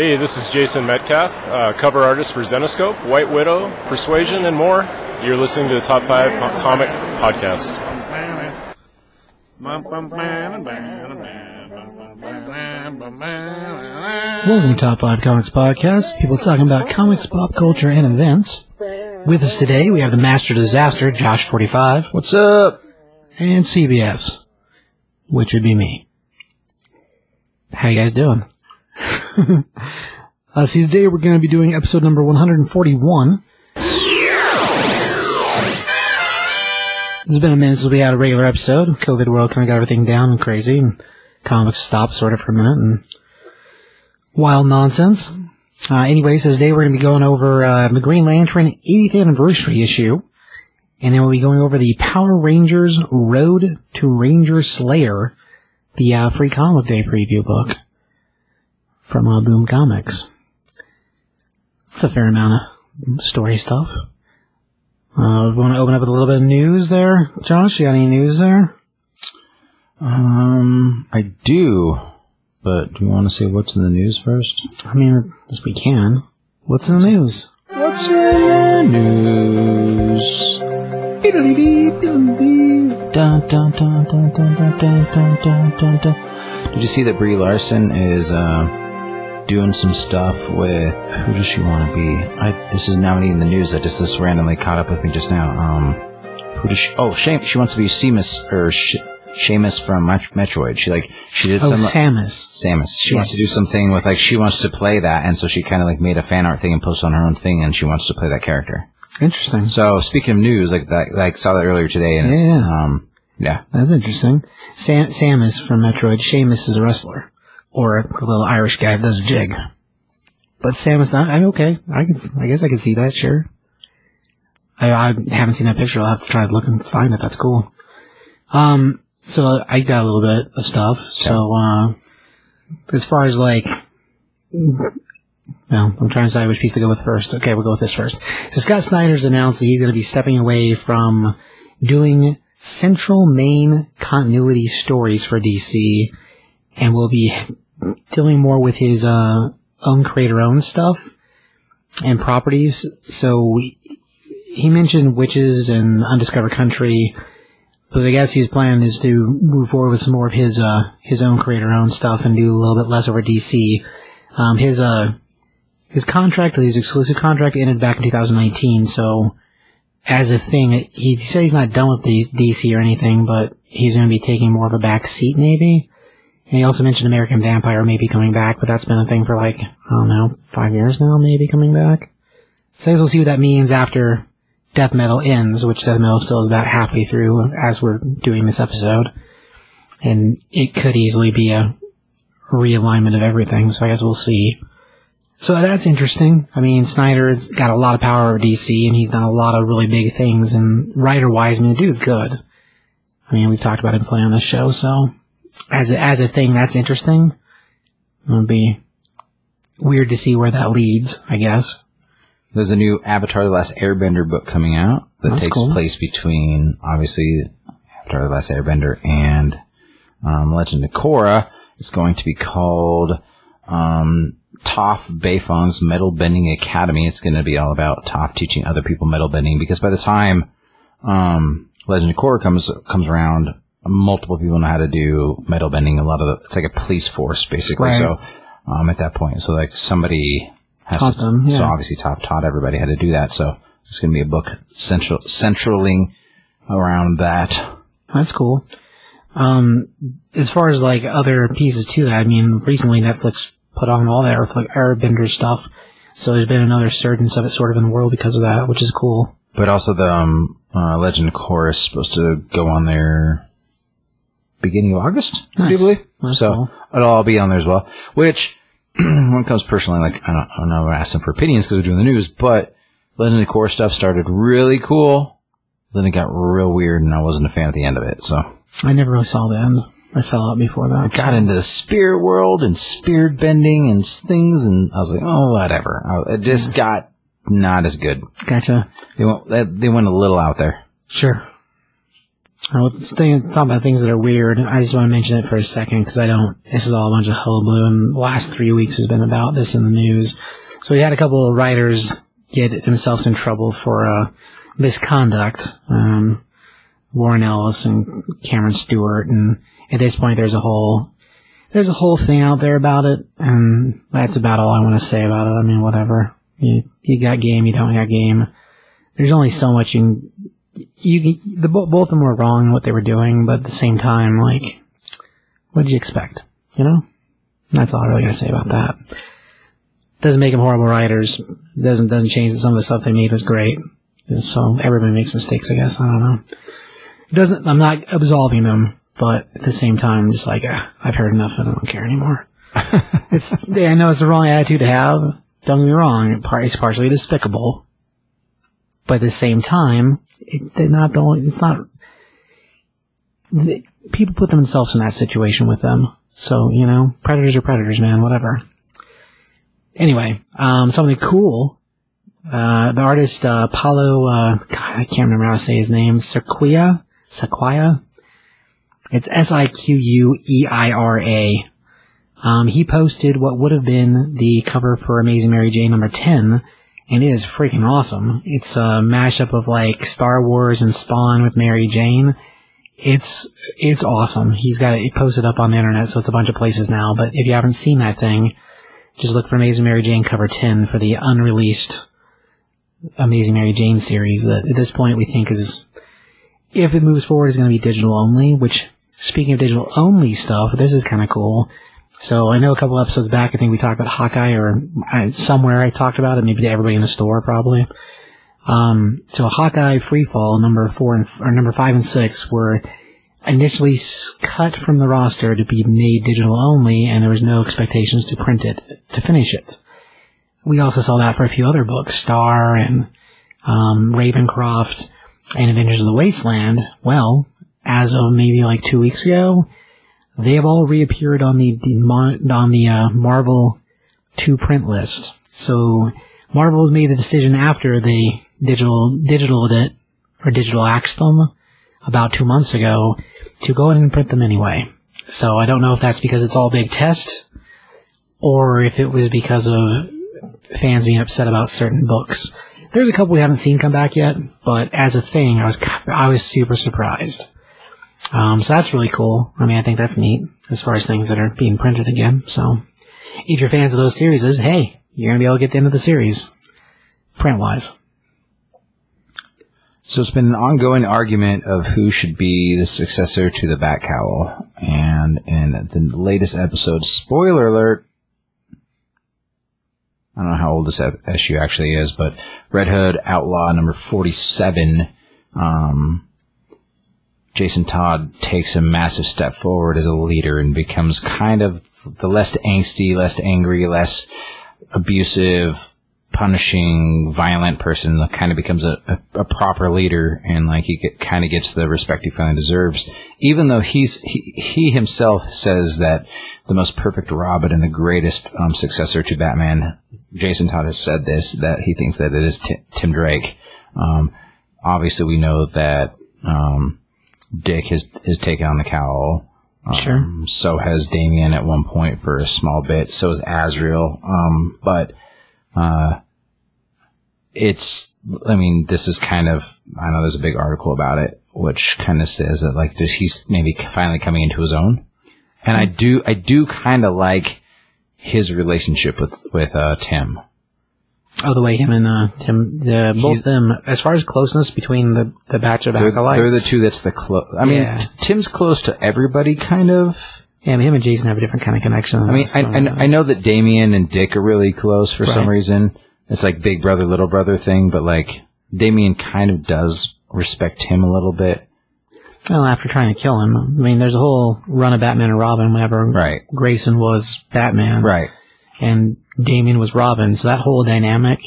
Hey, this is Jason Metcalf, uh, cover artist for Zenescope, White Widow, Persuasion, and more. You're listening to the Top 5 po- Comic Podcast. Welcome to Top 5 Comics Podcast. People talking about comics, pop culture, and events. With us today, we have the Master Disaster, Josh45, What's up? and CBS, which would be me. How you guys doing? uh, see, today we're going to be doing episode number 141. It's been a minute since we had a regular episode. COVID world kind of got everything down and crazy, and comics stopped sort of for a minute, and wild nonsense. Uh, anyway, so today we're going to be going over uh, the Green Lantern 80th anniversary issue, and then we'll be going over the Power Rangers Road to Ranger Slayer, the uh, free comic day preview book from uh, Boom Comics. It's a fair amount of story stuff. Uh, want to open up with a little bit of news there, Josh? You got any news there? Um, I do, but do you want to say what's in the news first? I mean, if we can. What's in the news? What's in the news? Dun, dun, dun, dun, dun, dun, dun, dun, dun, dun, dun. Did you see that Brie Larson is uh, doing some stuff with who does she want to be? I, this is now in the news. I just this randomly caught up with me just now. Um, who does she? Oh, Shame. She wants to be Seamus or Sh- Seamus from Met- Metroid. She like she did Oh, some. Samus. Samus. She wants to do something with like she wants to play that, and so she kind of like made a fan art thing and posted on her own thing, and she wants to play that character. Interesting. So speaking of news, like that, like saw that earlier today, and it's, Yeah. um, yeah, That's interesting. Sam, Samus from Metroid. Seamus is a wrestler. Or a little Irish guy that does a jig. But Sam is not. I'm okay. I can, I guess I can see that, sure. I, I haven't seen that picture. I'll have to try to look and find it. That's cool. Um, so I got a little bit of stuff. So, uh, as far as like, well, I'm trying to decide which piece to go with first. Okay, we'll go with this first. So Scott Snyder's announced that he's going to be stepping away from doing central main continuity stories for DC and will be dealing more with his uh, own creator own stuff and properties. So he mentioned Witches and Undiscovered Country, but I guess his plan is to move forward with some more of his uh, his own creator own stuff and do a little bit less over DC. Um, his uh his contract, his exclusive contract, ended back in 2019. So as a thing, he said he's not done with the DC or anything, but he's going to be taking more of a back seat, maybe. He also mentioned American Vampire maybe coming back, but that's been a thing for like, I don't know, five years now, maybe coming back. So I guess we'll see what that means after Death Metal ends, which Death Metal still is about halfway through as we're doing this episode. And it could easily be a realignment of everything, so I guess we'll see. So that's interesting. I mean, Snyder's got a lot of power over DC, and he's done a lot of really big things. And writer-wise, I mean, the dude's good. I mean, we've talked about him plenty on this show, so as a, as a thing, that's interesting. It would be weird to see where that leads, I guess. there's a new Avatar: The Last Airbender book coming out that That's takes cool. place between obviously Avatar: The Last Airbender and um, Legend of Korra. It's going to be called um, Toph Beifong's Metal Bending Academy. It's going to be all about Toph teaching other people metal bending because by the time um, Legend of Korra comes comes around, multiple people know how to do metal bending. A lot of the, it's like a police force basically. Right. So um, at that point, so like somebody has Taught to, them, so obviously Toph taught everybody how to do that. So it's going to be a book central centraling around that. That's cool. Um, as far as like other pieces to that, I mean, recently Netflix put on all that Earth, Airbender stuff, so there's been another surge of it sort of in the world because of that, which is cool. But also the um, uh, Legend is supposed to go on there beginning of August, I do believe. That's so cool. it'll all be on there as well. Which, when it comes personally, like I don't, I don't know, I'm asking for opinions because we're doing the news, but Legend of Korra stuff started really cool. Then it got real weird, and I wasn't a fan at the end of it. So I never really saw the end. I fell out before that. I got into the spirit world and spirit bending and things, and I was like, oh, whatever. It just got not as good. Gotcha. They went, they went a little out there. Sure. Was staying, talking about things that are weird. I just want to mention it for a second because I don't. This is all a bunch of hullabaloo, and the last three weeks has been about this in the news. So we had a couple of writers get themselves in trouble for uh, misconduct. Um, Warren Ellis and Cameron Stewart, and at this point, there's a whole there's a whole thing out there about it, and that's about all I want to say about it. I mean, whatever. You, you got game, you don't got game. There's only so much you can, you, the, both of them were wrong in what they were doing, but at the same time, like, what did you expect? You know? That's all I really gotta say about that. Doesn't make them horrible writers. Doesn't, doesn't change that some of the stuff they made was great. So everybody makes mistakes, I guess. I don't know. It doesn't, I'm not absolving them, but at the same time, just like, uh, I've heard enough and I don't care anymore. it's, I know it's the wrong attitude to have. Don't get me wrong. It's partially despicable. But at the same time, it, they're not the only, it's not, people put themselves in that situation with them. So, you know, predators are predators, man, whatever. Anyway, um, something cool. Uh, the artist, uh, Paulo, uh, God, I can't remember how to say his name, Sequoia? Sequoia? It's S-I-Q-U-E-I-R-A. Um, he posted what would have been the cover for Amazing Mary Jane number 10, and it is freaking awesome. It's a mashup of like Star Wars and Spawn with Mary Jane. It's, it's awesome. He's got it posted up on the internet, so it's a bunch of places now, but if you haven't seen that thing, just look for Amazing Mary Jane cover 10 for the unreleased Amazing Mary Jane series that at this point we think is, if it moves forward, is going to be digital only, which, speaking of digital only stuff, this is kind of cool. So I know a couple episodes back, I think we talked about Hawkeye, or I, somewhere I talked about it, maybe to everybody in the store probably. Um, so Hawkeye Freefall number four and or number five and six were initially cut from the roster to be made digital only, and there was no expectations to print it to finish it. We also saw that for a few other books, Star and um, Ravencroft and Avengers of the Wasteland. Well, as of maybe like two weeks ago, they have all reappeared on the, the on the uh, Marvel two print list. So Marvel has made the decision after they digital digital it or digital axed them about two months ago to go ahead and print them anyway. So I don't know if that's because it's all big test or if it was because of fans being upset about certain books. There's a couple we haven't seen come back yet, but as a thing, I was I was super surprised. Um, so that's really cool. I mean, I think that's neat as far as things that are being printed again. So if you're fans of those series, hey, you're gonna be able to get the end of the series print wise. So it's been an ongoing argument of who should be the successor to the Bat Cowl. And in the latest episode, spoiler alert, I don't know how old this issue actually is, but Red Hood Outlaw number 47, um, Jason Todd takes a massive step forward as a leader and becomes kind of the less angsty, less angry, less abusive, punishing, violent person kind of becomes a, a, a proper leader and like he get, kind of gets the respect he finally deserves. Even though he's he, he himself says that the most perfect Robin and the greatest um, successor to Batman, Jason Todd has said this that he thinks that it is T- Tim Drake. Um, obviously, we know that um, Dick has has taken on the cowl. Sure. Um, so has Damian at one point for a small bit. So is Azrael. Um, but uh, it's, I mean, this is kind of, I know there's a big article about it, which kind of says that like he's maybe finally coming into his own. And I do, I do kind of like his relationship with, with, uh, Tim. Oh, the way him and uh, Tim, the, both He's- them, as far as closeness between the the batch of They're, acolytes, they're the two that's the close. I mean, Yeah. t- Tim's close to everybody, kind of. Yeah, I mean, him and Jason have a different kind of connection. I mean, I, I, I know that Damian and Dick are really close for some Right. reason. It's like big brother, little brother thing, but like Damian kind of does respect him a little bit. well, after trying to kill him, I mean, there's a whole run of Batman and Robin whenever Right. Grayson was Batman, Right. and Damian was Robin. So that whole dynamic,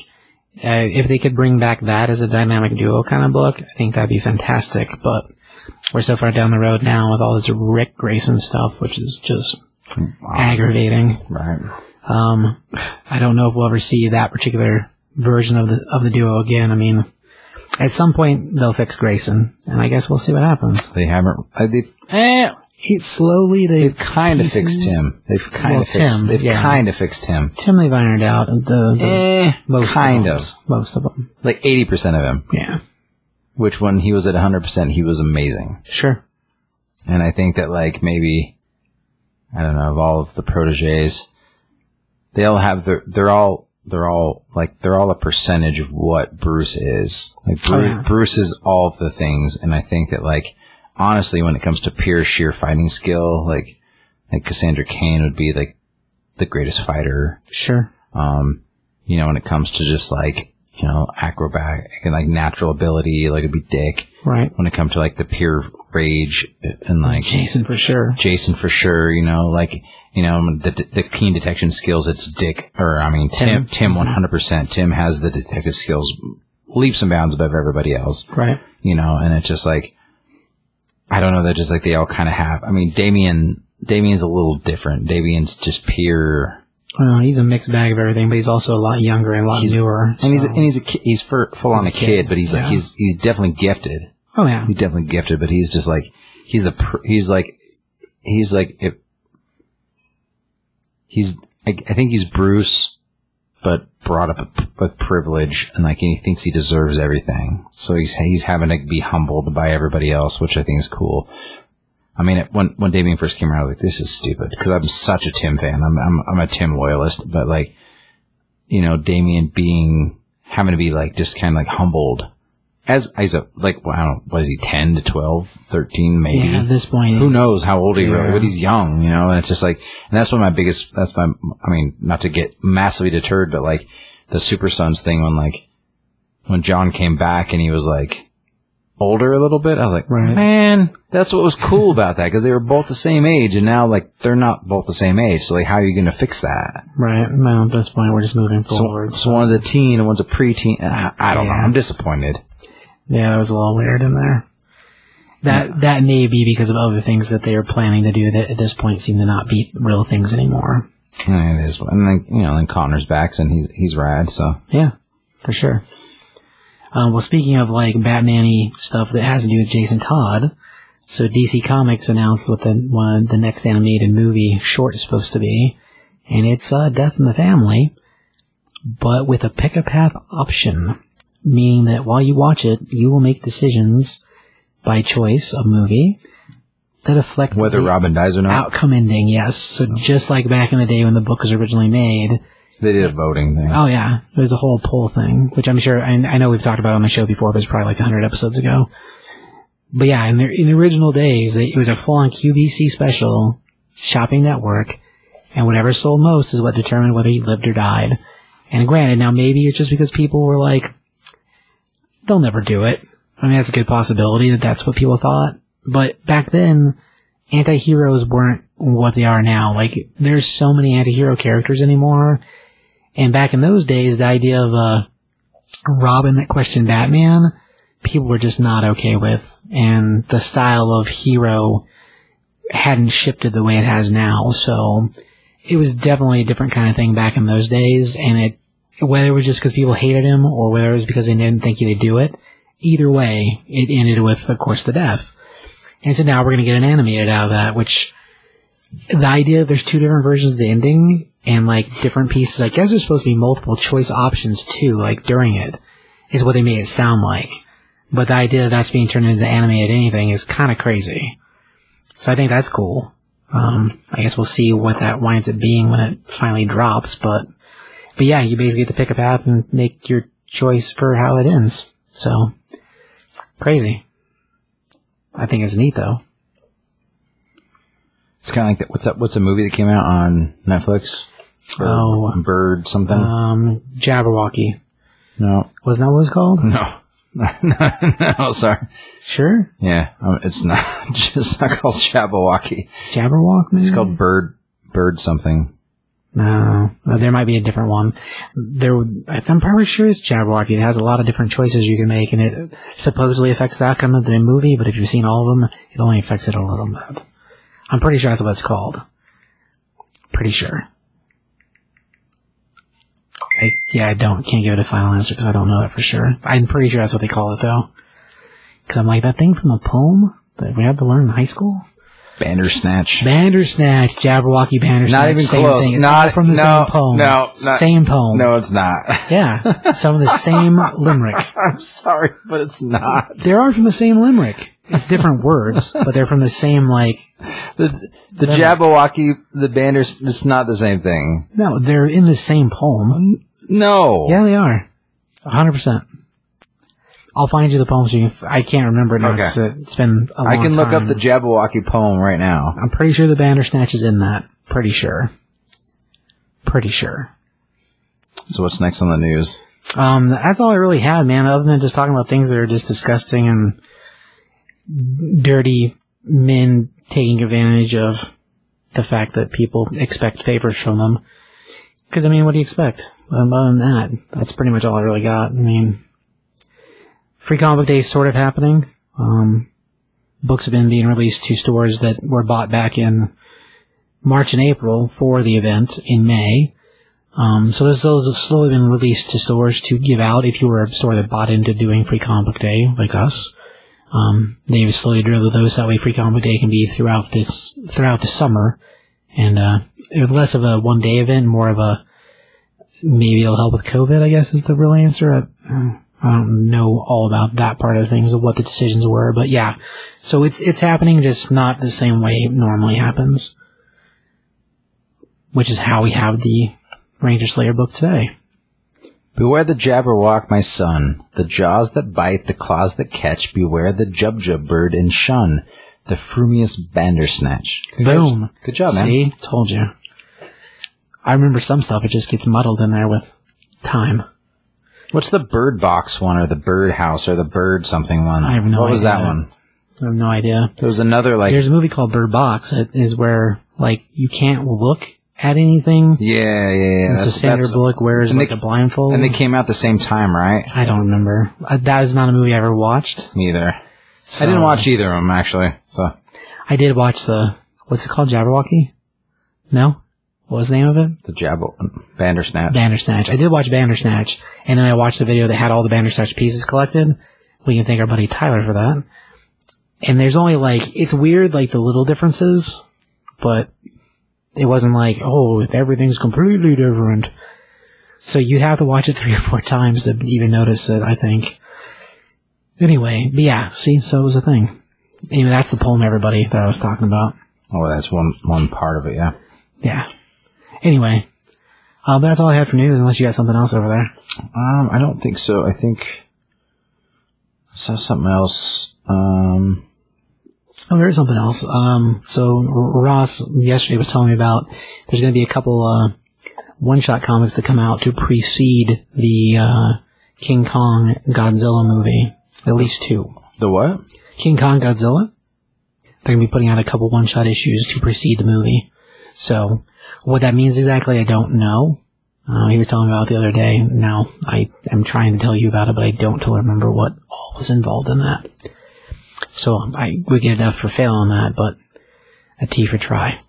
uh, if they could bring back that as a dynamic duo kind of book, I think that'd be fantastic. But we're so far down the road now with all this Ric Grayson stuff, which is just aggravating. Right. Um, I don't know if we'll ever see that particular version of the of the duo again. I mean, At some point, they'll fix Grayson, and I guess we'll see what happens. They haven't. Uh, they've, eh, It slowly they they've kind of fixed him. They've kind Well, of fixed. Tim, they've yeah. kind of fixed him. Tim they've ironed out the, the Eh, most kind of, of. them. most of them. Like eighty percent of him. Yeah, Which when he was at hundred percent, he was amazing. sure. And I think that like maybe I don't know of all of the proteges, they all have their they're all they're all like they're all a percentage of what Bruce is. Like Bruce, Oh, yeah. Bruce is all of the things, and I think that like honestly, when it comes to pure sheer fighting skill, like like Cassandra Cain would be like the greatest fighter. Sure. Um, you know, when it comes to just like you know acrobatic and like natural ability, like it'd be Dick. Right. When it comes to like the pure rage and like Jason for sure. Jason for sure, you know, like, you know, the, the keen detection skills, it's Dick, or I mean, Tim, Tim 100%. Tim has the detective skills leaps and bounds above everybody else, Right. you know, and it's just like, I don't know, they're just like, they all kind of have, I mean, Damian, Damian's a little different. Damian's just pure, Well, he's a mixed bag of everything, but he's also a lot younger and a lot newer. and he's, so- and he's a kid, he's full on a a kid, kid, but he's like, he's, he's definitely gifted. oh yeah, He's definitely gifted, but he's just like he's the pr- he's like he's like if he's I, I think he's Bruce, but brought up with privilege, and like he thinks he deserves everything. So he's he's having to be humbled by everybody else, which I think is cool. I mean, it, when when Damian first came around, I was like, "This is stupid," because I'm such a Tim fan. I'm I'm I'm a Tim loyalist, but like, you know, Damian being having to be like just kind of like humbled as as a like well, I don't know, what is he 10 to 12 13 maybe yeah. At this point, who knows how old he really but he's young you know and it's just like and that's one of my biggest that's my I mean not to get massively deterred but like the Super Sons thing when like when Jon came back and he was like older a little bit I was like Right. man that's what was cool about that because they were both the same age and now like they're not both the same age so like how are you going to fix that Right. Well, at this point, we're just moving forward. so one's a teen and one's a preteen I, I don't know I'm disappointed Yeah, that was a little weird in there. That that may be because of other things that they are planning to do that at this point seem to not be real things anymore. Yeah, it is and then you know then Conner's back and he's he's rad so Yeah, for sure. Um, well, speaking of like Batman-y stuff that has to do with Jason Todd, so DC Comics announced what the one the next animated movie short is supposed to be, and it's uh, Death in the Family, but with a pick a path option, meaning that while you watch it, you will make decisions by choice of movie that affect whether the Robin dies or not outcome ending. Yes, so just like back in the day when the book was originally made, They did a voting thing. Oh yeah, there's a whole poll thing, which I'm sure I, I know we've talked about on the show before, but it's probably like 100 episodes ago. But yeah, in the in the original days, it was a full on QVC special, shopping network, and whatever sold most is what determined whether he lived or died. And granted, now maybe it's just because people were like, they'll never do it. I mean, that's a good possibility that that's what people thought. But back then, anti-heroes weren't what they are now. Like, there's so many anti-hero characters anymore. And back in those days, the idea of a Robin that questioned Batman, people were just not okay with. And the style of hero hadn't shifted the way it has now. So it was definitely a different kind of thing back in those days. And it, whether it was just because people hated him or whether it was because they didn't think he'd do it, either way, it ended with, of course, the death. And so now we're going to get an animated out of that, which the idea there's two different versions of the ending and like different pieces. I guess there's supposed to be multiple choice options too, like during it, is what they made it sound like. But the idea that that's being turned into animated anything is kind of crazy. So I think that's cool. Um, I guess we'll see what that winds up being when it finally drops, but, but yeah, you basically get to pick a path and make your choice for how it ends. So, crazy. I think it's neat though. It's kind of like that. What's that? What's a movie that came out on Netflix? Bird, Oh. Bird something. Um, Jabberwocky. no, Wasn't that what it's called? no, no, no. Sorry. Sure. Yeah, um, it's not. It's not called Jabberwocky. Jabberwock, man? It's called Bird. Bird something. No, Uh, there might be a different one. There, I'm probably sure it's Jabberwocky. It has a lot of different choices you can make, and it supposedly affects the outcome of the movie. But if you've seen all of them, it only affects it a little bit. I'm pretty sure that's what it's called. Pretty sure. I, yeah, I don't can't give it a final answer because I don't know that for sure. I'm pretty sure that's what they call it though. Because I'm like that thing from the poem that we had to learn in high school. Bandersnatch. Bandersnatch, Jabberwocky Bandersnatch. Not even same close. Thing. It's Not- from the no, same poem. no, not- same poem. No, it's not. Yeah, some of the same limerick. I'm sorry, but it's not. They are from the same limerick. It's different words, but they're from the same like. The the Jabberwocky, the Banders, it's not the same thing. No, they're in the same poem. No. Yeah, they are. Hundred percent. I'll find you the poem. So you can, I can't remember it now Okay. 'cause it- it's been a long I can look up time. the Jabberwocky poem right now. I'm pretty sure the Bandersnatch is in that. Pretty sure. Pretty sure. So what's next on the news? Um, that's all I really had, man. Other than just talking about things that are just disgusting and dirty men taking advantage of the fact that people expect favors from them. Because I mean, what do you expect? Um, other than that, that's pretty much all I really got. I mean, Free Comic Day is sort of happening. Um, books have been being released to stores that were bought back in March and April for the event in May. Um, so those, those have slowly been released to stores to give out if you were a store that bought into doing Free Comic Book Day, like us. Um, they've slowly driven those that way Free Comic Book Day can be throughout this, throughout the summer. And, uh, less of a one day event, more of a, maybe it'll help with COVID, I guess is the real answer. I, I don't know all about that part of things of what the decisions were, but yeah. So it's, it's happening, just not the same way it normally happens. Which is how we have the Ranger Slayer book today. Beware the Jabberwock, my son, the jaws that bite, the claws that catch. Beware the Jubjub bird and shun the frumious Bandersnatch. Boom. Good job, man. See? Told you. I remember some stuff, it just gets muddled in there with time. What's the bird box one or the bird house or the bird something one? I have no idea. What was that one? I have no idea. There was another like There's a movie called Bird Box that is where, like, you can't look at anything. yeah, yeah, yeah. And so that's- Sandra that's- Bullock wears, and like, they- a blindfold. And they came out the same time, right? I don't remember. Uh, that is not a movie I ever watched. Neither. I didn't watch either of them actually. So I did watch the, what's it called, Jabberwocky? No? What was the name of it? the Jabber um, Bandersnatch. Bandersnatch. I did watch Bandersnatch, and then I watched the video that had all the Bandersnatch pieces collected. We can thank our buddy Tyler for that. And there's only like, it's weird, like the little differences, but it wasn't like, oh, everything's completely different. So you have to watch it three or four times to even notice it, I think. Anyway, but yeah, see, so it was a thing. Anyway, that's the poem, everybody, that I was talking about. oh, that's one one part of it. Yeah. Yeah. Anyway, uh, but that's all I had for news, unless you got something else over there. Um, I don't think so. I think I saw something else. Um, Oh, there is something else. Um, so Ross yesterday was telling me about there's going to be a couple uh, one-shot comics that come out to precede the uh, King Kong Godzilla movie. At least two. the what? King Kong Godzilla. They're going to be putting out a couple one-shot issues to precede the movie. So what that means exactly, I don't know. Uh, he was telling me about it the other day. Now I am trying to tell you about it, but I don't totally remember what all was involved in that. So I we get enough for fail on that, but a T for try.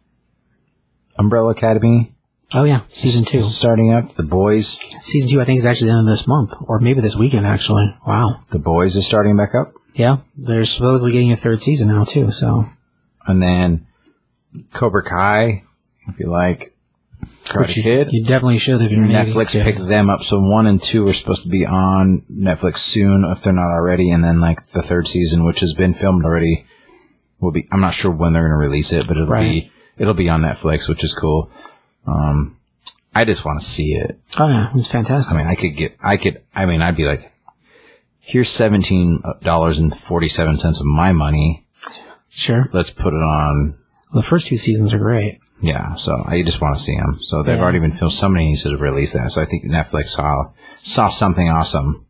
Umbrella Academy Oh yeah, season two. is starting up. The boys, Season two, I think is actually the end of this month, or maybe this weekend. Actually, wow. the boys is starting back up, Yeah, they're supposedly getting a third season now too. So and then Cobra Kai. If you like Karate you, Kid, you definitely should if you're Netflix picked them up. So one and two are supposed to be on Netflix soon, if they're not already. And then like the third season, which has been filmed already, will be. I'm not sure when they're going to release it, but it'll Right. be it'll be on Netflix, which is cool. Um, I just want to see it. Oh yeah, it's fantastic. I mean, I could get, I could, I mean, I'd be like, here's seventeen dollars and forty seven cents of my money. sure. Let's put it on. The first two seasons are great. Yeah, so I just want to see them. So they've Yeah. already been filmed. Somebody needs to have released that. So I think Netflix saw saw something awesome.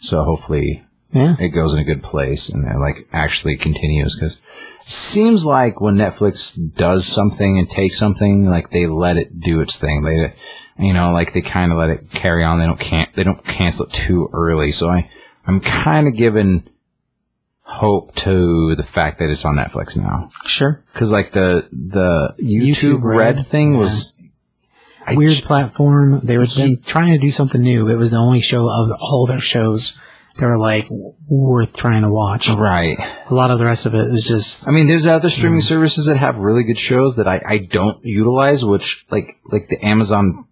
So hopefully Yeah. it goes in a good place and it like actually continues because it seems like when Netflix does something and takes something, like they let it do its thing. They, you know, like they kind of let it carry on. They don't can't they don't cancel it too early. So I I'm kind of giving hope to the fact that it's on Netflix now Sure. because like the the YouTube, YouTube Red, Red, thing was I weird j- platform. They were been trying to do something new. It was the only show of all their shows that were like worth trying to watch. right. A lot of the rest of it was just I mean, there's other streaming Mm. services that have really good shows that I, I don't utilize, which like like the Amazon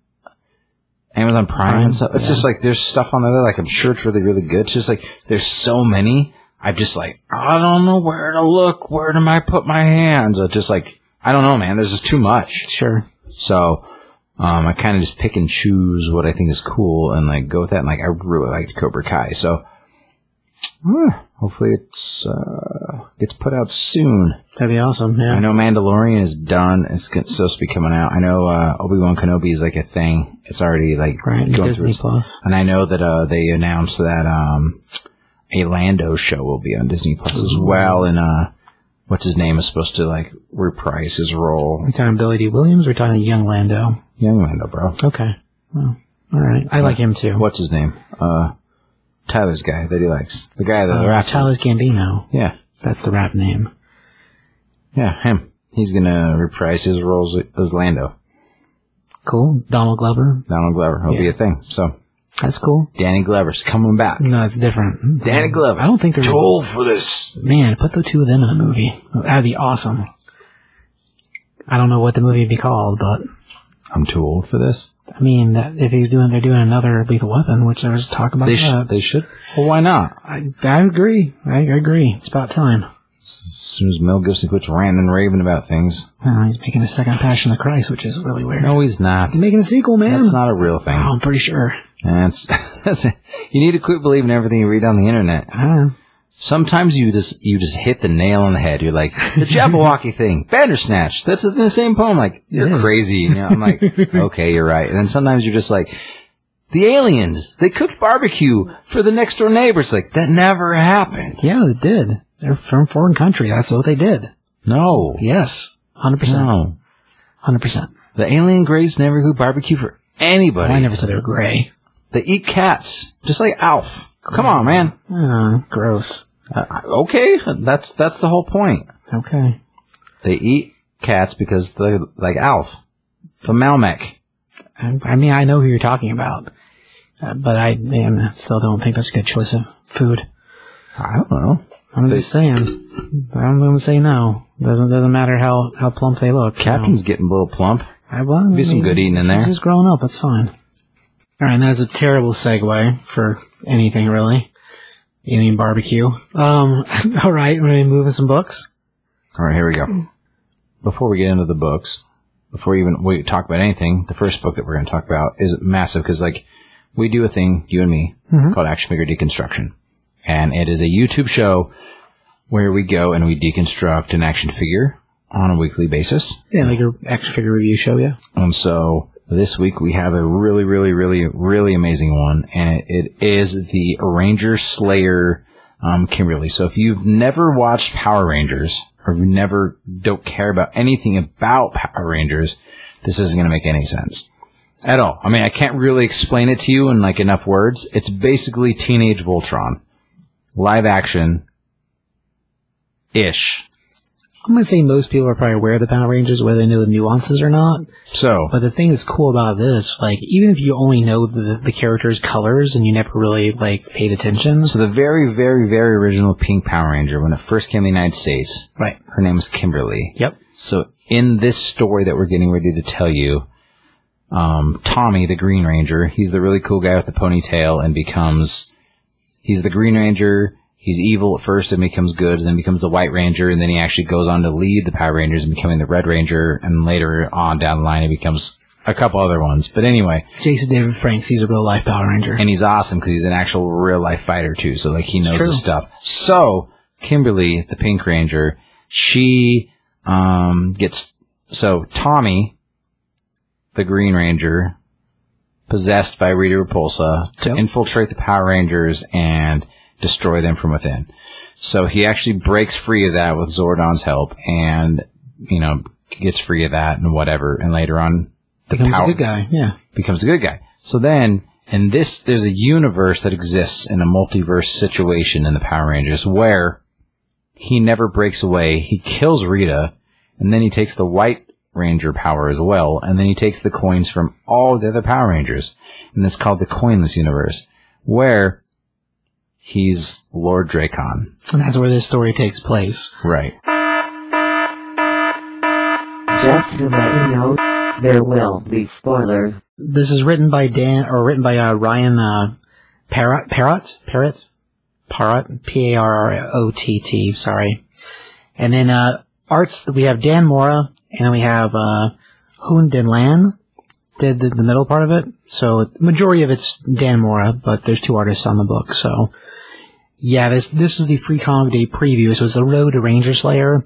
Amazon Prime, Prime, and stuff. It's yeah. just like there's stuff on there that like I'm sure it's really really good. It's just like there's so many. I'm just like I don't know where to look. Where do I put my hands? It's just like I don't know, man. There's just too much. sure. So um, I kind of just pick and choose what I think is cool and like go with that. And like I really liked Cobra Kai, so uh, hopefully it's uh, gets put out soon. That'd be awesome. Yeah. I know Mandalorian is done. It's supposed to be coming out. I know uh, Obi Wan Kenobi is like a thing. It's already like Right. going through. Disney Its, Plus. and I know that uh, they announced that um, a Lando show will be on Disney Plus as well. And uh, what's his name is supposed to like reprise his role. We're talking Billy Dee Williams. We're talking young Lando. Young Lando, bro. Okay. Well, all right. I like him too. What's his name? Uh, Tyler's guy that he likes. The guy that Uh, raps. Childish Gambino. Yeah, That's the rap name. yeah, him. He's gonna reprise his roles as Lando. Cool. Donald Glover. Donald Glover. He'll be a thing. So That's cool. Danny Glover's coming back. No, it's different. Danny Glover. I don't think there's Too old for this. Man, put the two of them in a movie. That'd be awesome. I don't know what the movie would be called, but I'm too old for this. I mean, that if he's doing, they're doing another Lethal Weapon, which there was talk about They that. should. They should. Well, why not? I, I agree. I agree. It's about time. As soon as Mel Gibson quits ranting and raving about things. Uh, he's making a second Passion of Christ, which is really weird. No, he's not. He's making a sequel, man. That's not a real thing. Oh, I'm pretty sure. That's that's. You need to quit believing everything you read on the internet. Sometimes you just you just hit the nail on the head. You're like the Jabberwocky thing, Bandersnatch. That's in the same poem. Like you're crazy. You know, I'm like, okay, you're right. And then sometimes you're just like, the aliens. They cooked barbecue for the next door neighbors. Like that never happened. yeah, they did. They're from foreign country. That's what they did. No, Yes. 100%. no. 100%. The alien greys never cook barbecue for anybody. I never said they were gray. They eat cats, just like Alf. Come on, man. Uh, gross. Uh, okay, that's that's the whole point. Okay. They eat cats because they're like Alf, the Melmac. I, I mean, I know who you're talking about, uh, but I man, still don't think that's a good choice of food. I don't know. I'm just saying. I'm going to say no. Doesn't doesn't matter how, how plump they look. you know. Captain's getting a little plump. I, well, I Be some mean, good eating in she's there. just growing up. That's fine. All right, and that's a terrible segue for anything really. Alien barbecue. Um. All right, we're gonna move in some books. All right, here we go. Before we get into the books, before even we talk about anything, the first book that we're going to talk about is massive because, like, we do a thing, you and me, called Action Figure Deconstruction, and it is a YouTube show where we go and we deconstruct an action figure on a weekly basis. Yeah, like your action figure review show. Yeah. And so this week we have a really, really, really, really amazing one, and it is the Ranger Slayer um, Kimberly. So if you've never watched Power Rangers, or you never don't care about anything about Power Rangers, this isn't going to make any sense at all. I mean, I can't really explain it to you in like enough words. It's basically Teenage Voltron, live action, ish. I'm gonna say most people are probably aware of the Power Rangers, whether they know the nuances or not. So But the thing that's cool about this, like, even if you only know the, the characters' colors and you never really, like, paid attention. So the very, very, very original Pink Power Ranger, when it first came to the United States, Right. her name was Kimberly. Yep. So in this story that we're getting ready to tell you, um, Tommy, the Green Ranger, he's the really cool guy with the ponytail and becomes, he's the Green Ranger. He's evil at first and becomes good and then becomes the White Ranger and then he actually goes on to lead the Power Rangers and becoming the Red Ranger and later on down the line he becomes a couple other ones. But anyway, Jason David Franks, he's a real life Power Ranger. and he's awesome because he's an actual real life fighter too. So like he knows his stuff. So Kimberly, the Pink Ranger, she um gets so Tommy, the Green Ranger, possessed by Rita Repulsa to Yep. infiltrate the Power Rangers and destroy them from within. So he actually breaks free of that with Zordon's help and you know gets free of that and whatever. And later on, the becomes power a good guy. Yeah. becomes a good guy. So then, in this, there's a universe that exists in a multiverse situation in the Power Rangers where he never breaks away. He kills Rita, and then he takes the white Ranger power as well, and then he takes the coins from all the other Power Rangers, and it's called the Coinless Universe, where he's Lord Drakkon. And that's where this story takes place. Right. Just to let you know, there will be spoilers. This is written by Dan, or written by uh, Ryan uh, Parrott, Parrott, Parrott, Parrott, P A R R O T T. Sorry. And then uh, arts we have Dan Mora, and then we have uh, Hoon Den Lan did the, the middle part of it. So majority of it's Dan Mora, but there's two artists on the book. So yeah, this this is the Free Comic Day preview. So it's the Road to Ranger Slayer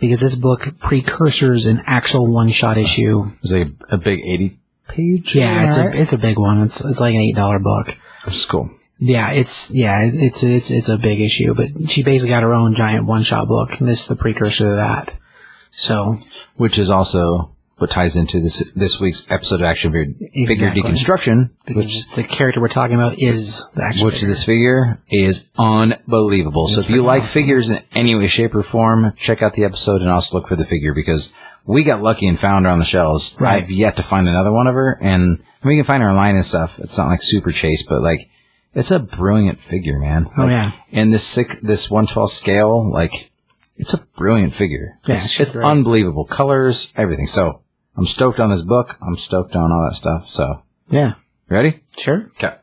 because this book precursors an actual one shot issue. It's like a big 80 page. Yeah, it's right? a it's a big one. It's it's like an eight dollar book. Which is cool. Yeah, it's yeah, it's it's it's a big issue, but she basically got her own giant one shot book, and this is the precursor to that. So Which is also what ties into this this week's episode of Action Figure, figure Exactly. Deconstruction, which which the character we're talking about is the action figure. which figure. this figure is unbelievable. so if you like awesome. figures in any way, shape, or form, check out the episode and also look for the figure because we got lucky and found her on the shelves. Right. I've yet to find another one of her, and you can find her online and stuff. It's not like super chase, but like it's a brilliant figure, man. Oh, Like, yeah. And this sick, this one twelve scale, like it's a brilliant figure. Yeah, it's, it's unbelievable colors, everything. So I'm stoked on this book. I'm stoked on all that stuff. So yeah, ready? sure. Okay.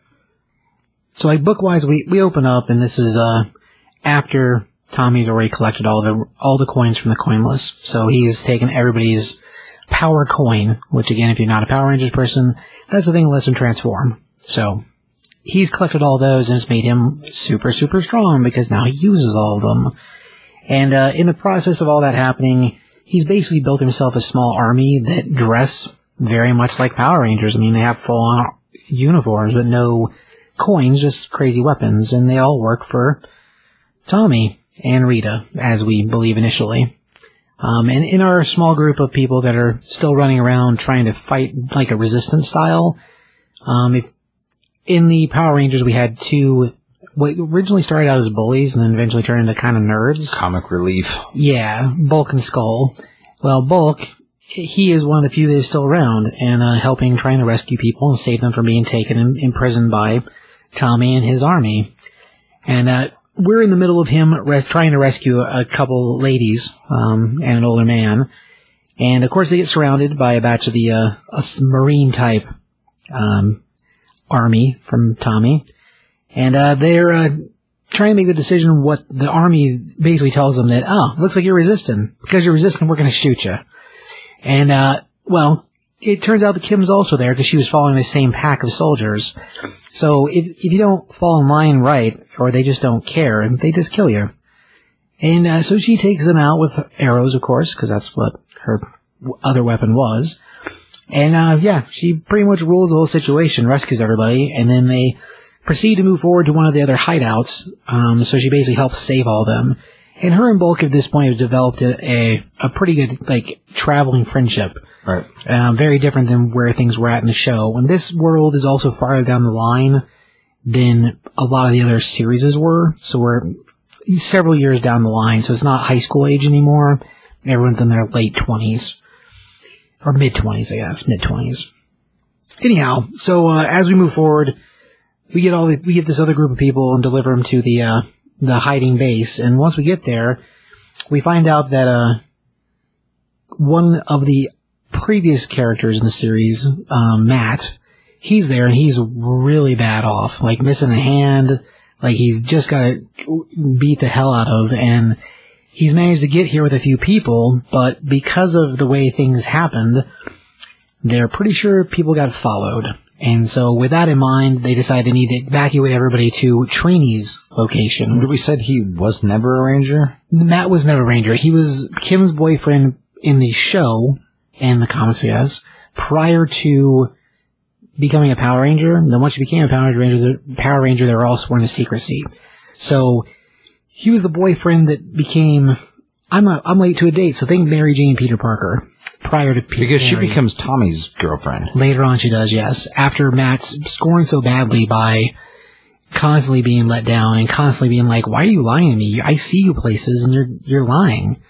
So like book wise, we we open up, and this is uh after Tommy's already collected all the all the coins from the coinless. So he's taken everybody's power coin, which again, if you're not a Power Rangers person, that's the thing that lets him transform. So he's collected all those, and it's made him super super strong because now he uses all of them. And uh, in the process of all that happening, he's basically built himself a small army that dress very much like Power Rangers. I mean, they have full on uniforms, but no coins, just crazy weapons, and they all work for Tommy and Rita, as we believe initially. Um, and in our small group of people that are still running around trying to fight like a resistance style, um, if, in the Power Rangers we had two, what originally started out as bullies and then eventually turned into kind of nerds. Comic relief. Yeah, Bulk and Skull. Well, Bulk, he is one of the few that is still around and uh, helping, trying to rescue people and save them from being taken and imprisoned by Tommy and his army. And uh, we're in the middle of him res- trying to rescue a, couple ladies um, and an older man. And of course, they get surrounded by a batch of the uh, marine type um, army from Tommy, and uh, they're uh, trying to make the decision what the army basically tells them that, oh, looks like you're resisting. Because you're resisting, we're going to shoot you. And, uh, well, it turns out that Kim's also there because she was following the same pack of soldiers. So if, if you don't fall in line right, or they just don't care, they just kill you. And uh, so she takes them out with arrows, of course, because that's what her other weapon was. And uh, yeah, she pretty much rules the whole situation, rescues everybody, and then they proceed to move forward to one of the other hideouts. Um, so she basically helps save all of them. And her and Bulk at this point have developed a, a, a pretty good, like, traveling friendship. Right. Uh, very different than where things were at in the show. And this world is also farther down the line than a lot of the other series were. So we're several years down the line. So it's not high school age anymore. Everyone's in their late 20s. Or mid 20s, I guess. Mid 20s. Anyhow, so uh, as we move forward, we get all the, we get this other group of people and deliver them to the uh, the hiding base. And once we get there, we find out that uh, one of the previous characters in the series, um, Matt, he's there and he's really bad off, like missing a hand, like he's just got beat the hell out of, and he's managed to get here with a few people, but because of the way things happened, they're pretty sure people got followed. And so with that in mind, they decide they need to evacuate everybody to Trini's location. We said he was never a ranger. Matt was never a ranger. He was Kim's boyfriend in the show and the comics, yes, prior to becoming a Power Ranger. Then once you became a Power Ranger, the Power Ranger, they were all sworn to secrecy. So he was the boyfriend that became. I'm a, I'm late to a date, so think Mary Jane Peter Parker prior to Peter Because she becomes Tommy's girlfriend. Later on, she does, yes. After Matt's scoring so badly by constantly being let down and constantly being like, "Why are you lying to me? I see you places, and you're you're lying."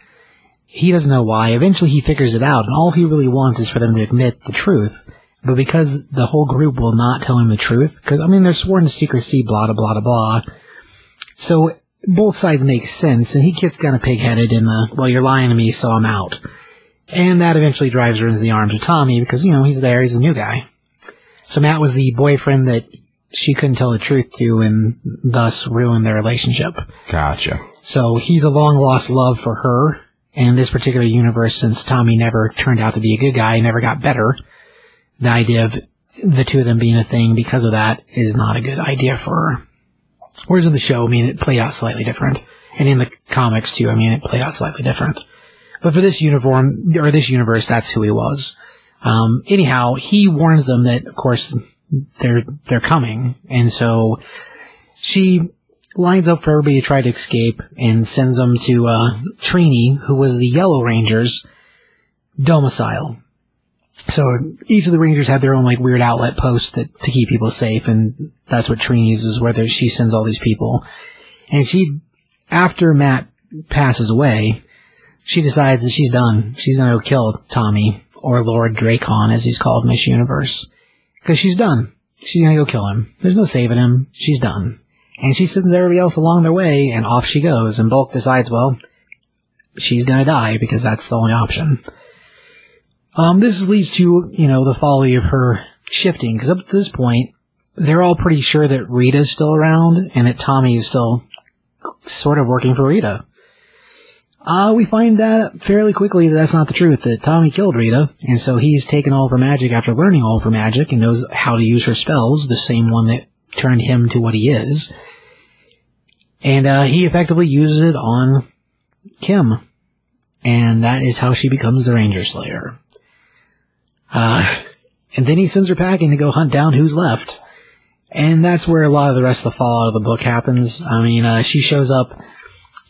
he doesn't know why. Eventually he figures it out, and all he really wants is for them to admit the truth. But because the whole group will not tell him the truth, because, I mean, they're sworn to secrecy, blah, blah, blah, blah. So both sides make sense, and he gets kind of pig-headed in the, well, you're lying to me, so I'm out. And that eventually drives her into the arms of Tommy, because, you know, he's there, he's a new guy. So Matt was the boyfriend that she couldn't tell the truth to, and thus ruined their relationship. Gotcha. So he's a long lost love for her. And in this particular universe, since Tommy never turned out to be a good guy, never got better, the idea of the two of them being a thing because of that is not a good idea for her. Whereas in the show, I mean, it played out slightly different. And in the comics too, I mean, it played out slightly different. But for this uniform, or this universe, that's who he was. Um, anyhow, he warns them that, of course, they're, they're coming. And so she lines up for everybody to try to escape and sends them to, uh, Trini, who was the Yellow Rangers domicile. So each of the Rangers have their own like weird outlet post that to keep people safe, and that's what Trini uses, where she sends all these people. And she, after Matt passes away, she decides that she's done. She's gonna go kill Tommy or Lord Drakkon, as he's called in this universe, because she's done. She's gonna go kill him. There's no saving him. She's done. And she sends everybody else along their way, and off she goes. And Bulk decides, well, she's gonna die because that's the only option. Um, this leads to, you know, the folly of her shifting, because up to this point, they're all pretty sure that Rita's still around, and that Tommy is still sort of working for Rita. Uh, we find that fairly quickly that that's not the truth, that Tommy killed Rita, and so he's taken all of her magic after learning all of her magic and knows how to use her spells, the same one that turned him to what he is. And, uh, he effectively uses it on Kim. And that is how she becomes the Ranger Slayer. Uh, and then he sends her packing to go hunt down who's left. And that's where a lot of the rest of the fallout of the book happens. I mean, uh, she shows up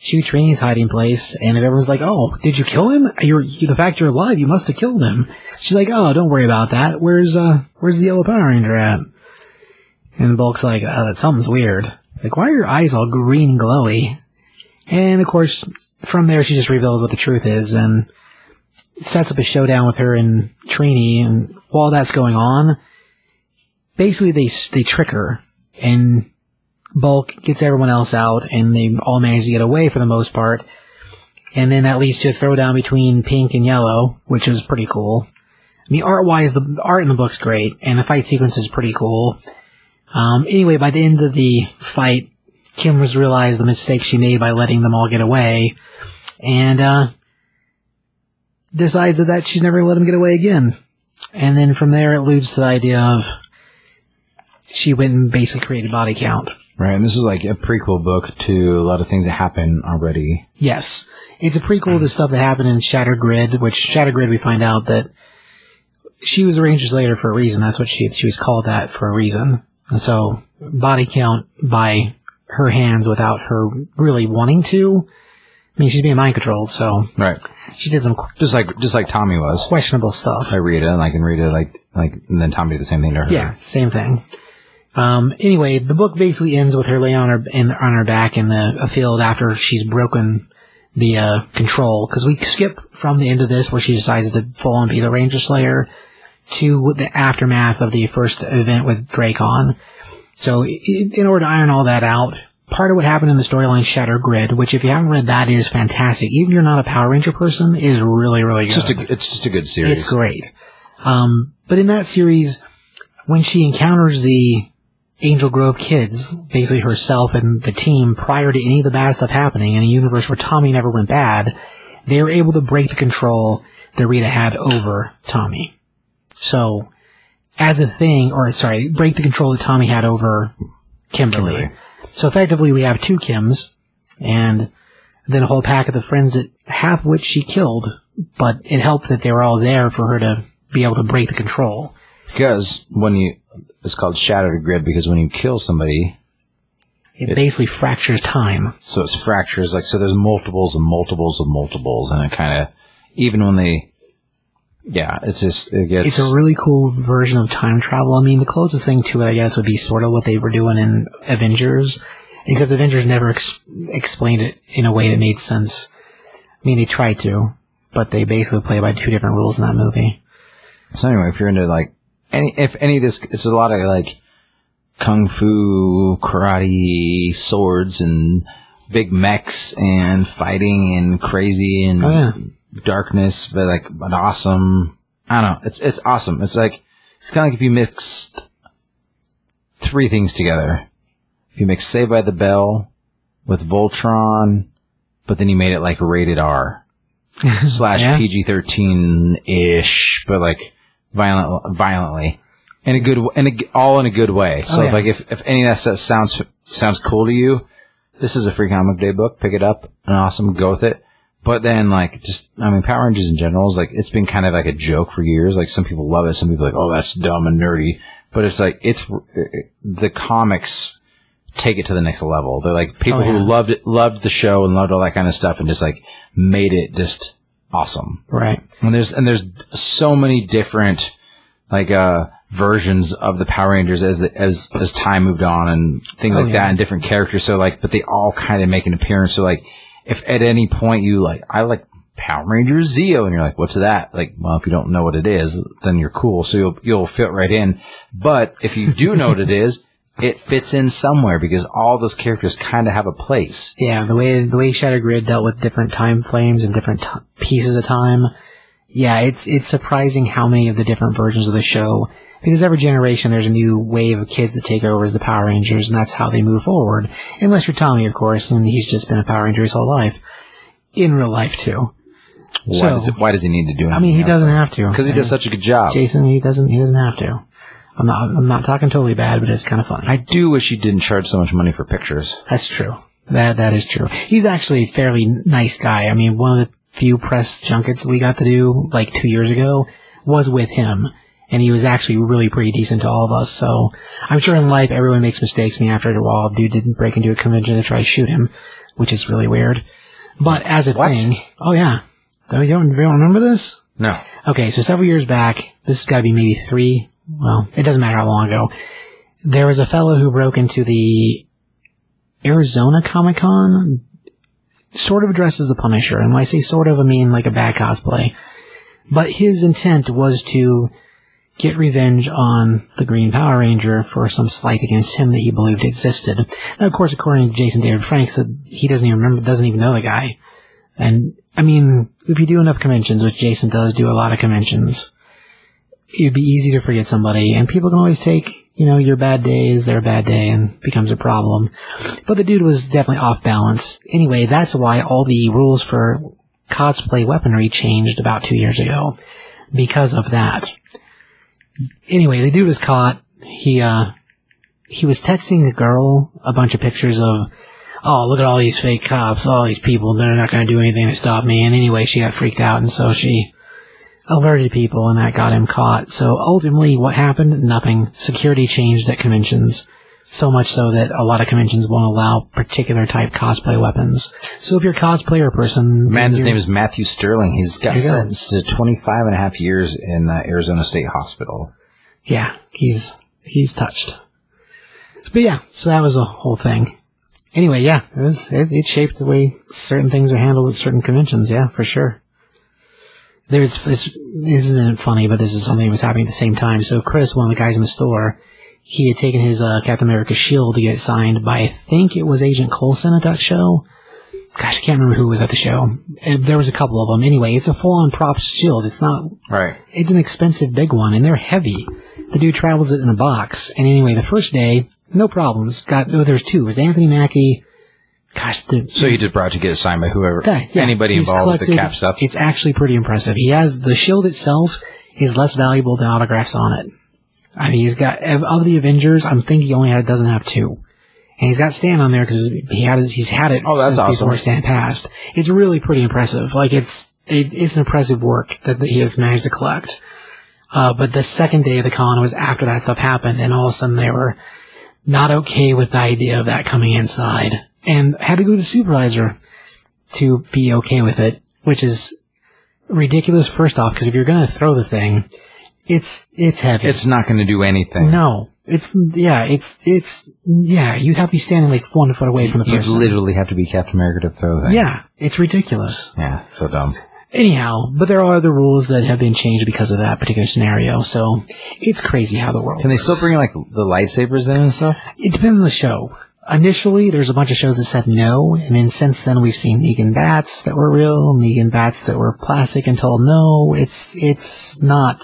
to Trini's hiding place, and everyone's like, "Oh, did you kill him? You're the fact you're alive. You must have killed him." She's like, "Oh, don't worry about that. Where's uh, where's the yellow Power Ranger at?" And Bulk's like, oh, "That something's weird. Like, why are your eyes all green and glowy?" And of course, from there, she just reveals what the truth is, and sets up a showdown with her and Trini. And while that's going on, basically they they trick her, and Bulk gets everyone else out, and they all manage to get away for the most part. And then that leads to a throwdown between pink and yellow, which is pretty cool. I mean, art-wise, the, the art in the book's great, and the fight sequence is pretty cool. Um, anyway, by the end of the fight, Kim has realized the mistake she made by letting them all get away, and uh, decides that, that she's never going to let them get away again. And then from there, it leads to the idea of she went and basically created body count. Right, and this is like a prequel book to a lot of things that happen already. Yes. It's a prequel to stuff that happened in Shattered Grid, which Shattered Grid we find out that she was a Ranger Slayer for a reason. That's what she she was called that for a reason. And so body count by her hands without her really wanting to. I mean, she's being mind controlled, so Right, she did some just like just like Tommy was questionable stuff. I read it, and I can read it like like, and then Tommy did the same thing to her. Yeah, same thing. Um, anyway, the book basically ends with her laying on her in, on her back in the a field after she's broken the uh, control. Because we skip from the end of this where she decides to full on be the Ranger Slayer to the aftermath of the first event with Drakkon. So, in order to iron all that out, part of what happened in the storyline Shatter Grid, which if you haven't read that is fantastic. Even if you're not a Power Ranger person, is really really good. It's just a it's just a good series. It's great. Um, but in that series, when she encounters the Angel Grove kids, basically herself and the team, prior to any of the bad stuff happening in a universe where Tommy never went bad, they were able to break the control that Rita had over Tommy. So, as a thing, or sorry, break the control that Tommy had over Kimberly. Kimberly. So effectively we have two Kims, and then a whole pack of the friends that half of which she killed, but it helped that they were all there for her to be able to break the control. because when you it's called Shattered Grid because when you kill somebody, It, basically fractures time. so it's fractures like so. There's multiples and multiples of multiples, and it kind of even when they, yeah, it's just it gets It's a really cool version of time travel. I mean, the closest thing to it, I guess, would be sort of what they were doing in Avengers, except Avengers never ex- explained it in a way that made sense. I mean, they tried to, but they basically play by two different rules in that movie. So anyway, if you're into like any, if any of this, it's a lot of like kung fu, karate, swords, and big mechs and fighting and crazy and Oh, yeah. darkness, but like but awesome. I don't know. It's it's awesome. It's like it's kind of like if you mixed three things together. If you mix Saved by the Bell with Voltron, but then you made it like rated R slash Yeah. PG thirteen ish, but like violent violently. In a good, in a, all in a good way. Oh, so, Oh, yeah. like, if, if any of that sounds sounds cool to you, this is a free comic day book. Pick it up and awesome. Go with it. But then, like, just, I mean, Power Rangers in general is like, it's been kind of like a joke for years. Like, some people love it. Some people are like, oh, that's dumb and nerdy. But it's like, it's, it, the comics take it to the next level. They're like, people Oh, yeah. who loved it, loved the show and loved all that kind of stuff and just like made it just awesome. Right. And there's, and there's so many different, like, uh, versions of the Power Rangers as the, as as time moved on and things Oh, like yeah. that and different characters. So like, but they all kind of make an appearance. So like, if at any point you like, I like Power Rangers Zeo, and you're like, what's that? Like, well, if you don't know what it is, then you're cool. So you'll you'll fit right in. But if you do know what it is, it fits in somewhere because all those characters kind of have a place. Yeah, the way the way Shadow Grid dealt with different time frames and different t- pieces of time. Yeah, it's it's surprising how many of the different versions of the show. Because every generation there's a new wave of kids that take over as the Power Rangers, and that's how they move forward. Unless you're Tommy, of course, and he's just been a Power Ranger his whole life. In real life too. Why, So- does, it, why does he need to do? I mean, he doesn't have to. because he does such a good job. Jason, he doesn't. He doesn't have to. I'm not. I'm not talking totally bad, but it's kind of funny. I do wish he didn't charge so much money for pictures. That's true. That that is true. He's actually a fairly nice guy. I mean, one of the few press junkets we got to do like two years ago was with him, and he was actually really pretty decent to all of us. So I'm sure in life everyone makes mistakes. I mean, after a while, dude didn't break into a convention to try to shoot him, which is really weird. But as a What? thing, oh yeah, you don't, you don't remember this? No. Okay, so several years back, this has got to be maybe three. Well, it doesn't matter how long ago. There was a fellow who broke into the Arizona Comic Con, sort of dressed as the Punisher. And when I say sort of, I mean like a bad cosplay. But his intent was to get revenge on the Green Power Ranger for some slight against him that he believed existed. Now, of course, according to Jason David Frank, said he doesn't even remember, doesn't even know the guy. And I mean, if you do enough conventions, which Jason does do a lot of conventions, it'd be easy to forget somebody, and people can always take, you know, your bad days, their bad day and becomes a problem. But the dude was definitely off balance. Anyway, that's why all the rules for cosplay weaponry changed about two years ago. Because of that. Anyway, the dude was caught. He, uh, he was texting a girl a bunch of pictures of, oh, look at all these fake cops, all these people, they're not going to do anything to stop me. And anyway, she got freaked out, and so she alerted people, and that got him caught. So ultimately, what happened? Nothing. Security changed at conventions. So much so that a lot of conventions won't allow particular type cosplay weapons. So if you're a cosplayer person, Man, his name is Matthew Sterling. He's got sentenced to 25 and a half years in uh, Arizona State Hospital. yeah, he's he's touched. But yeah, so that was a whole thing. Anyway, yeah, it was it, it shaped the way certain things are handled at certain conventions. Yeah, for sure. There's this, this isn't funny, but this is something that was happening at the same time. So Chris, one of the guys in the store, he had taken his uh, Captain America shield to get it signed by I think it was Agent Coulson at that show. Gosh, I can't remember who was at the show. There was a couple of them. Anyway, it's a full-on prop shield. It's not Right. it's an expensive big one, and they're heavy. The dude travels it in a box. And anyway, the first day, no problems. Got oh, there's two. It was Anthony Mackie. Gosh, the, So he just brought to get signed by whoever, yeah, anybody he's involved with the cap stuff. It's actually pretty impressive. He has the shield itself is less valuable than autographs on it. I mean, he's got of the Avengers. I'm thinking he only had, doesn't have two, and he's got Stan on there because he had he's had it. Oh, that's awesome. Before Stan passed, it's really pretty impressive. Like it's it, it's an impressive work that he has managed to collect. Uh, but the second day of the con was after that stuff happened, and all of a sudden they were not okay with the idea of that coming inside, and had to go to the supervisor to be okay with it, which is ridiculous. First off, because if you're going to throw the thing, it's it's heavy. it's not going to do anything. no, it's yeah, it's it's yeah. You'd have to be standing like one foot away from the person. You person. literally have to be Captain America to throw that. yeah, it's ridiculous. Yeah, so dumb. Anyhow, but there are other rules that have been changed because of that particular scenario. So it's crazy how the world. Can they works. still bring like the lightsabers in and stuff? It depends on the show. Initially, there's a bunch of shows that said no, and then since then we've seen Negan bats that were real, Negan bats that were plastic, and told no, it's it's not.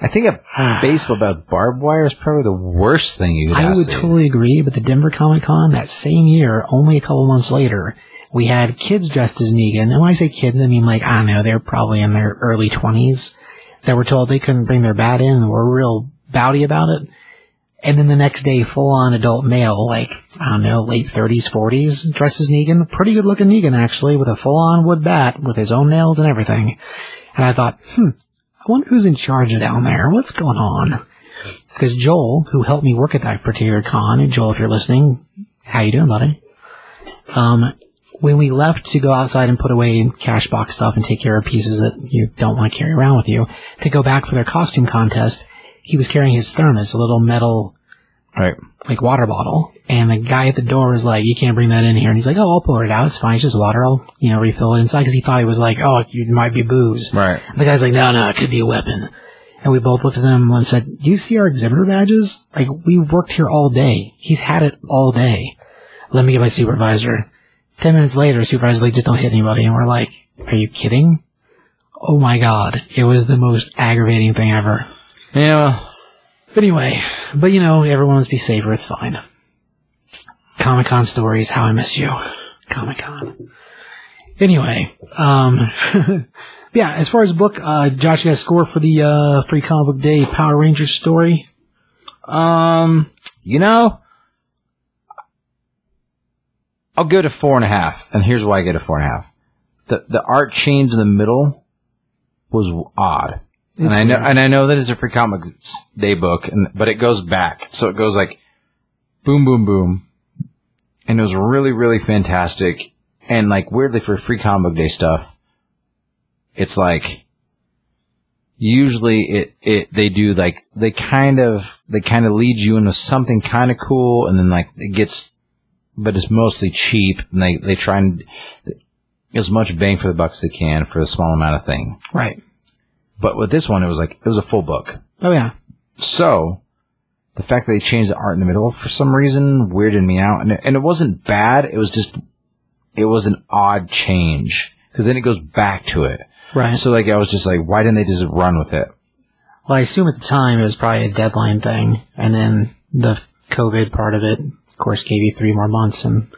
I think a ah. baseball bat barbed wire is probably the worst thing you could I would to- totally agree, but the Denver Comic Con that same year, only a couple months later, we had kids dressed as Negan, and when I say kids, I mean like I don't know, they're probably in their early twenties. That were told they couldn't bring their bat in and were real bowdy about it. And then the next day, full on adult male, like, I don't know, late 30s, 40s, dresses Negan. Pretty good looking Negan, actually, with a full on wood bat, with his own nails and everything. And I thought, hmm, I wonder who's in charge down there. What's going on? Because Joel, who helped me work at that particular con, and Joel, if you're listening, how you doing, buddy? Um, when we left to go outside and put away cash box stuff and take care of pieces that you don't want to carry around with you, to go back for their costume contest, he was carrying his thermos, a little metal Right. like water bottle. And the guy at the door was like, "You can't bring that in here." And he's like, "Oh, I'll pour it out. It's fine. It's just water. I'll you know refill it inside." Because he thought he was like, "Oh, it might be booze." Right. The guy's like, "No, no, it could be a weapon." And we both looked at him and said, "Do you see our exhibitor badges? Like we've worked here all day. He's had it all day. Let me get my supervisor." Ten minutes later, supervisor's like, "Just don't hit anybody." And we're like, "Are you kidding?" Oh my god, it was the most aggravating thing ever. Yeah. But anyway, but you know, everyone must be safer. It's fine. Comic Con stories. How I miss you, Comic Con. Anyway, um, yeah. As far as the book, uh, Josh, you got a score for the uh, free comic book day Power Rangers story. Um, you know, I'll go to four and a half, and here's why I get a four and a half. The the art change in the middle was odd, and I know and I know that it's a free comic day book, and but it goes back, so it goes like boom, boom, boom, and it was really, really fantastic, and like weirdly for free comic day stuff, it's like usually it, it they do like they kind of they kind of lead you into something kind of cool and then like it gets but it's mostly cheap and they they try and as much bang for the buck as they can for the small amount of thing. Right. But with this one it was like it was a full book. Oh yeah. so the fact that they changed the art in the middle for some reason weirded me out. And it, and it wasn't bad. It was just it was an odd change. Because then it goes back to it. Right. so like i was just like why didn't they just run with it? Well, I assume at the time it was probably a deadline thing, and then the COVID part of it, of course, gave you three more months, and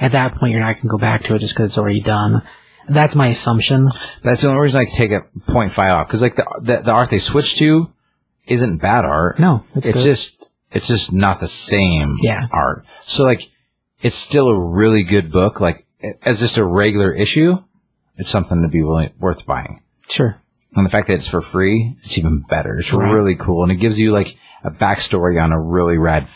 at that point you're not going to go back to it just because it's already done. That's my assumption. That's the only reason I take a 0.5 off because like the, the the art they switched to isn't bad art. No, it's it's just it's just not the same Yeah. art. So like it's still a really good book. Like as just a regular issue, it's something to be willing, worth buying. Sure. And the fact that it's for free, it's even better. It's Right. really cool, and it gives you like a backstory on a really rad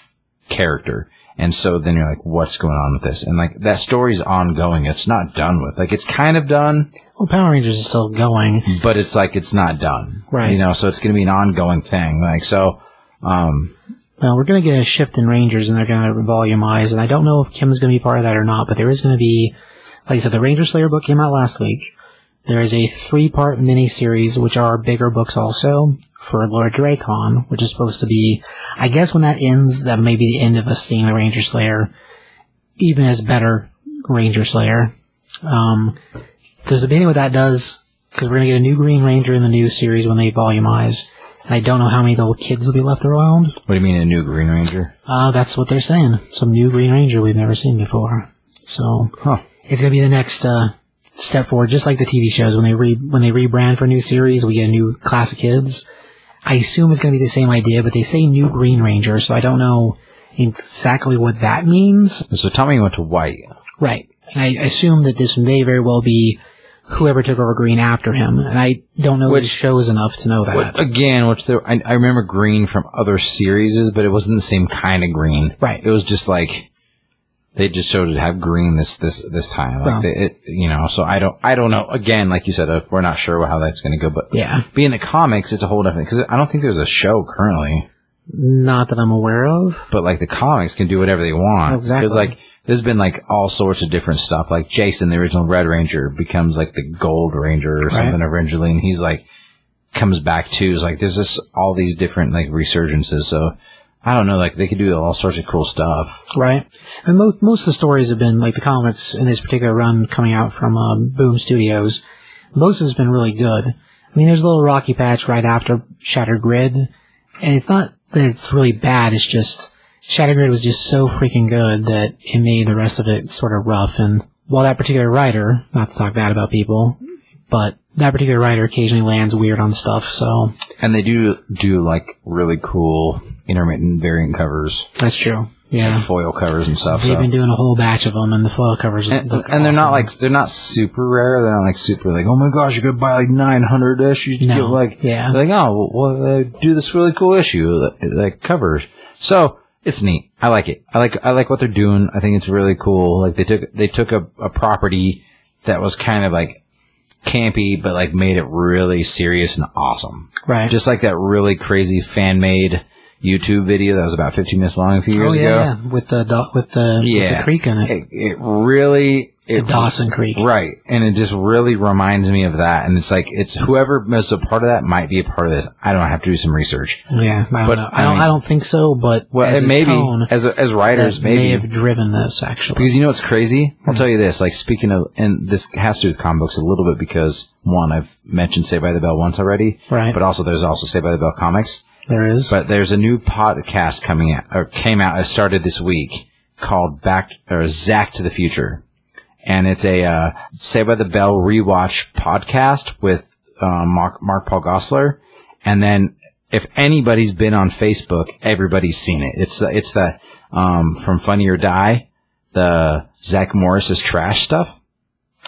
character. And so then you're like, what's going on with this? And like that story's ongoing. It's not done with. Like it's kind of done, Well, Power Rangers is still going. but it's like it's not done. Right. You know, so it's going to be an ongoing thing. Like so, um, Well, we're going to get a shift in Rangers, and they're going to volumize, and I don't know if Kim's going to be part of that or not, but there is going to be, like I said, the Ranger Slayer book came out last week. There is a three-part mini-series, which are bigger books also, for Lord Drakkon, which is supposed to be, I guess when that ends, that may be the end of us seeing the Ranger Slayer, even as better Ranger Slayer. Um, there's a beginning what that does, because we're going to get a new Green Ranger in the new series when they volumize, and I don't know how many little kids will be left around. what do you mean a new Green Ranger? Uh, that's what they're saying. Some new Green Ranger we've never seen before. So Huh. it's gonna be the next uh, step forward, just like the TV shows when they re when they rebrand for a new series, we get a new class of kids. I assume it's gonna be the same idea, but they say new Green Ranger, so I don't know exactly what that means. So Tommy went to white. Right. And I assume that this may very well be whoever took over Green after him, and I don't know Which- shows enough to know that. What, again, which there, I, I remember green from other series, but it wasn't the same kind of green. Right. It was just like they just showed it have green this this this time. Like they, it, you know, so I don't I don't know. Again, like you said, uh, we're not sure how that's going to go. But Yeah. being the comics, it's a whole different because I don't think there's a show currently. Not that I'm aware of. But like the comics can do whatever they want. Exactly. Because like there's been like all sorts of different stuff. Like Jason, the original Red Ranger, becomes like the Gold Ranger or something eventually, and he's like comes back too. It's like there's this all these different like resurgences. So I don't know, like they could do all sorts of cool stuff. Right. And mo- most of the stories have been, like the comics in this particular run coming out from um, Boom Studios, most of it's been really good. I mean, there's a little rocky patch right after Shattered Grid, and it's not that it's really bad, it's just Shattered Grid was just so freaking good that it made the rest of it sort of rough. And while that particular writer, not to talk bad about people, but that particular writer occasionally lands weird on stuff, so And they do do like really cool intermittent variant covers, that's true. Yeah. foil covers and stuff. They've so. been doing a whole batch of them, and the foil covers and, and they're not like they're not super rare. They're not like super like oh my gosh, you're gonna buy like 900 issues to No, get like yeah. They're like oh well, well uh, do this really cool issue that, that covers. So it's neat. I like it. I like I like what they're doing. I think it's really cool. Like they took they took a, a property that was kind of like campy, but like made it really serious and awesome. right. Just like that really crazy fan made YouTube video that was about 15 minutes long a few years oh yeah, ago. yeah, with the do- with the with Yeah. the creek in it, It, it really it Dawson Creek. Right. And it just really reminds me of that. And it's like, it's whoever was a part of that might be a part of this. I don't have to do some research. Yeah, I don't But, know. I I don't. mean- I don't think so. But Well, as a maybe, tone, as, as writers, that may maybe. have driven this actually. Because you know what's crazy? I'll hmm. tell you this. Like speaking of, and this has to do with comic books a little bit because one, I've mentioned Saved by the Bell once already, Right. But also there's also Saved by the Bell comics. there is. But there's a new podcast coming out or came out. It started this week called Back or Zack to the Future, and it's a uh, Saved by the Bell rewatch podcast with um, Mark Mark Paul Gosselaar, and then if anybody's been on Facebook, everybody's seen it. It's the it's the um, from Funny or Die, the Zack Morris's trash stuff.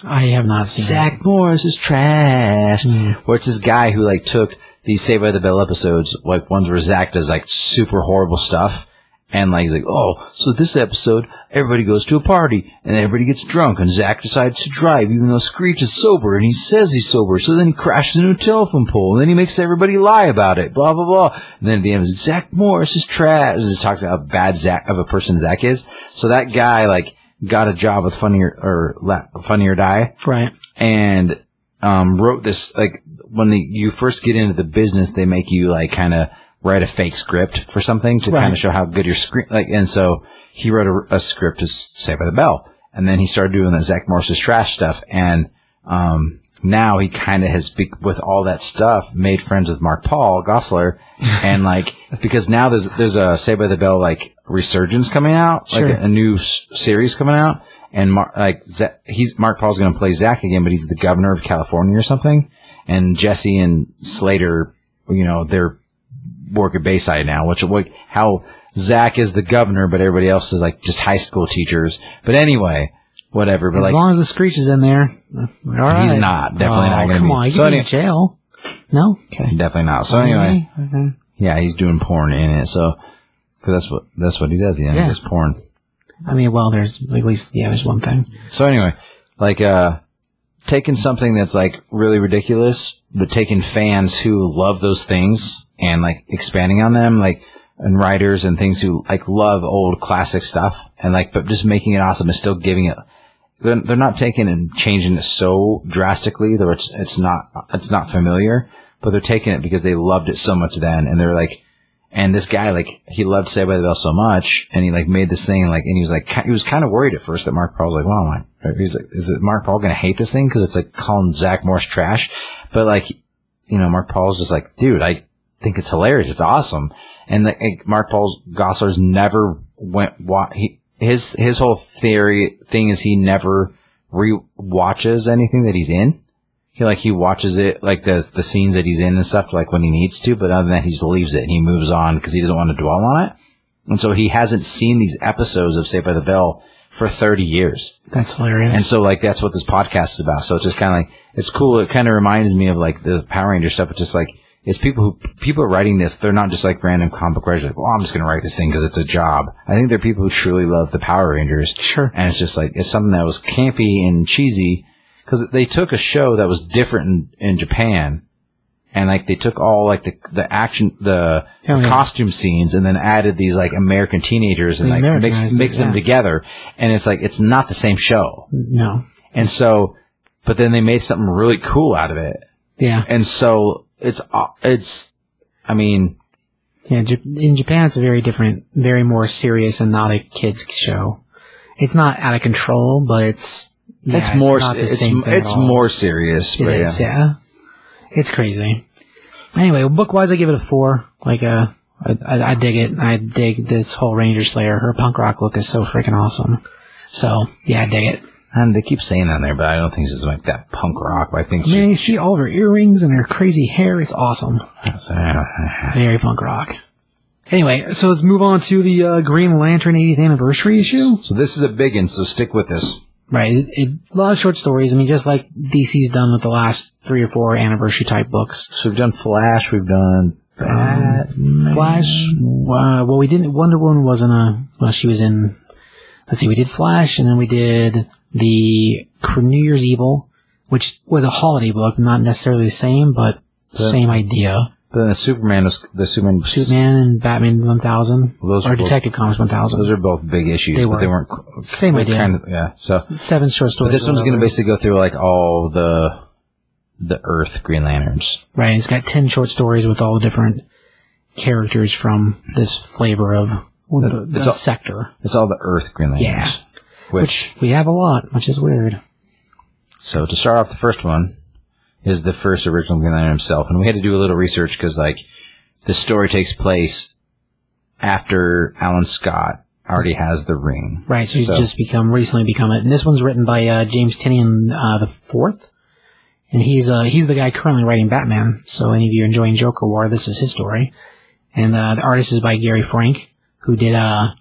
I have not seen. it. Zack Morris is trash. Hmm. Where it's this guy who like took these Saved by the Bell episodes, like ones where Zack does like super horrible stuff, and like he's like, oh, so this episode everybody goes to a party and everybody gets drunk, and Zack decides to drive even though Screech is sober and he says he's sober, so then he crashes into a telephone pole and then he makes everybody lie about it, blah blah blah, and then at the end, it's Zack Morris is trash. And just talks about how bad Zack of a person Zack is. So that guy like got a job with Funnier or, La- Funny or Die Right. and um, wrote this like when the, you first get into the business, they make you like kind of write a fake script for something to Right. kind of show how good your screen like. And so he wrote a, a script to Saved by the Bell, and then he started doing the Zack Morris's trash stuff, and um, now he kind of has be- with all that stuff made friends with Mark Paul Gosselaar, and like because now there's there's a Saved by the Bell like resurgence coming out, Sure. like a, a new s- series coming out. And Mar- like he's Mark Paul's going to play Zack again, but he's the governor of California or something. And Jesse and Slater, you know, they're work at Bayside now, which like how Zack is the governor, but everybody else is like just high school teachers. But anyway, whatever. But As like long as the screech is in there, all He's right. not. Definitely oh, not gonna come be. on, he's So in any- jail. No. Okay. definitely not. So anyway, Okay. yeah, he's doing porn in it. So because that's what that's what he does. Yeah, Yeah. he does porn. I mean, well, there's at least yeah, there's one thing. So anyway, like uh taking something that's like really ridiculous, but taking fans who love those things and like expanding on them, like and writers and things who like love old classic stuff and like but just making it awesome and still giving it they're, they're not taking and changing it so drastically that it's it's not it's not familiar, but they're taking it because they loved it so much then and they're like and this guy, like, he loved Saved by the Bell so much, and he like made this thing, like, and he was like, he was kind of worried at first that Mark Paul was like, well, am I, he's like, is it Mark Paul gonna hate this thing because it's like calling Zack Morris trash? But like, you know, Mark Paul's just like, dude, I think it's hilarious, it's awesome, and like, Mark Paul's Gosselaar's never went wa- he his his whole theory thing is he never re watches anything that he's in he like he watches it like the the scenes that he's in and stuff like when he needs to, but other than that he just leaves it and he moves on because he doesn't want to dwell on it. And so he hasn't seen these episodes of Saved by the Bell for 30 years. That's hilarious. And so like that's what this podcast is about. So it's just kind of like it's cool. It kind of reminds me of like the Power Ranger stuff. It's just like it's people who people are writing this. They're not just like random comic writers. Like, well, I'm just going to write this thing because it's a job. I think they're people who truly love the Power Rangers. Sure. And it's just like it's something that was campy and cheesy because they took a show that was different in, in Japan and like they took all like the the action the yeah. costume scenes and then added these like American teenagers and They like mixed Americanized it, mixed them yeah. together, and it's like it's not the same show, No. and so but then they made something really cool out of it, Yeah. and so it's uh, it's I mean Yeah. In Japan, it's a very different, very more serious and not a kids show. It's not out of control, but it's, yeah, it's more it's same thing at it's all. more serious, It but is, yeah. yeah. It's crazy. Anyway, book wise, I give it a four. Like, uh, I, I, I dig it. I dig this whole Ranger Slayer. Her punk rock look is so freaking awesome. So, yeah, I dig it. And they keep saying that in there, but I don't think it's like that punk rock. But I think I mean, you see all of her earrings and her crazy hair. It's awesome. she, uh, Very punk rock. Anyway, so let's move on to the uh, Green Lantern 80th anniversary issue. so this is a big one, so stick with us. Right. It, it, a lot of short stories. I mean, just like DC's done with the last three or four anniversary type books. So we've done Flash, we've done Batman. Flash. Uh, well, we didn't. Wonder Woman wasn't a. Well, she was in. Let's see. We did Flash, and then we did the New Year's Evil, which was a holiday book, not necessarily the same, but same idea. Then the Superman was the Superman. Superman and Batman 1000, Those or are both- Detective Comics 1000. Those are both big issues, They but they weren't qu- Same idea. Kind of, yeah. So, Seven short but stories. this one's going to whatever. basically go through like all the the Earth Green Lanterns. Right. It's got 10 short stories with all the different characters from this flavor of well, the, the It's all- sector, It's all the Earth Green Lanterns. Yeah. Which, which we have a lot, which is weird. so to start off, the first one is the first original Green Lantern himself, and we had to do a little research because like the story takes place after Alan Scott already has the ring. Right. So he's So- just become recently become it. And this one's written by uh, James Tynion uh, the fourth, and he's uh, he's the guy currently writing Batman. So any of you enjoying Joker War, this is his story. And uh, the artist is by Gary Frank, who did uh,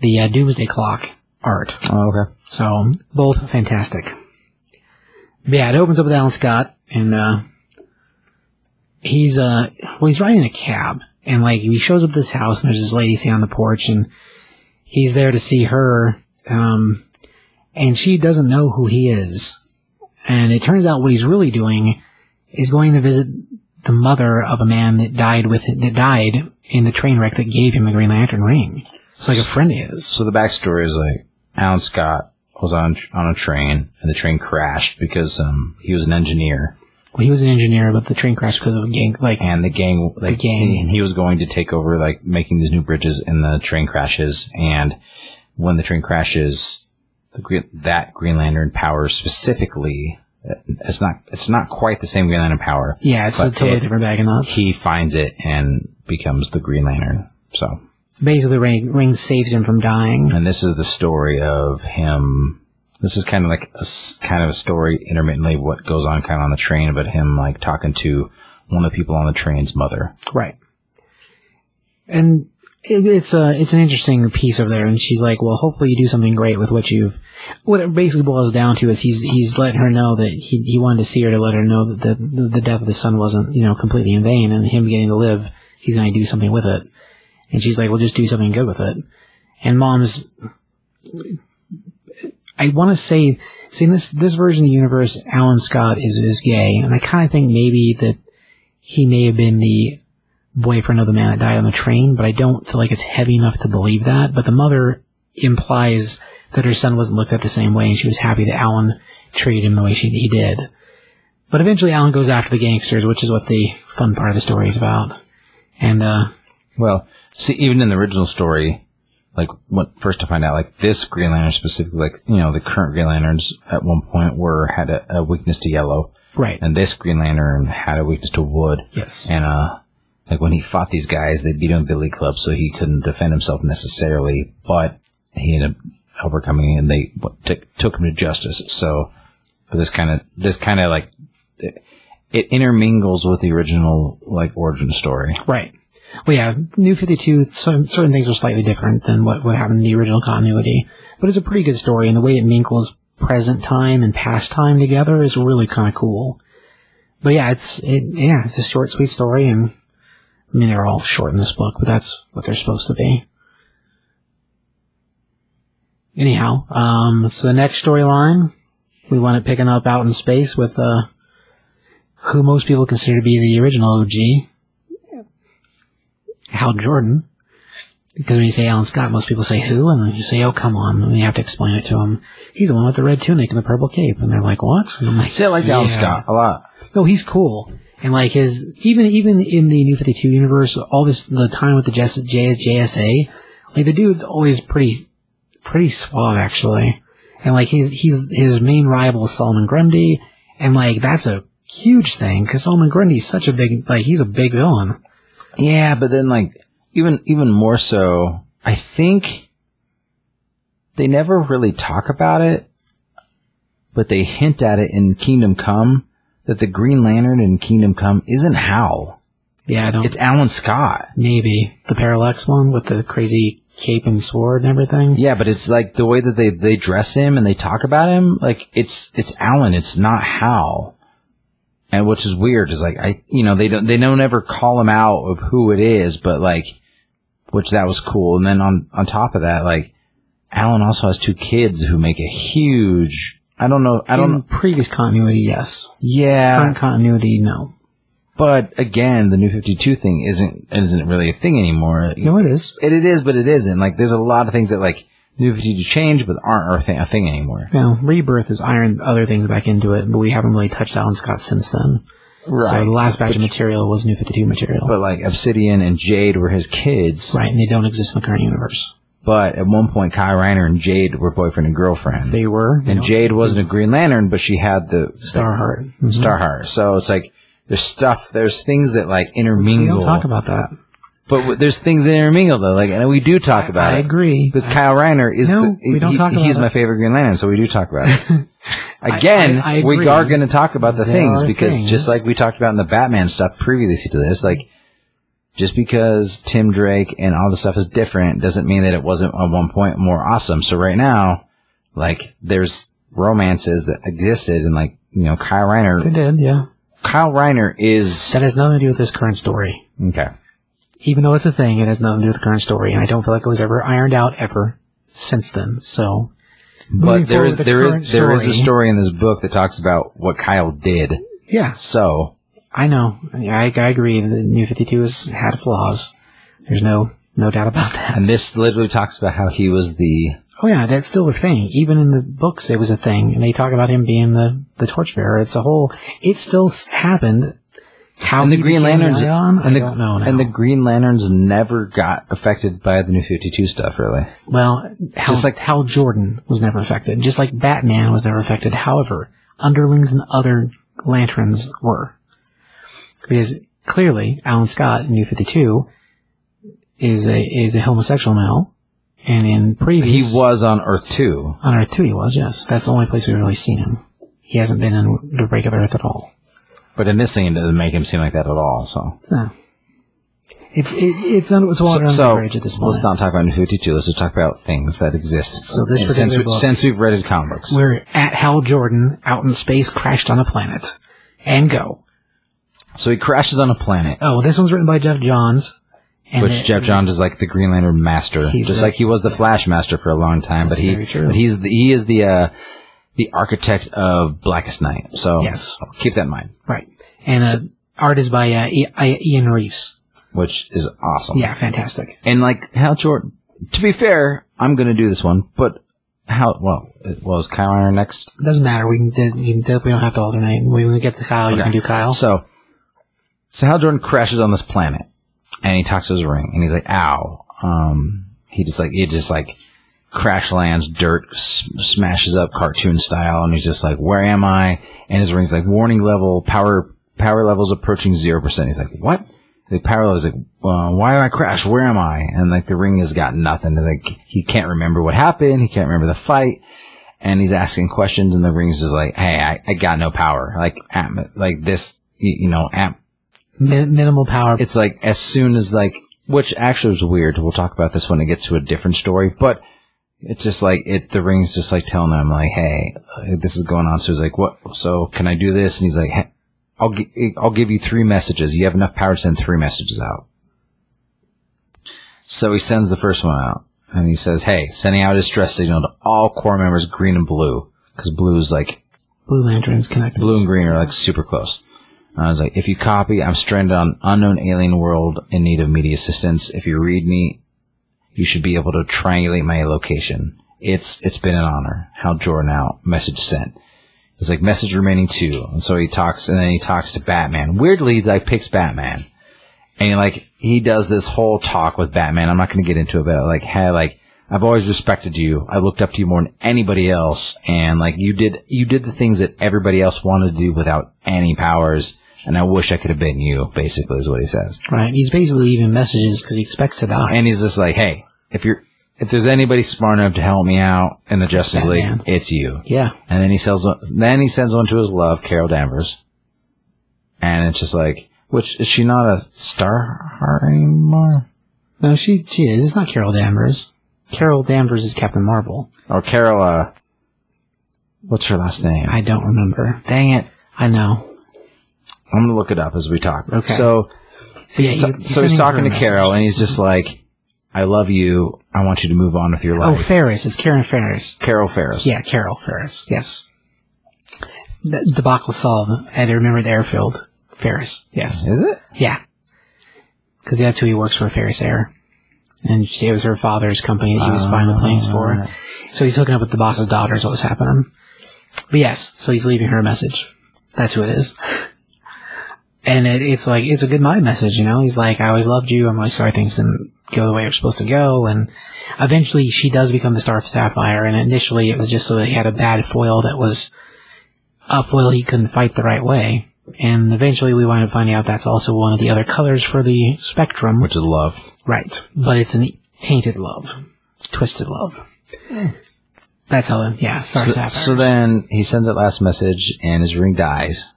the uh, Doomsday Clock art. Oh, okay. So both fantastic. But yeah, it opens up with Alan Scott, and uh, he's uh, well, he's riding a cab, and like he shows up at this house, and there's this lady sitting on the porch, and he's there to see her, um, and she doesn't know who he is, and it turns out what he's really doing is going to visit the mother of a man that died with that died in the train wreck that gave him the Green Lantern ring. It's like a friend of his. So the backstory is like Alan Scott was on on a train and the train crashed because um he was an engineer Well, he was an engineer, but the train crashed because of a gang. Like, and the gang like gang. and he was going to take over like making these new bridges and the train crashes and when the train crashes the green, that Green Lantern power specifically it's not it's not quite the same Green Lantern power yeah, it's a totally it- different bag of nuts. he finds it and becomes the Green Lantern so So basically, the ring, ring saves him from dying. and this is the story of him. This is kind of like a kind of a story intermittently what goes on kind of on the train about him like talking to one of the people on the train's mother. Right. And it, it's a it's an interesting piece over there. And she's like, "Well, hopefully you do something great with what you've." What it basically boils down to is he's he's letting her know that he he wanted to see her to let her know that the the, the death of the son wasn't you know completely in vain, and him getting to live, he's going to do something with it. And she's like, "Well, just do something good with it." And mom's. I want to say, see in this this version of the universe, Alan Scott is is gay, and I kind of think maybe that he may have been the boyfriend of the man that died on the train, but I don't feel like it's heavy enough to believe that. But the mother implies that her son wasn't looked at the same way, and she was happy that Alan treated him the way she, he did. But eventually, Alan goes after the gangsters, which is what the fun part of the story is about. And uh, Well, see, even in the original story, like what first to find out, like this Green Lantern specifically, like you know the current Green Lanterns at one point were had a, a weakness to yellow, right, and this Green Lantern had a weakness to wood. yes, And uh like when he fought these guys, they beat him in Billy Club, so he couldn't defend himself necessarily, but he ended up overcoming it and they took took him to justice. So but this kind of this kind of like it, it intermingles with the original like origin story. right. Well, yeah, New Fifty Two. Some certain things are slightly different than what what happened in the original continuity, but it's a pretty good story, and the way it mingles present time and past time together is really kind of cool. But yeah, it's it yeah, it's a short, sweet story, and I mean they're all short in this book, but that's what they're supposed to be. Anyhow, um, so the next storyline, we want it picking up out in space with uh, who most people consider to be the original OG, Hal Jordan. Because when you say Alan Scott, most people say who, and then you say, "Oh, come on!" And you have to explain it to them. He's the one with the red tunic and the purple cape, and they're like, "What?" And I'm like, See, I like Alan Scott a lot. No, he's cool. And like his, even, even in the New 52 universe, all this, the time with the JS, JSA, like the dude's always pretty, pretty suave actually. And like he's, he's, his main rival is Solomon Grundy. And like that's a huge thing because Solomon Grundy's such a big, like he's a big villain. Yeah, but then like even even more so, I think they never really talk about it, but they hint at it in Kingdom Come that the Green Lantern in Kingdom Come isn't Hal. Yeah, I don't, It's Alan Scott. maybe the Parallax one with the crazy cape and sword and everything. Yeah, but it's like the way that they, they dress him and they talk about him, like it's it's Alan, it's not Hal. And which is weird is like I you know, they don't they don't ever call him out of who it is, but like which that was cool. And then on on top of that, like Alan also has two kids who make a huge I don't know I don't In previous continuity, yes. yeah Current continuity, no. but again the new fifty two thing isn't isn't really a thing anymore. No, it is. It, it is, but it isn't. Like there's a lot of things that like new fifty two change but aren't a thing, a thing anymore. Now, Rebirth has ironed other things back into it, but we haven't really touched Alan Scott since then. Right. So the last batch of material was New 52 material. But like Obsidian and Jade were his kids. right, and they don't exist in the current universe. But at one point, Kai Rayner and Jade were boyfriend and girlfriend. They were. They and Jade wasn't a Green Lantern, but she had the Starheart. the Starheart. So it's like there's stuff, there's things that like intermingle. We don't talk about that. But there's things that intermingle though. Like, and we do talk about it. I it. agree. Because Kyle Rayner is No, the, we don't he- talk about he's it. my favorite Green Lantern, so we do talk about it. Again, I- I we are going to talk about the There things because things. just like we talked about in the Batman stuff previously to this, like just because Tim Drake and all the stuff is different doesn't mean that it wasn't at one point more awesome. So right now, like there's romances that existed and like, you know, Kyle Rayner. They did, yeah. Kyle Rayner is, That has nothing to do with this current story. okay. Even though it's a thing, it has nothing to do with the current story, and I don't feel like it was ever ironed out ever since then. So, But there is, the there is, there is a story- in this book that talks about what Kyle did. Yeah, So, I know. I, I agree. The New 52 has had flaws. There's no no doubt about that. and this literally talks about how he was the Oh yeah, that's still a thing. Even in the books, it was a thing, and they talk about him being the the torchbearer. It's a whole. It still happened. How and the Green Lanterns and the I don't know. Now. and the Green Lanterns never got affected by the New Fifty Two stuff, really. well, Hal, Just like- Hal Jordan was never affected, just like Batman was never affected. However, underlings and other lanterns were, because clearly Alan Scott in New Fifty Two is a is a homosexual male, and in previous He was on Earth Two, On Earth 2 he was, yes. That's the only place we've really seen him. He hasn't been in the regular Earth at all. But in this thing, it doesn't make him seem like that at all. So, No. It's, it, it's, under, it's water so, under so the bridge at this point. let's not talk about Two. Let's just talk about things that exist. So this And since, particular we, book- since we've read it comic books, We're at Hal Jordan, out in space, crashed on a planet. And go. so he crashes on a planet, Oh, this one's written by Geoff Johns. And which it- Geoff Johns is like the Green Lantern master, He's just the- like he was the Flash master for a long time. but That's he, very true. but he's the, he is the uh, the architect of Blackest Night. So Yes. keep that in mind. Right. And uh, art is by uh, Ivan Reis. Which is awesome. Yeah, fantastic. And like Hal Jordan, to be fair, I'm going to do this one, but how, well, it was Kyle Rayner next. It doesn't matter. We can, we, can, we don't have to alternate. When we get to Kyle, you can do Kyle. So, so Hal Jordan crashes on this planet and he talks to his ring and he's like, ow. Um, he just like, he just like crash lands, dirt s- smashes up cartoon style and he's just like, where am I? And his ring's like, warning level, power, power levels approaching 0%. He's like, what? The power level is like, uh, why am I crash? Where am I? And like the ring has got nothing. And, like he can't remember what happened. He can't remember the fight. And he's asking questions and the ring's just like, hey, I, I got no power. Like, am, like this, you, you know, am, Min- minimal power. it's like as soon as like, which actually was weird. We'll talk about this when it gets to a different story, but it's just like it. The ring's just like telling him like, "Hey, this is going on." So he's like, "What? So can I do this?" And he's like, hey, "I'll gi- I'll give you three messages. You have enough power to send three messages out." So he sends the first one out, and he says, "Hey, sending out a distress signal to all core members, green and blue, because blue is like Blue Lanterns connected. blue and green are like super close. And I was like, if you copy, I'm stranded on unknown alien world in need of media assistance. If you read me, you should be able to triangulate my location. It's it's been an honor. Hal Jordan out. Message sent. It's like message remaining two. And so he talks, and then he talks to Batman. Weirdly, like picks Batman, and like he does this whole talk with Batman. I'm not going to get into it, but like, hey, like I've always respected you. I looked up to you more than anybody else, and like you did, you did the things that everybody else wanted to do without any powers. And I wish I could have been you. Basically, is what he says. Right. He's basically leaving messages because he expects to die. And he's just like, hey, if you're if there's anybody smart enough to help me out in the Justice League, it's you. yeah. And then he sells. Then he sends one to his love, Carol Danvers. And it's just like, which is she not a star anymore? No, she she is. It's not Carol Danvers. Carol Danvers is Captain Marvel. Or Carol? Uh, what's her last name? I don't remember. Dang it! I know. I'm gonna look it up as we talk. Okay. So, So, yeah, so he- he's sending talking to Carol, and he's just like, "I love you. I want you to move on with your oh, life. Oh. Ferris. It's Karen Ferris. Carol Ferris. Yeah, Carol Ferris. Yes. The debacle solved. I had to remember the airfield. Ferris. Yes. Is it? Yeah. Because that's who he works for, Ferris Air. And she, it was her father's company that he was buying the planes for. Ah. So he's hooking up with the boss's daughter is what's happening. But yes, so he's leaving her a message. That's who it is. And it, it's like, it's a good goodbye message, you know? He's like, I always loved you. I'm really sorry things didn't go the way they're supposed to go. And eventually she does become the Star of Sapphire. And initially it was just so that he had a bad foil that was a foil he couldn't fight the right way. And eventually we wind up finding out that's also one of the other colors for the spectrum. Which is love. Right. But it's a tainted love. Twisted love. That's how, the, yeah, Star So, Sapphire. so then he sends that last message, and his ring dies.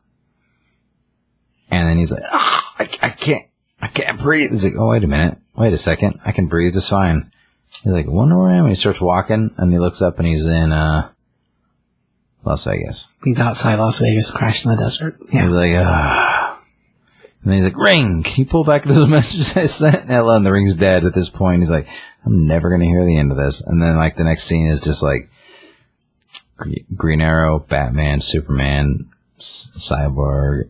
And then he's like, ah, I, I can't, I can't breathe. He's like, oh, wait a minute. Wait a second. I can breathe just fine. He's like, wonder where I am. And he starts walking, and he looks up, and he's in, uh, Las Vegas. He's outside Las Vegas, crashed in the desert. Yeah. He's like, ah. And then he's like, ring, can you pull back those messages I sent? And and the ring's dead at this point. He's like, I'm never going to hear the end of this. And then, like, the next scene is just like, Green Arrow, Batman, Superman, S- Cyborg,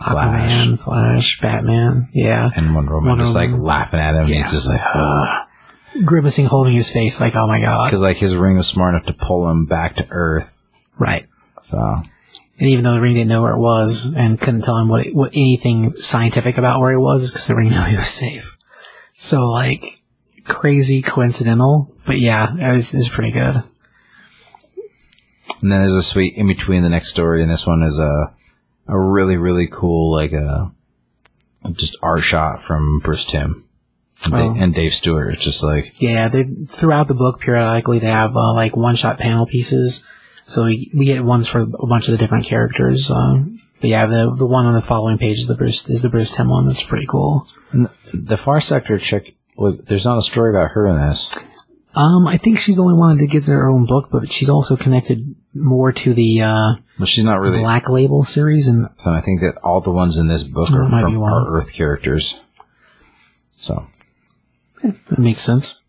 Aquaman, Flash, Batman. Yeah. and Wonder Woman Wonder just like Woman. laughing at him. And Yeah. he's just like, ah. Grimacing, holding his face like, oh my god. Because like his ring was smart enough to pull him back to Earth. Right. So And even though the ring didn't know where it was and couldn't tell him what, it, what anything scientific about where he was, because the ring knew he was safe. So like, crazy coincidental. But yeah, it was, it was pretty good. And then there's a sweet in between the next story and this one is a a really really cool like a just art shot from Bruce Timm and, Oh. Dave, and Dave Stewart. It's just like Yeah, they throughout the book periodically they have uh, like one shot panel pieces, so we, we get ones for a bunch of the different characters. Um, but yeah, the the one on the following page is the Bruce is the Bruce Timm one. That's pretty cool. the Far Sector chick. There's not a story about her in this. Um, I think she's the only one that gets her own book, but she's also connected more to the uh, But she's not really. Black Label series, and So I think that all the ones in this book are might be from one. our Earth characters. So that makes sense.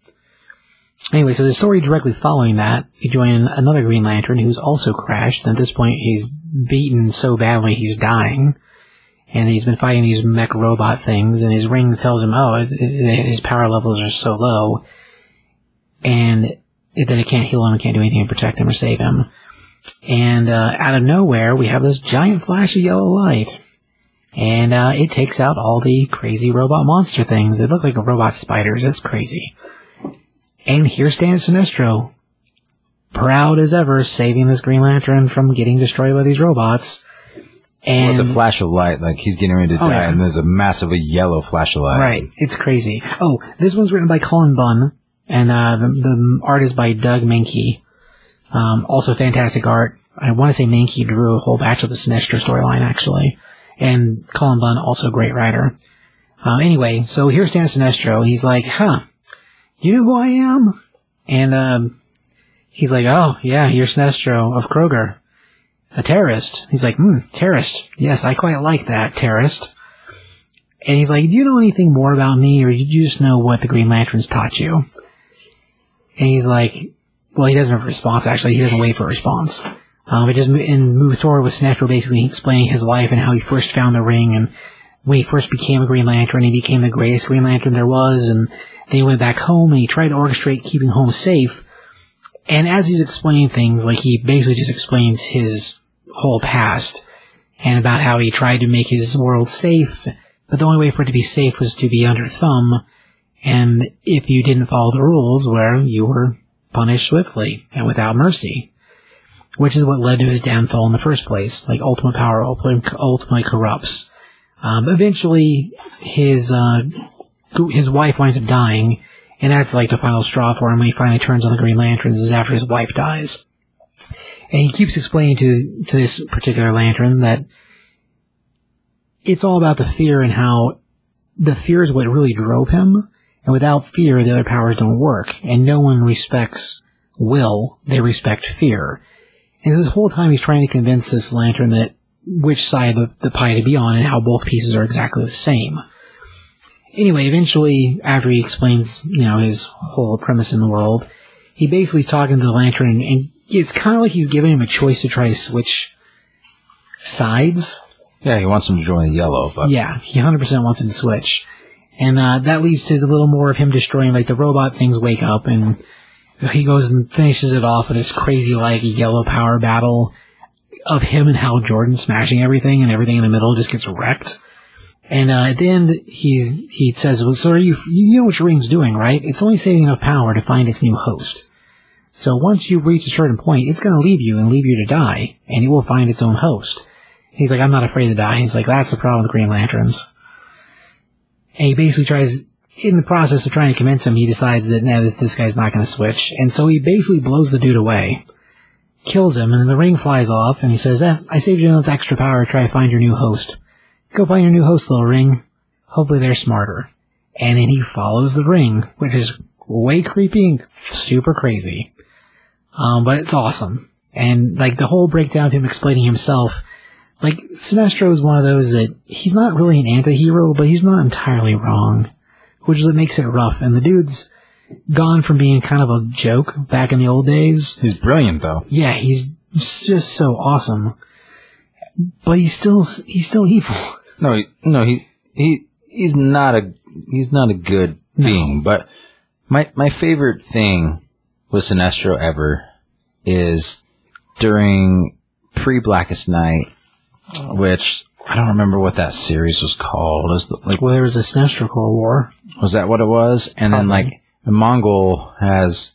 Anyway, so the story directly following that, we join another Green Lantern who's also crashed, and at this point he's beaten so badly he's dying. And he's been fighting these mech robot things, and his ring tells him, oh, it, it, his power levels are so low, and that it can't heal him, it can't do anything to protect him or save him. And uh, out of nowhere, we have this giant flash of yellow light. And uh, it takes out all the crazy robot monster things. They look like robot spiders. It's crazy. And here stands Sinestro, proud as ever, saving this Green Lantern from getting destroyed by these robots. And with the flash of light, like he's getting ready to Oh, die, yeah. and there's a massively yellow flash of light. Right. It's crazy. Oh, this one's written by Cullen Bunn, and uh, the, the art is by Doug Mahnke. Um, also fantastic art. I want to say Mahnke drew a whole batch of the Sinestro storyline, actually. And Cullen Bunn, also a great writer. Uh, anyway, so here's Dan Sinestro. He's like, huh, do you know who I am? And um, he's like, oh, yeah, you're Sinestro of Korugar. A terrorist. He's like, hmm, terrorist. Yes, I quite like that, terrorist. And he's like, Do you know anything more about me, or did you just know what the Green Lanterns taught you? And he's like, Well, he doesn't have a response, actually. He doesn't wait for a response. Um, it just and move forward with Sinestro basically explaining his life and how he first found the ring and when he first became a Green Lantern, he became the greatest Green Lantern there was, and then he went back home and he tried to orchestrate keeping home safe. And as he's explaining things, like he basically just explains his whole past and about how he tried to make his world safe, but the only way for it to be safe was to be under thumb, and if you didn't follow the rules, where you were punished swiftly and without mercy. Which is what led to his downfall in the first place. Like ultimate power ultimately corrupts. Um, eventually, his uh, his wife winds up dying, and that's like the final straw for him when he finally turns on the Green Lanterns is after his wife dies. And he keeps explaining to to this particular lantern that it's all about the fear and how the fear is what really drove him, and without fear, the other powers don't work, and no one respects will; they respect fear. And this whole time, he's trying to convince this lantern that which side of the pie to be on, and how both pieces are exactly the same. Anyway, eventually, after he explains, you know, his whole premise in the world, he basically is talking to the lantern, and, and it's kind of like he's giving him a choice to try to switch sides. Yeah, he wants him to join the yellow, but Yeah, he 100% wants him to switch. And uh, that leads to a little more of him destroying, like, the robot things wake up, and he goes and finishes it off with this crazy, like, yellow power battle of him and Hal Jordan smashing everything, and everything in the middle just gets wrecked. And uh, at the end, he's he says, "Well, so you you know what your ring's doing, right? It's only saving enough power to find its new host. So once you reach a certain point, it's going to leave you and leave you to die, and it will find its own host." He's like, "I'm not afraid to die." He's like, "That's the problem with Green Lanterns." And he basically tries, in the process of trying to convince him, he decides that nah, this, this guy's not going to switch, and so he basically blows the dude away, kills him, and then the ring flies off, and he says, eh, "I saved you enough extra power to try to find your new host." Go find your new host, little ring. Hopefully they're smarter. And then he follows the ring, which is way creepy and super crazy. Um, but it's awesome. And like the whole breakdown of him explaining himself, like Sinestro is one of those that he's not really an anti-hero, but he's not entirely wrong, which is what makes it rough. And the dude's gone from being kind of a joke back in the old days. he's brilliant though. Yeah, he's just so awesome. But he's still, he's still evil. No, he, no, he he he's not a he's not a good being. But my my favorite thing with Sinestro ever is during pre Blackest Night, which I don't remember what that series was called. Was like Well, there was a Sinestro Corps War. was that what it was? And then Probably. like the Mongul has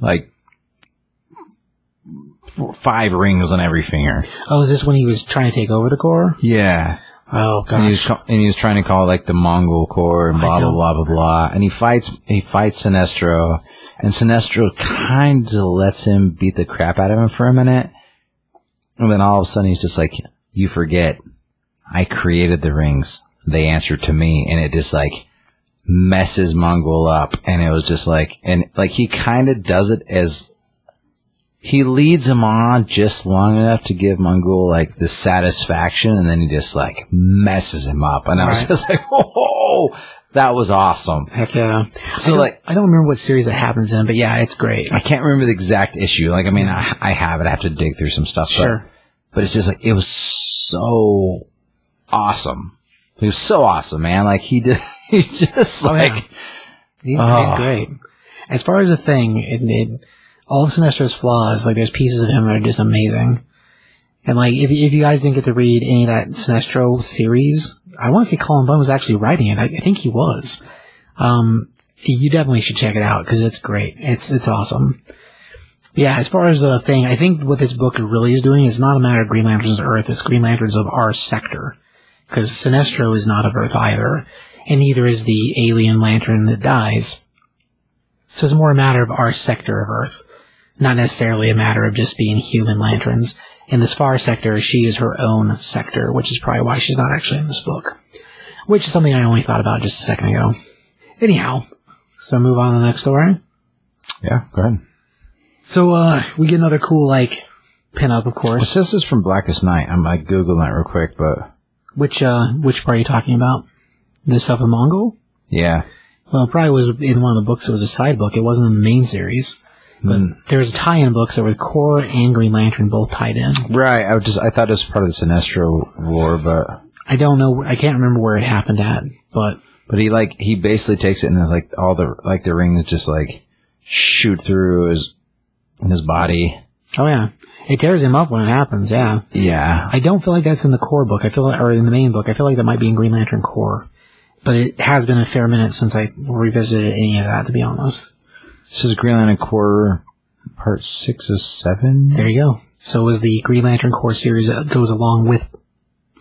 like f- five rings on every finger. Oh, is this when he was trying to take over the Corps? Yeah. Oh And he was gosh. ca- and he was trying to call like the Mongul Corps and blah blah blah blah blah. And he fights he fights Sinestro, and Sinestro kind of lets him beat the crap out of him for a minute, and then all of a sudden he's just like, "You forget, I created the rings. They answer to me," and it just like messes Mongul up, and it was just like, and like he kind of does it as he leads him on just long enough to give Mongul like the satisfaction, and then he just like messes him up. And I was Right. just like, "Oh, that was awesome." Heck yeah. So, I like- I don't remember what series it happens in, but yeah, it's great. I can't remember the exact issue. Like, I mean, I, I have it. I have to dig through some stuff. but- Sure. But, it's just like it was so awesome. He was so awesome, man. Like he did. He just Oh, yeah. like He's, Oh. he's great. As far as the thing, it, it, all of Sinestro's flaws, like there's pieces of him that are just amazing. And like, if, if you guys didn't get to read any of that Sinestro series, I want to say Cullen Bunn was actually writing it. I, I think he was. Um, you definitely should check it out because it's great. It's it's awesome. Yeah, as far as the thing, I think what this book really is doing is not a matter of Green Lanterns of Earth, it's Green Lanterns of our sector. Because Sinestro is not of Earth either, and neither is the alien lantern that dies. So it's more a matter of our sector of Earth, not necessarily a matter of just being human lanterns. In this far sector, she is her own sector, which is probably why she's not actually in this book. Which is something I only thought about just a second ago. Anyhow, so move on to the next story. yeah. Go ahead. So, uh, we get another cool, like, pinup, of Well, course. this is from Blackest Night. I'm like googling that real quick, but Which, uh, which part are you talking about? The stuff with Mongul? yeah, Well, it probably was in one of the books. It was a side book. It wasn't in the main series. But Hmm. there's tie-in books that were Corps and Green Lantern both tied in. Right. I just I thought it was part of the Sinestro war, but I don't know. I can't remember where it happened at, but but he like he basically takes it and is like all the like the rings just like shoot through his his body. oh yeah, it tears him up when it happens. Yeah, Yeah. I don't feel like that's in the core book. I feel like, or in the main book. I feel like that might be in Green Lantern Corps, but it has been a fair minute since I revisited any of that. To be honest, This is Green Lantern Corps part six or seven. there you go. So it was the Green Lantern Corps series that goes along with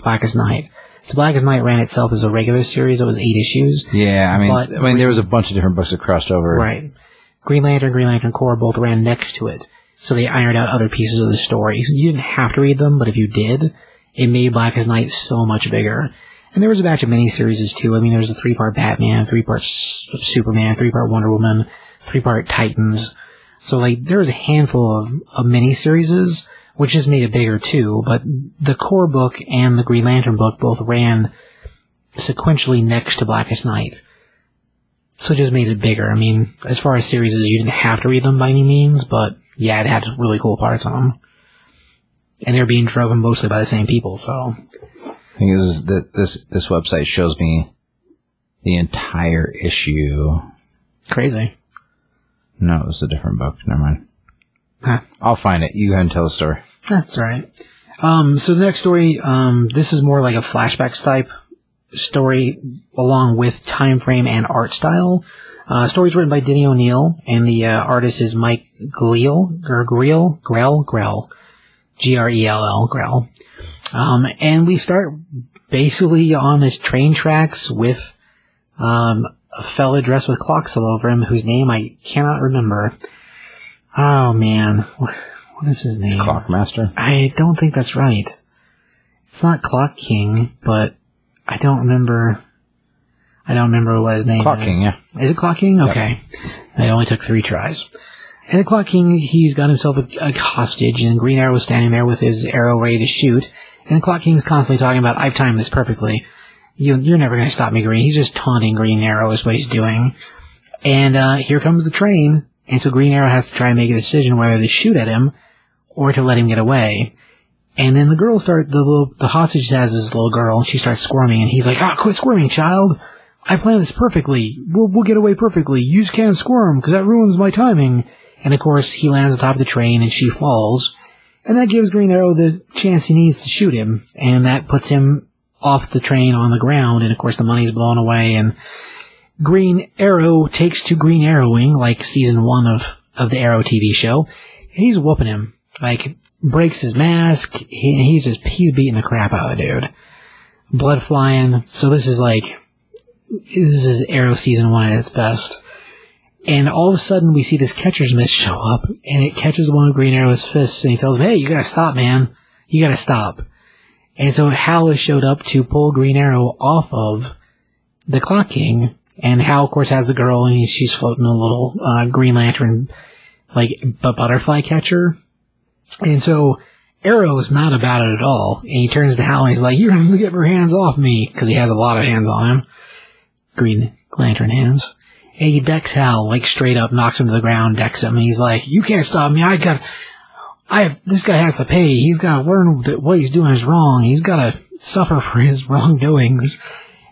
Blackest Night. So Blackest Night ran itself as a regular series. It was eight issues. Yeah, I mean, But- I mean, there was a bunch of different books that crossed over. Right. Green Lantern, Green Lantern Corps both ran next to it, so they ironed out other pieces of the story. You didn't have to read them, but if you did, it made Blackest Night so much bigger. And there was a batch of miniseries too. I mean, there was a three-part Batman, three-part Superman, three-part Wonder Woman, three-part Titans. So like, there was a handful of, of miniseries, which just made it bigger too. But the core book and the Green Lantern book both ran sequentially next to Blackest Night. So it just made it bigger. I mean, as far as series is, you didn't have to read them by any means, but yeah, it had really cool parts on them. And they're being driven mostly by the same people, so. thing is that this this website shows me the entire issue. Crazy. No, it was a different book. Never mind. Huh. I'll find it. You go ahead and tell the story. That's alright. Um, so the next story, um, this is more like a flashbacks type story along with time frame and art style. Uh, story's written by Denny O'Neil and the uh, artist is Mike Grell, or Grell, Grell, Grell, G-R-E-L-L, Grell. Um, and we start basically on his train tracks with, um, a fella dressed with clocks all over him whose name I cannot remember. Oh man, what what is his name? Clockmaster. I don't think that's right. It's not Clock King, but I don't remember. I don't remember what his name Clock is. King, yeah. Is it Clock King? Okay. I only took three tries. And the Clock King, he's got himself a, a hostage, and Green Arrow was standing there with his arrow ready to shoot. And the Clock King's constantly talking about, I've timed this perfectly. You, you're never going to stop me, Green. He's just taunting Green Arrow is what he's doing. And uh, here comes the train, and so Green Arrow has to try and make a decision whether to shoot at him or to let him get away. And then the girl start the little the hostage has this little girl, and she starts squirming, and he's like, "Ah, quit squirming, child! I planned this perfectly. We'll we'll get away perfectly. You can't squirm because that ruins my timing." And of course, he lands on top of the train, and she falls, and that gives Green Arrow the chance he needs to shoot him, and that puts him off the train on the ground, and of course the money's blown away, and Green Arrow takes to Green Arrowing like season one of of the Arrow TV show. He's whooping him, like breaks his mask. He, he's just he's beating the crap out of the dude. Blood flying. So this is like this is Arrow season one at its best. And all of a sudden we see this catcher's mitt show up, and it catches one of Green Arrow's fists, and he tells him, "Hey, you gotta stop, man. You gotta stop." And so Hal has showed up to pull Green Arrow off of the Clock King, and Hal, of course, has the girl, and he's, she's floating a little uh, Green Lantern, like a butterfly catcher. And so Arrow is not about it at all, and he turns to Hal and he's like, "You're gonna get your hands off me," because he has a lot of hands on him, Green Lantern hands. And he decks Hal like straight up, knocks him to the ground, decks him, and he's like, "You can't stop me. I got." I have, this guy has to pay. He's got to learn that what he's doing is wrong. He's got to suffer for his wrongdoings.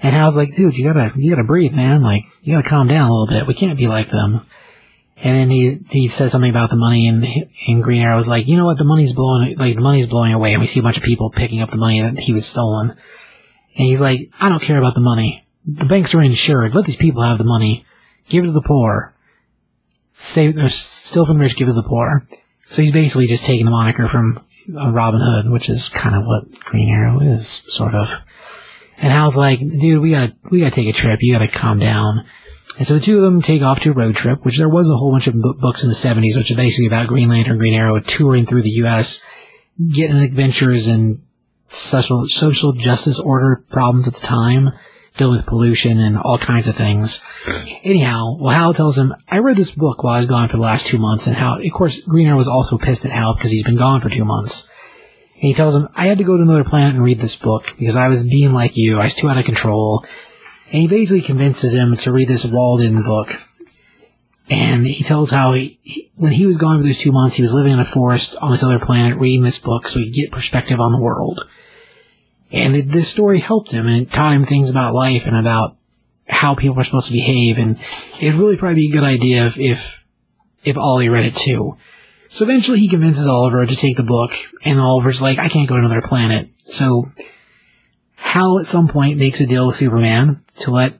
And Hal's like, dude, you gotta, you gotta breathe, man. Like, you gotta calm down a little bit. We can't be like them. And then he, he says something about the money and, and Green Arrow's like, you know what? The money's blowing, like, the money's blowing away. And we see a bunch of people picking up the money that he was stolen. And he's like, I don't care about the money. The banks are insured. Let these people have the money. Give it to the poor. Save, or steal from the rich, give it to the poor. So he's basically just taking the moniker from uh, Robin Hood, which is kind of what Green Arrow is, sort of. And Hal's like, dude, we gotta, we gotta take a trip. You gotta calm down. And so the two of them take off to a road trip, which there was a whole bunch of books in the 70s, which are basically about Green Lantern, Green Arrow touring through the U.S., getting adventures and social, social justice order problems at the time, dealing with pollution and all kinds of things. Anyhow, well, Hal tells him, I read this book while I was gone for the last two months, and how, of course, Green Arrow was also pissed at Hal because he's been gone for two months. And he tells him, I had to go to another planet and read this book because I was being like you. I was too out of control. And he basically convinces him to read this Walden book. And he tells how he, he, when he was gone for those two months, he was living in a forest on this other planet, reading this book so he could get perspective on the world. And it, this story helped him and taught him things about life and about how people are supposed to behave. And it'd really probably be a good idea if, if, if Ollie read it too. So eventually he convinces Oliver to take the book, and Oliver's like, I can't go to another planet. So Hal at some point makes a deal with Superman to let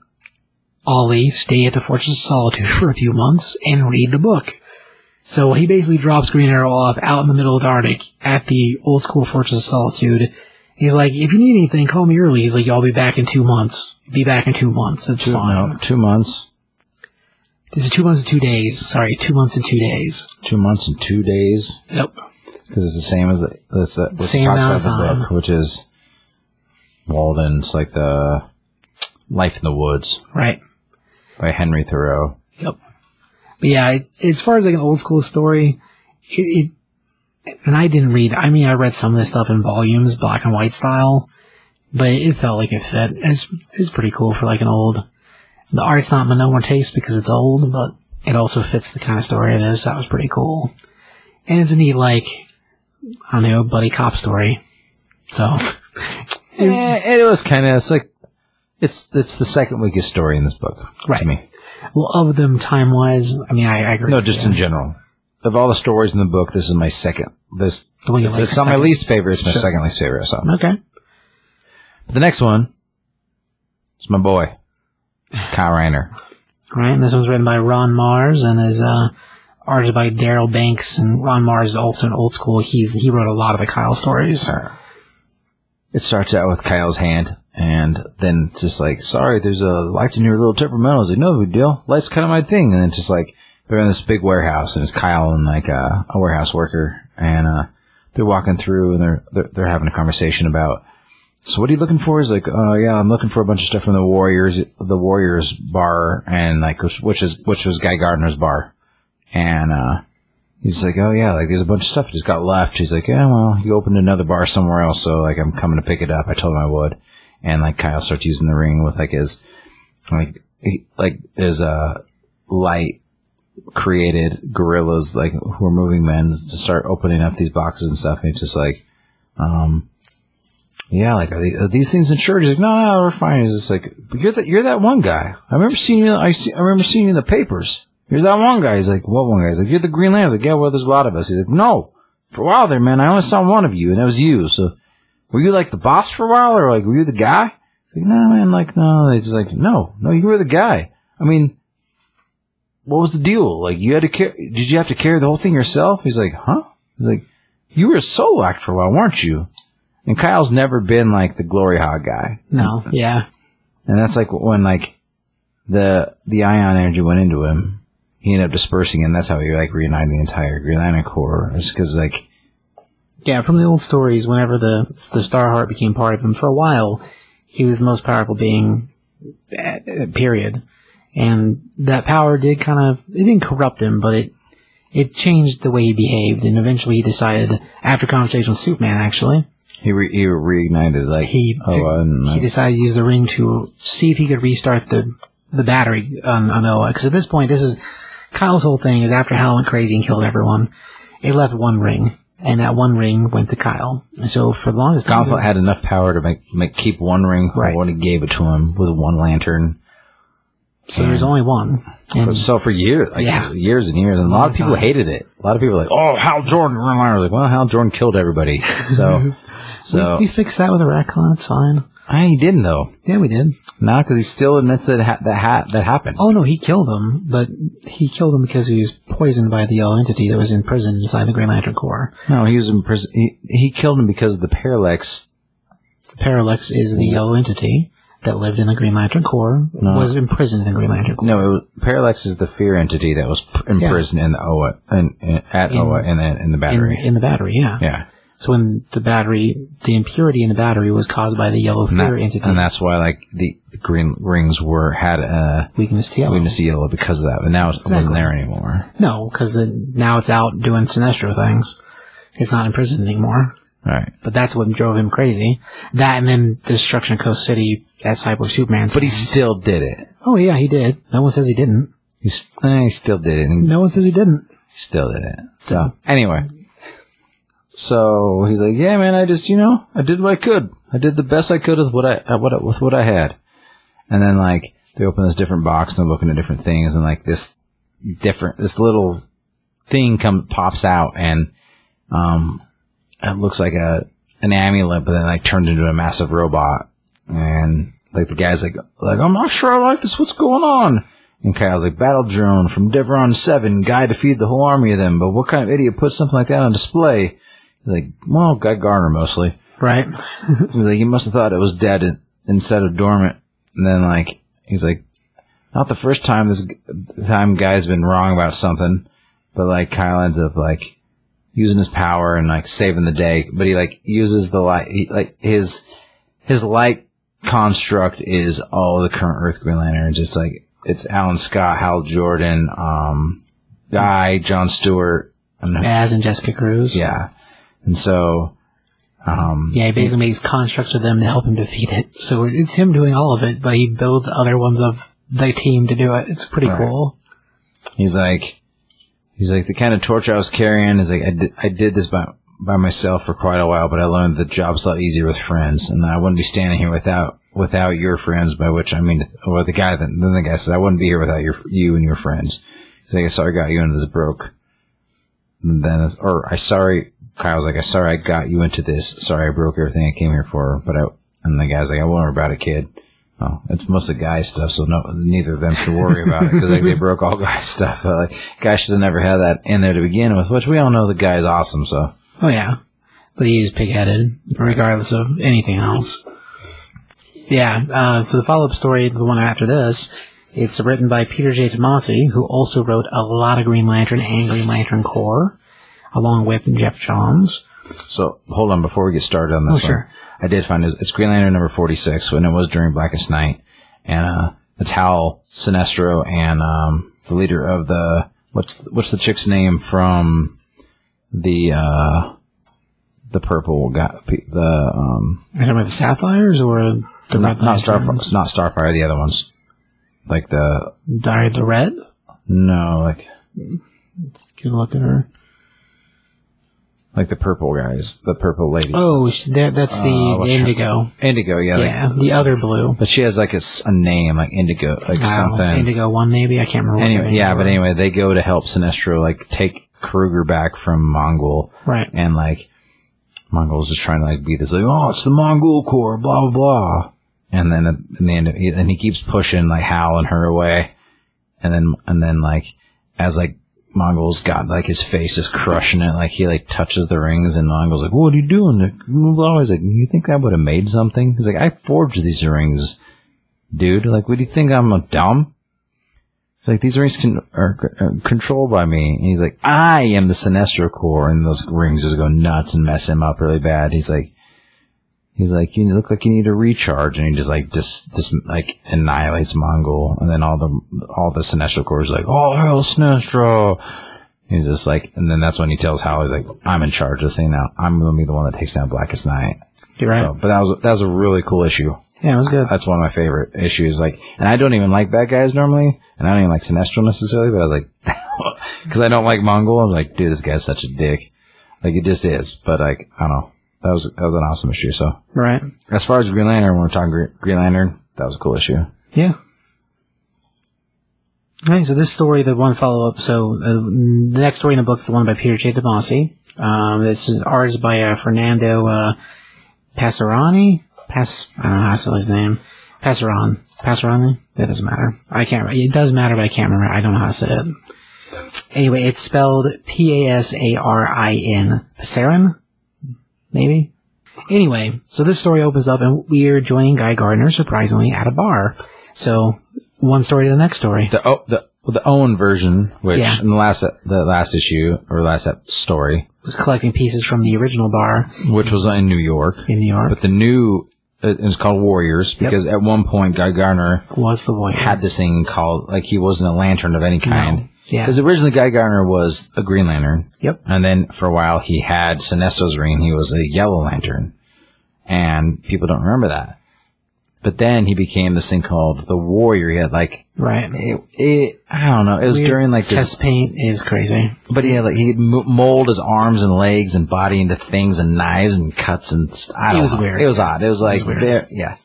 Ollie stay at the Fortress of Solitude for a few months and read the book. So he basically drops Green Arrow off out in the middle of the Arctic at the old school Fortress of Solitude. He's like, if you need anything, call me early. He's like, I'll be back in two months. Be back in two months. It's Two, fine. no, two months. It's two months and two days. Sorry, two months and two days. Two months and two days. Yep. Because it's the same as the, it's the, Same amount of the time. book, which is Walden's like the Life in the Woods Right. by Henry Thoreau. Yep. But yeah, it, as far as like an old school story, it, it, and I didn't read, I mean, I read some of this stuff in volumes, black and white style, but it felt like it fit. It's, it's pretty cool for like an old, the art's not my number one taste because it's old, but it also fits the kind of story it is. That was pretty cool. And it's a neat, like, I don't know, buddy cop story. So, Yeah, it was kind of it's like it's it's the second weakest story in this book Right. to me. well, of them time wise, I mean, I, I agree. No, just in general. Of all the stories in the book, this is my second. This The one you it's, like it's not my second. least favorite. It's my Sure. second least favorite. So Okay. but the next one is my boy, Kyle Rayner. Right, and this one's written by Ron Marz and is uh, arted by Darryl Banks. And Ron Marz is also an old school. He's he wrote a lot of the Kyle stories. It starts out with Kyle's hand, and then it's just like, sorry, there's a lights in your little temperamental. It's like, no big deal. Light's kind of my thing. And then just like, they're in this big warehouse, and it's Kyle and like a, a warehouse worker, and uh, they're walking through, and they're, they're they're having a conversation about. So what are you looking for? He's like, oh yeah, I'm looking for a bunch of stuff from the Warriors, the Warriors bar, and like which is which was Guy Gardner's bar, and uh, He's like, oh yeah, like there's a bunch of stuff just got left. He's like, yeah, well, you opened another bar somewhere else, so like I'm coming to pick it up. I told him I would, and like Kyle starts using the ring with like his, like, he, like his uh light created gorillas like who are moving men to start opening up these boxes and stuff. And he's just like, um, yeah, like are, they, are these things insured? He's like, no, no, we're fine. He's just like, but you're that you're that one guy. I remember seeing you. I see, I remember seeing you in the papers. Here's that one guy. He's like, what one guy? He's like, you're the Green Lantern. I was like, yeah, well, there's a lot of us. He's like, no. For a while there, man, I only saw one of you, and that was you. So, were you like the boss for a while, or like were you the guy? He's like, no, man, like no. He's like, no, no, you were the guy. I mean, what was the deal? Like, you had to carry? Did you have to carry the whole thing yourself? He's like, huh? He's like, you were a solo act for a while, weren't you? And Kyle's never been like the glory hog guy. No, yeah, And that's like when like the the ion energy went into him. He ended up dispersing, and that's how he like reunited the entire Green Lantern Corps. It's because like yeah. From the old stories, whenever the the Starheart became part of him for a while, he was the most powerful being. uh, Period. And that power did kind of it didn't corrupt him, but it it changed the way he behaved. And eventually, he decided after conversation with Superman, actually, he re- he reignited like he oh he decided to use the ring to see if he could restart the the battery on, on Oa. Because at this point, this is Kyle's whole thing is after Hal went crazy and killed everyone, it left one ring, and that one ring went to Kyle. And so for the longest time, Ganthet had enough power to make make keep one ring Right. when he gave it to him with one lantern. so there was only one. And So for years, like Yeah. years and years, and a lot of people time. hated it. A lot of people were like, "Oh, Hal Jordan!" I was like, "Well, Hal Jordan killed everybody." So, so we fixed that with a retcon. It's fine. I he didn't though. Yeah, we did. Not because he still admits that ha- that ha- that happened. Oh no, he killed him, but he killed him because he was poisoned by the yellow entity that was imprisoned inside the Green Lantern Corps. No, he was in prison. He, he killed him because of the parallax. Parallax is the yellow entity that lived in the Green Lantern Corps, was imprisoned in the Green Lantern Corps. No, it was, parallax is the fear entity that was pr- imprisoned in the OA in, in, at OA in the in the in, battery. in the battery, yeah. yeah, So when the battery, the impurity in the battery was caused by the yellow and, fear that- entity and that's why like the, the green rings were had a weakness to yellow. weakness to yellow because of that, but now it wasn't there anymore. No, because now it's out doing Sinestro things. It's not in prison anymore. All right, But that's what drove him crazy. That and then the destruction of Coast City as Cyborg Superman. but he still did it. Oh yeah, he did. No one says he didn't. He, st- eh, he still did it. No one says he didn't. Still did it. So anyway, so he's like, "Yeah, man, I just you know I did what I could. I did the best I could with what I what with what I had." And then like they open this different box and they're looking at different things and like this different this little thing come pops out and um it looks like a an amulet, but then like turned into a massive robot. And like the guy's like like I'm not sure I like this. What's going on? And Kyle's like, battle drone from Devron 7, guy to feed the whole army of them, but what kind of idiot puts something like that on display? Like, well, Guy Gardner mostly. Right. He's like, he must have thought it was dead in- instead of dormant. And then like, he's like, not the first time this time guy's been wrong about something, but like Kyle ends up like using his power and like saving the day, but he like uses the light, he, like his, his light construct is all the current Earth Green Lanterns. It's like, it's Alan Scott, Hal Jordan, um, Guy, John Stewart, and As and Jessica Cruz. yeah. And so, um, Yeah, he basically makes constructs with them to help him defeat it. So it's him doing all of it, but he builds other ones of the team to do it. It's pretty Right. cool. he's like, he's like the kind of torch I was carrying is like I did, I did this by by myself for quite a while, but I learned the job's a lot easier with friends, and I wouldn't be standing here without without your friends. By which I mean, or the guy that then the guy said I wouldn't be here without your you and your friends. He's like, sorry, I got you into this broke. And then, or I sorry, Kyle's like, I sorry I got you into this. Sorry I broke everything I came here for. But I, and the guy's like, I won't worry about it, kid. Oh, it's mostly guy stuff, so no, neither of them should worry about it because like they broke all guy stuff. Like, guy should have never had that in there to begin with. Which we all know the guy's awesome. So Oh yeah. But he is pig-headed, regardless of anything else. Yeah, uh, so the follow-up story, the one after this, it's written by Peter J. Tomasi, who also wrote a lot of Green Lantern and Green Lantern Corps, along with Jeff Johns. So hold on before we get started on this Oh, one. sure. I did find it. It's Green Lantern number forty six, when it was during Blackest Night, and uh, it's Sinestro and um, the leader of the what's what's the chick's name from the uh, the purple guy, the um, Are talking about the Sapphires or the not, not Starfire, not Starfire, the other ones, like the Died the Red? no, like can look at her. Like the purple guys, the purple lady, Oh, sh- that, that's the Uh, what's her- Indigo. Indigo, yeah, like- Yeah, the other blue. but she has like a, s- a name like Indigo, like something. Indigo 1 maybe? I can't remember. what Anyway, yeah, but anyway, they go to help Sinestro like take Korugar back from Mongul, Right. and like Mongul's just trying to like be this like, oh, it's the Mongul Corps, blah blah blah, and then at the end, he, and he keeps pushing like Hal and her away, and then and then like as like Mongul's got like his face is crushing it, like he like touches the rings, and Mongul's like, what are you doing? He's like, you think that would have made something? He's like, I forged these rings, dude. Like, what do you think? I'm a dumb? It's like these rings can, are, controlled by me. And he's like, I am the Sinestro Corps, and those rings just go nuts and mess him up really bad. He's like, he's like, you look like you need a recharge, and he just like just just like annihilates Mongul, and then all the all the Sinestro Corps is like, oh hell, Sinestro. He's just like, and then that's when he tells Hal, he's like, I'm in charge of the thing now. I'm gonna be the one that takes down Blackest Night. You're right. So, but that was that was a really cool issue yeah, it was good. that's one of my favorite issues. Like, and I don't even like bad guys normally, and I don't even like Sinestro necessarily, but I was like, because I don't like Mongul, I'm like, dude, this guy's such a dick. Like, it just is. But like, I don't know. That was that was an awesome issue. So, Right. as far as Green Lantern, when we're talking Green, Green Lantern, that was a cool issue. Yeah. All right, so this story, the one follow up, so uh, the next story in the book is the one by Peter J. Tomasi. Um, this is ours by uh, Fernando uh, Passarani. Pass, I don't know how to spell his name. Passaran. Passarani? That doesn't matter. I can't, remember. it does matter, but I can't remember. I don't know how to say it. Anyway, it's spelled P-A-S-A-R-I-N. Passaran? Maybe? Anyway, so this story opens up and we're joining Guy Gardner, surprisingly, at a bar. So, one story to the next story. The oh, the the Owen version, which Yeah. in the last the last issue or last story, was collecting pieces from the original bar which was in New York, in New York. but the new it is called Warriors because at one point Guy Gardner was the voice. had this thing called like he wasn't a lantern of any kind. Yeah. Because originally Guy Gardner was a Green Lantern. Yep. And then for a while he had Sinestro's ring. He was a Yellow Lantern, and people don't remember that. but then he became this thing called the Warrior. He had like Right. it, it I don't know. It was Weird during like this chest paint is crazy. But he had like he'd mold his arms and legs and body into things and knives and cuts and I don't It was know. weird. It was odd. It was like weird. ver- yeah.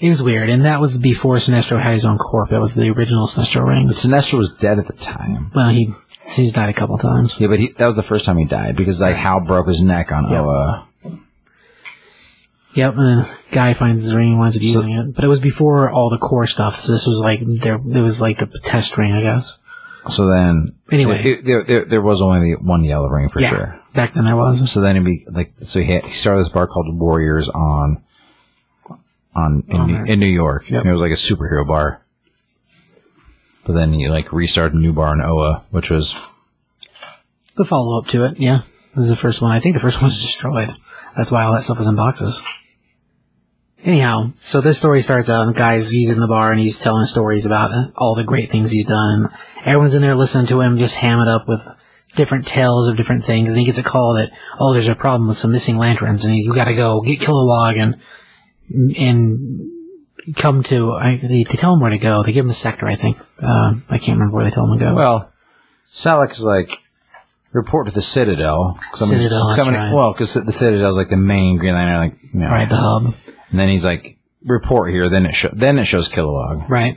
It was weird, and that was before Sinestro had his own corp. That was the original Sinestro ring. But Sinestro was dead at the time. Well, he he's died a couple times. Yeah, but he, that was the first time he died because like Hal broke his neck on Yep. Oa. Yep, and the guy finds his ring and winds up using it. But it was before all the core stuff, so this was like there. It was like the test ring, I guess. So then Anyway. it- it- there, there there was only the one yellow ring for yeah, sure. back then there was. So then he be like so he had, he started this bar called Warriors on on in, New, in New York. Yep. It was like a superhero bar. But then he like restarted a new bar in Oa, which was The follow up to it, yeah. This is the first one. I think the first one was destroyed. That's why all that stuff was in boxes. Anyhow, so this story starts out, and the guy's, he's in the bar and he's telling stories about all the great things he's done. Everyone's in there listening to him, just ham it up with different tales of different things. And he gets a call that, oh, there's a problem with some missing lanterns, and he's, you gotta go get Kilowog and, and come to, I, they, they tell him where to go. They give him a sector, I think. Uh, I can't remember where they tell him to go. Well, Salaak is like report to the Citadel. 'Cause I mean- Citadel, 'cause that's I mean- right. Well, because the Citadel is like the main Green Lantern, like you know, right, the hub. And then he's like report here. Then it show, then it shows Kilowog. Right.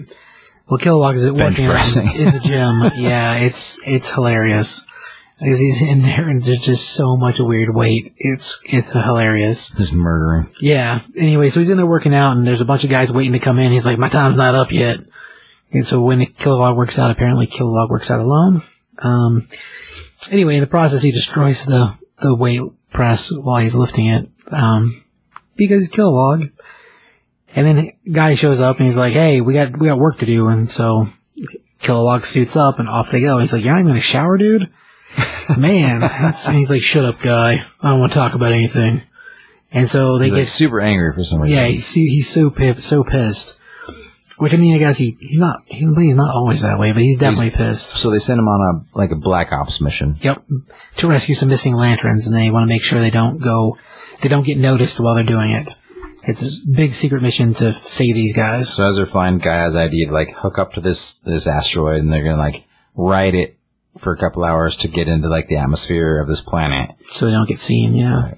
Well, Kilowog is Bench working pressing. in the gym. yeah, it's it's hilarious because he's in there and there's just so much weird weight. It's it's hilarious. Just murdering. Yeah. Anyway, so he's in there working out and there's a bunch of guys waiting to come in. He's like, my time's not up yet. And so when Kilowog works out, apparently Kilowog works out alone. Um. Anyway, in the process, he destroys the the weight press while he's lifting it. Um. Because he's Kilowog. And then a guy shows up and he's like, "Hey, we got we got work to do." And so Kilowog suits up and off they go. He's like, "You're not even gonna shower, dude." Man, that's, he's like, "Shut up, guy. I don't want to talk about anything." And so they He's get like super angry for some reason. yeah, he's he's so pissed, so pissed. Which I mean, I guess he he's not he's he's not always that way, but he's definitely pissed. So they send him on a like a black ops mission. Yep, to rescue some missing lanterns, and they want to make sure they don't go, they don't get noticed while they're doing it. It's a big secret mission to save these guys. So as they're flying, guy has the idea to like hook up to this this asteroid, and they're gonna like ride it for a couple hours to get into like the atmosphere of this planet. so they don't get seen. Yeah.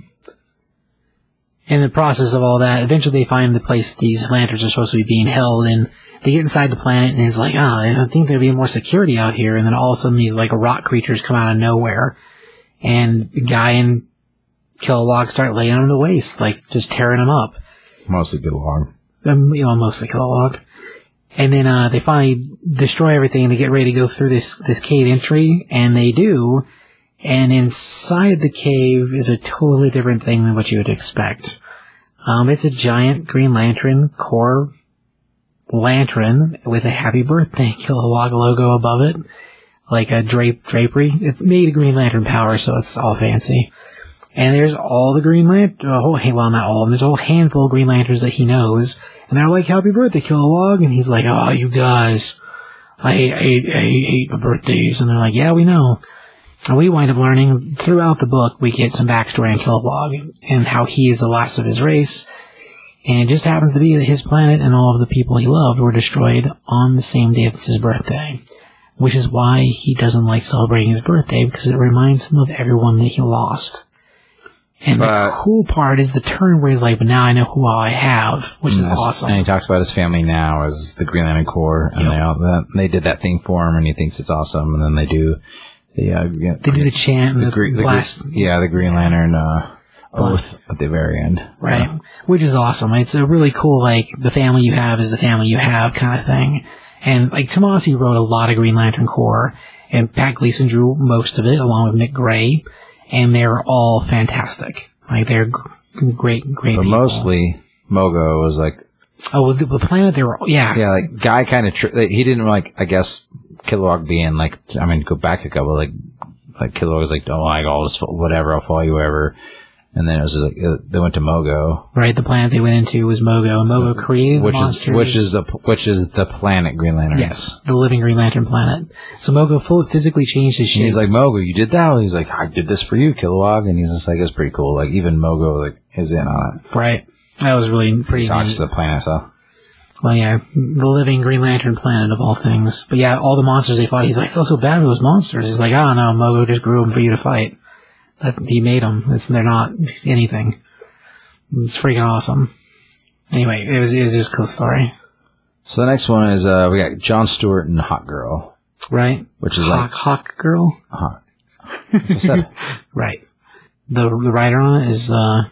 In the process of all that, eventually they find the place these lanterns are supposed to be being held, and they get inside the planet, and it's like, oh, I think there'd be more security out here. And then all of a sudden, these like rock creatures come out of nowhere, and Guy and Kilowog start laying them to waste, like just tearing them up. Mostly along. Um, you know, mostly Kilowog. And then uh, they finally destroy everything, and they get ready to go through this this cave entry, and they do. And inside the cave is a totally different thing than what you would expect. Um, it's a giant Green Lantern Corps lantern with a Happy Birthday Kilowog logo above it, like a drape drapery. It's made of Green Lantern power, so it's all fancy. And there's all the Green Lantern, a whole, well, not all there's a whole handful of Green Lanterns that he knows, and they're like, Happy Birthday, Kilowog, and he's like, oh, you guys, I hate, I hate, I hate, birthdays, and they're like, yeah, we know. And we wind up learning throughout the book, we get some backstory on Kilowog and how he is the last of his race. And it just happens to be that his planet and all of the people he loved were destroyed on the same day as his birthday. Which is why he doesn't like celebrating his birthday because it reminds him of everyone that he lost. And the cool part is the turn where he's like, but now I know who all I have, which is awesome. And he talks about his family now as the Green Lantern Corps, and Yep. they all that, they did that thing for him, and he thinks it's awesome. And then they do the uh, yeah, They do the chant and the, Gre- the blast. Gre- yeah, the Green Lantern uh, oath at the very end. Right. Which is awesome. It's a really cool, like, the family you have is the family you have kind of thing. And, like, Tomasi wrote a lot of Green Lantern Corps, and Pat Gleason drew most of it, along with Mick Gray, and they're all fantastic. Like, they're g- great, great But people. mostly, Mogo was like, Oh, well, the, the planet they were, yeah. yeah, like guy kind of tr- he didn't like I guess Kilowog being like I mean go back a couple like like Kilowog was like oh like I'll just fo- whatever I'll follow you wherever, and then it was just like uh, they went to Mogo, Right, the planet they went into was Mogo, and Mogo created which the monsters. is which is the which is the planet Green Lantern. Yes, the living Green Lantern planet. So Mogo full physically changed his And shape. he's like, Mogo, you did that? He's like, I did this for you, Kilowog. And he's just like, it's pretty cool. Like, even Mogo, like, is in on it. right. That was really pretty He talks to the planet, so. Well, yeah, the living Green Lantern planet of all things. But yeah, all the monsters they fought, he's like, I feel so bad for those monsters. He's like, I don't know, Mogo just grew them for you to fight. That, he made them. It's, they're not anything. It's freaking awesome. Anyway, it was, it was just a cool story. So the next one is uh, we got John Stewart and Hot Girl, Right? which is Hawk, like Hawk Girl? that? Right. The, the writer on it is, uh,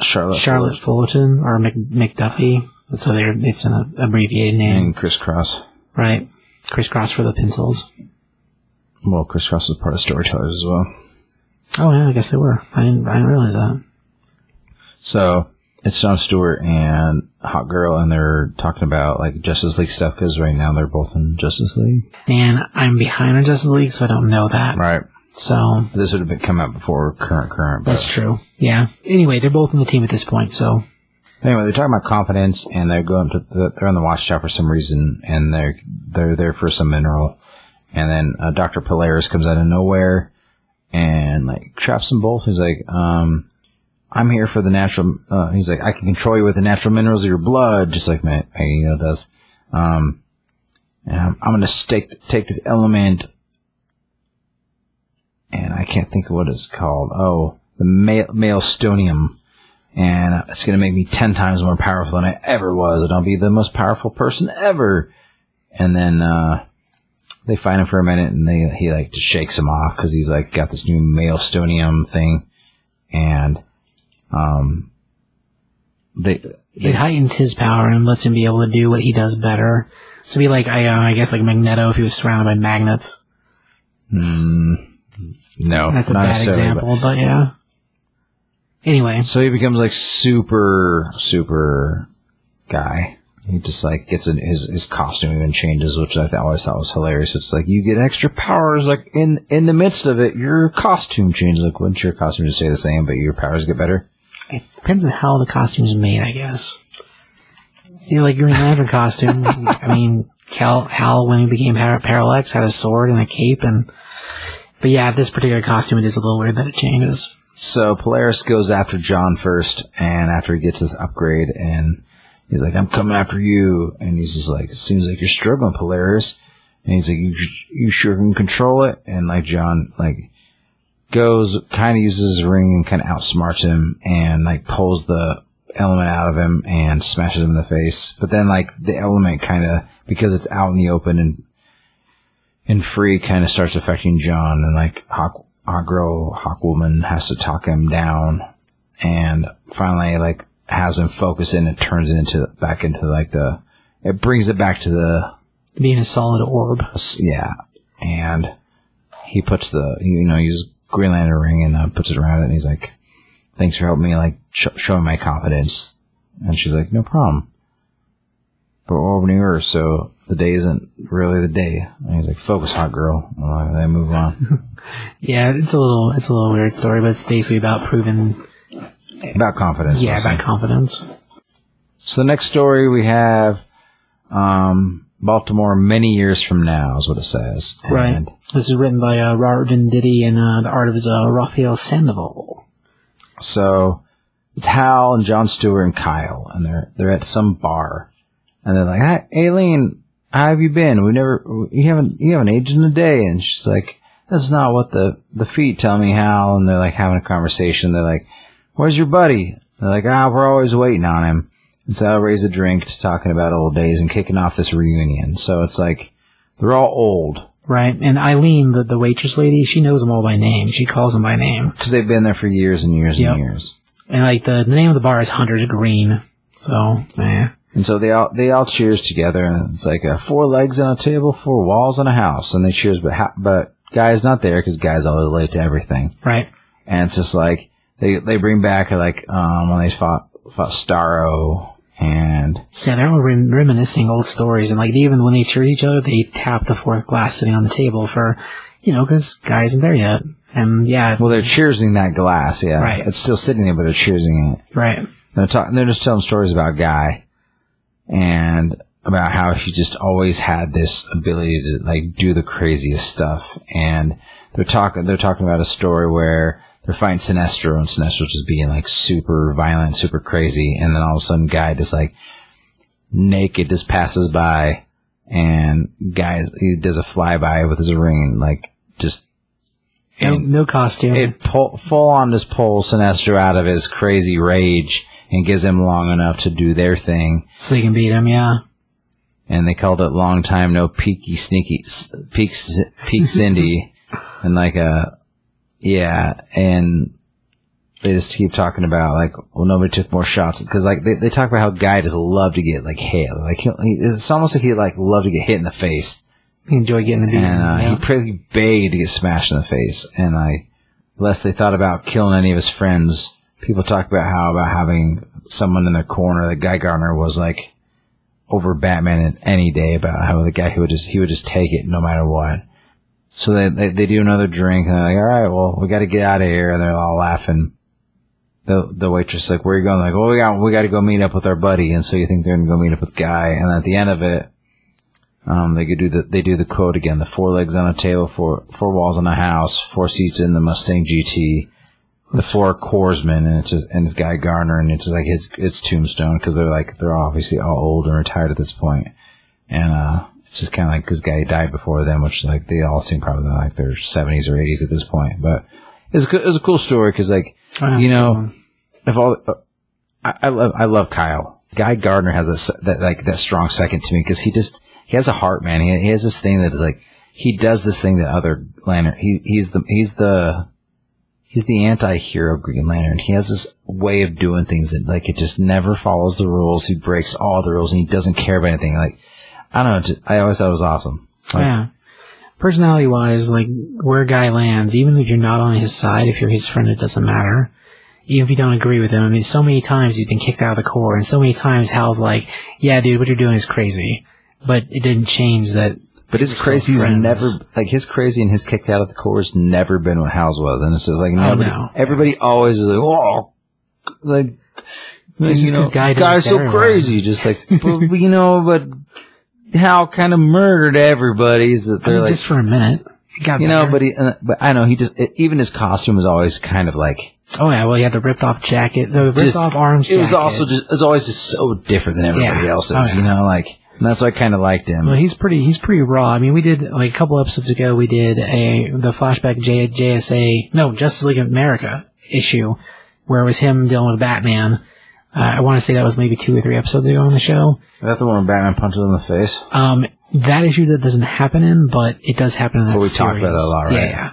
Charlotte, Charlotte Fullerton or Mc, McDuffie. So they're, it's an abbreviated name. and Crisscross. Right. Crisscross for the pencils. Well, Crisscross was part of Storytellers as well. Oh yeah, I guess they were. I didn't, I didn't realize that. So it's John Stewart and Hot Girl, and they're talking about like Justice League stuff because right now they're both in Justice League. And I'm behind on Justice League, so I don't know that. Right. So This would have been come out before current current. But that's true. Yeah. Anyway, they're both in the team at this point, so anyway, they're talking about confidence, and they're going to the, they're on the watchtower for some reason, and they're they're there for some mineral, and then uh, Doctor Polaris comes out of nowhere, and like traps them both. He's like, um. I'm here for the natural. Uh, he's like, I can control you with the natural minerals of your blood, just like Magneto does. Um, I'm, I'm going to take this element, and I can't think of what it's called. Oh, the ma- Maelstonium, and it's to make me ten times more powerful than I ever was, and I'll be the most powerful person ever. And then uh, they find him for a minute, and they he like just shakes him off because he's like got this new Maelstonium thing, and um, they it heightens his power and lets him be able to do what he does better. So be like, I, uh, I guess like Magneto if he was surrounded by magnets. no, That's a not bad example, but yeah. Anyway, so he becomes like super super guy. He just like gets in his his costume even changes, which I always thought was hilarious. It's like you get extra powers, like in in the midst of it, your costume changes. Like wouldn't your costume just stay the same, but your powers get better? it depends on how the costume's made, I guess. You know, like Green Lantern costume. I mean, Cal, Hal, when he became Par- Parallax, had a sword and a cape, and but yeah, this particular costume, it is a little weird that it changes. So Polaris goes after John first, and after he gets his upgrade, and he's like, "I'm coming after you," and he's just like, "Seems like you're struggling, Polaris." And he's like, "You, you sure can control it?" And like John, like goes, kind of uses his ring and kind of outsmarts him, and like pulls the element out of him and smashes him in the face. But then like the element kind of because it's out in the open and and free kind of starts affecting John and like Hawk, Hawk Girl, Hawk Woman has to talk him down and finally like has him focus in and turns it into back into like the it brings it back to the Being a solid orb. yeah. And he puts the you know he uses Green Lantern ring and uh, puts it around it and he's like thanks for helping me like sh- showing my confidence. And she's like no problem. But we're orbiting Earth so the day isn't really the day. And he's like focus hot girl. And then move on. Yeah, it's a little, it's a little weird story, but it's basically about proving, about confidence yeah, about confidence. So the next story we have um, Baltimore many years from now is what it says. Right. And This is written by uh, Robert Venditti and uh, the art of uh, Raphael Sandoval. so it's Hal and John Stewart and Kyle, and they're they're at some bar, and they're like, "Hi, Aileen, how have you been? We never, you haven't, you haven't aged in a day." And she's like, "That's not what the the feet tell me, Hal." And they're like having a conversation. They're like, "Where's your buddy?" They're like, "Ah, we're always waiting on him." And so I raise a drink to talking about old days and kicking off this reunion. So it's like they're all old Right. And Eileen, the, the waitress lady, she knows them all by name. She calls them by name. because they've been there for years and years Yep. and years. And like the, the name of the bar is Hunter's Green. So, eh. And so they all they all cheers together, and it's like uh, four legs on a table, four walls on a house, and they cheers. But ha- but guy's not there because guy's always late to everything, Right. and it's just like they they bring back like um when they fought fought Starro and yeah, they're all rem- reminiscing old stories. And like even when they cheer each other, they tap the fourth glass sitting on the table for, you know, cause guy isn't there yet. And yeah, well they're cheersing that glass, yeah, Right. It's still sitting there, but they're cheersing it. right. They're talking. They're just telling stories about Guy, and about how he just always had this ability to like do the craziest stuff. And they're talking. They're talking about a story where they're fighting Sinestro, and Sinestro's just being like super violent, super crazy, and then all of a sudden, Guy just like naked just passes by, and guys he does a flyby with his ring, like just No, no costume. it pull, full on just pulls Sinestro out of his crazy rage and gives him long enough to do their thing. so they can beat him, yeah. And they called it long time no peaky sneaky s- peak Cindy, and like uh yeah, and they just keep talking about like well nobody took more shots because like they, they talk about how Guy just loved to get like hit like he, he, it's almost like he like loved to get hit in the face He enjoy getting the beat. and uh, yeah. he pretty begged to get smashed in the face. And I, lest they thought about killing any of his friends, people talk about how about having someone in their corner. The guy Gardner was like over Batman in any day about how the guy who would just he would just take it no matter what. So they they, they do another drink and they're like, all right, well we got to get out of here. And they're all laughing. The the waitress like, where are you going? Like, well we got we got to go meet up with our buddy. And so you think they're gonna go meet up with Guy. And at the end of it. Um, they could do the they do the quote again: the four legs on a table, four four walls in a house, four seats in the Mustang GT, the four Corpsman, and it's just and it's Guy Gardner, and it's like his it's tombstone because they're like they're obviously all old and retired at this point, and uh, it's just kind of like because Guy died before them, which like they all seem probably like their seventies or eighties at this point, but it's a, co- it's a cool story because like Oh, you know if all uh, I, I love I love Kyle. Guy Gardner has a that like that strong second to me because he just he has a heart, man. He, he has this thing that is like he does this thing that other Lantern. He he's the he's the he's the anti-hero of Green Lantern. He has this way of doing things that like it just never follows the rules. He breaks all the rules and he doesn't care about anything. Like I don't know. I always thought it was awesome. Like, yeah. Personality wise, like where a guy lands, even if you're not on his side, if you're his friend, it doesn't matter. Even if you don't agree with him, I mean, so many times he's been kicked out of the Corps, and so many times Hal's like, "Yeah, dude, what you're doing is crazy," but it didn't change that. But his We're still crazy's never like his crazy and his kicked out of the Corps has never been what Hal's was, and it's just like Oh, nobody, no. everybody always is like, oh, like, like, It's you just know, 'cause Guy guy's so crazy, just like, but, but, you know, but Hal kind of murdered everybody. So I they're mean, like, just for a minute, it got you know, but he, uh, but I know he just it, even his costume was always kind of like oh yeah, well, he had the ripped off jacket, the ripped just- off arms. It was also just it was always just so different than everybody Yeah. else's, Oh, yeah. you know, like. And that's why I kind of liked him. Well, he's pretty. He's pretty raw. I mean, we did like a couple episodes ago. We did a the flashback J, JSA, no Justice League of America issue, where it was him dealing with Batman. Uh, I want to say that was maybe two or three episodes ago on the show. Is that the one where Batman punches him in the face? Um, that issue that doesn't happen in, but it does happen in that Well, we series. talked about that a lot, right? Yeah, yeah.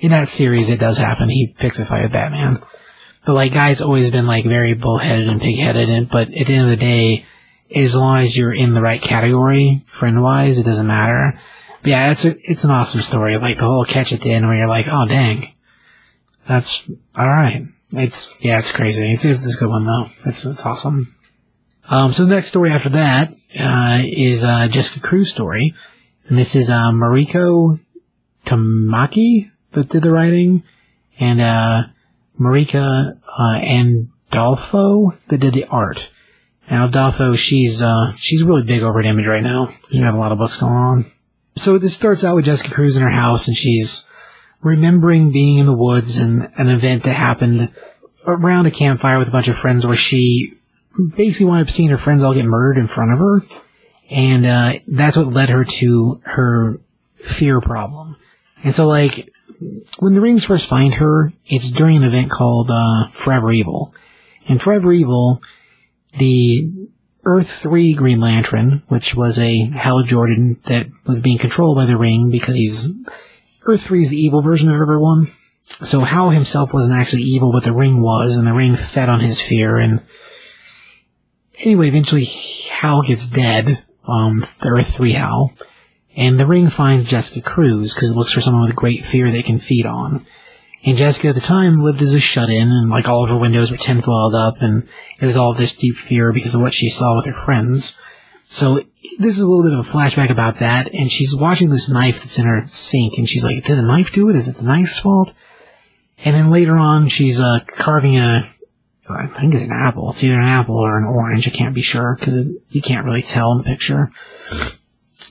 In that series, it does happen. He picks a fight with Batman. But like, guy's always been like very bullheaded and pig-headed, and but at the end of the day, as long as you're in the right category, friend-wise, it doesn't matter. But yeah, it's a, it's an awesome story. Like the whole catch at the end where you're like, oh dang, that's all right. It's yeah, it's crazy. It's it's, a good one though. It's it's awesome. Um, so the next story after that uh, is uh, Jessica Cruz story, and this is uh, Mariko Tamaki that did the writing, and uh, Marika uh, Andolfo that did the art. And Adolfo, she's uh, she's really big over at Image right now. She's got a lot of books going on. So this starts out with Jessica Cruz in her house, and she's remembering being in the woods and an event that happened around a campfire with a bunch of friends where she basically wound up seeing her friends all get murdered in front of her. And uh, that's what led her to her fear problem. And so, like, when the rings first find her, it's during an event called uh, Forever Evil. And Forever Evil, the Earth 3 Green Lantern, which was a Hal Jordan that was being controlled by the ring because he's Earth 3 is the evil version of everyone. So Hal himself wasn't actually evil, but the ring was, and the ring fed on his fear. And anyway, eventually Hal gets dead, um, Earth 3 Hal, and the ring finds Jessica Cruz because it looks for someone with a great fear they can feed on. And Jessica at the time lived as a shut-in, and like all of her windows were tinfoiled up, and it was all this deep fear because of what she saw with her friends. So this is a little bit of a flashback about that, and she's watching this knife that's in her sink, and she's like, "Did the knife do it? Is it the knife's fault?" And then later on, she's uh, carving a, I think it's an apple. It's either an apple or an orange. I can't be sure because you can't really tell in the picture.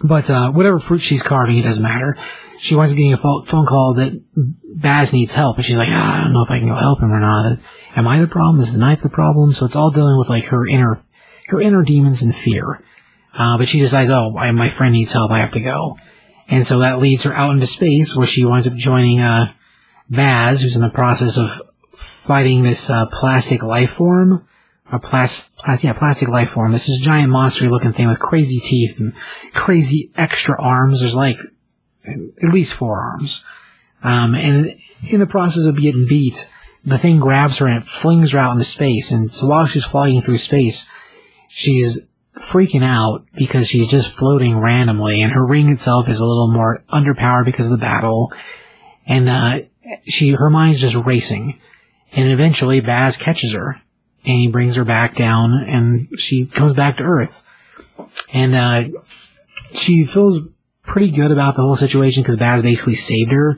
But uh, whatever fruit she's carving, it doesn't matter. She winds up getting a phone call that Baz needs help, and she's like, ah, I don't know if I can go help him or not. Am I the problem? Is the knife the problem? So it's all dealing with like her inner, her inner demons and fear. Uh, but she decides, oh, I, my friend needs help. I have to go. And so that leads her out into space where she winds up joining, uh, Baz, who's in the process of fighting this, uh, plastic life form. A plas- plas- yeah, plastic life form. This is a giant monster looking thing with crazy teeth and crazy extra arms. There's like at least four arms. Um, and in the process of getting beat, the thing grabs her and it flings her out into space. And so while she's flying through space, she's freaking out because she's just floating randomly and her ring itself is a little more underpowered because of the battle. And, uh, she, her mind's just racing. And eventually Baz catches her and he brings her back down and she comes back to Earth. And, uh, she feels pretty good about the whole situation because Baz basically saved her.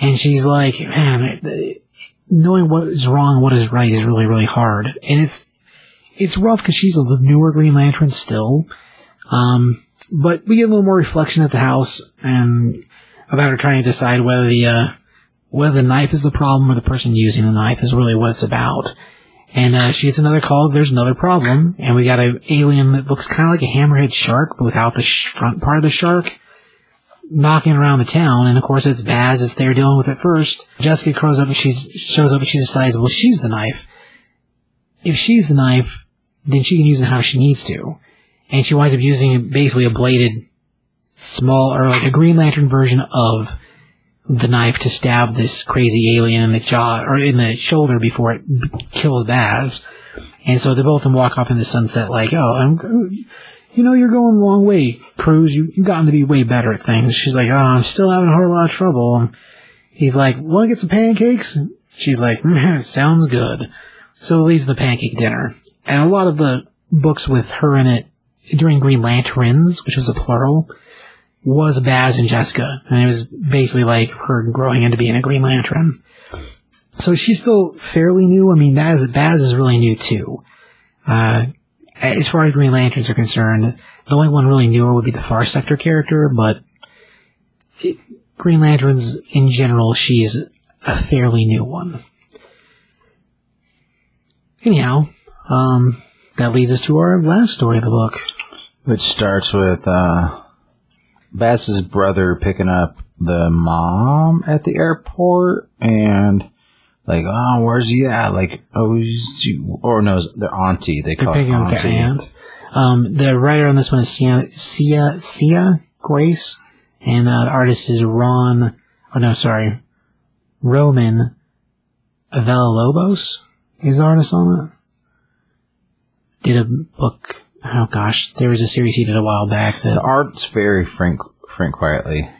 And she's like, man, knowing what is wrong, what is right is really, really hard. And it's, it's rough because she's a newer Green Lantern still. Um, but we get a little more reflection at the house and about her trying to decide whether the, uh, whether the knife is the problem or the person using the knife is really what it's about. And, uh, she gets another call. There's another problem. And we got an alien that looks kind of like a hammerhead shark, but without the sh- front part of the shark knocking around the town, and of course it's Baz that's there dealing with it first. Jessica grows up and she shows up and she decides, well, she's the knife. If she's the knife, then she can use it how she needs to. And she winds up using basically a bladed small, or like a Green Lantern version of the knife to stab this crazy alien in the jaw, or in the shoulder before it kills Baz. And so they both of them walk off in the sunset like, oh, I'm, you know, you're going a long way, Cruz. You, you've gotten to be way better at things. She's like, oh, I'm still having a whole lot of trouble. He's like, want to get some pancakes? She's like, "Mm, sounds good. So it leads to the pancake dinner. And a lot of the books with her in it during Green Lanterns, which was a plural, was Baz and Jessica. And it was basically like her growing into being a Green Lantern. So she's still fairly new. I mean, Baz, Baz is really new too. Uh, as far as Green Lanterns are concerned, the only one really newer would be the Far Sector character, but Green Lanterns in general, she's a fairly new one. Anyhow, um, that leads us to our last story of the book. Which starts with uh, Baz's brother picking up the mom at the airport and like, oh, where's he at? Like, oh, or no, their auntie. They They're call picking it up their auntie. aunt. Um, the writer on this one is Sina, Sina, Sina Grace, and uh, the artist is Ron, oh no, sorry, Ramon Villalobos is the artist on it. Did a book, oh gosh, there was a series he did a while back The art's very Frank Frank Quitely.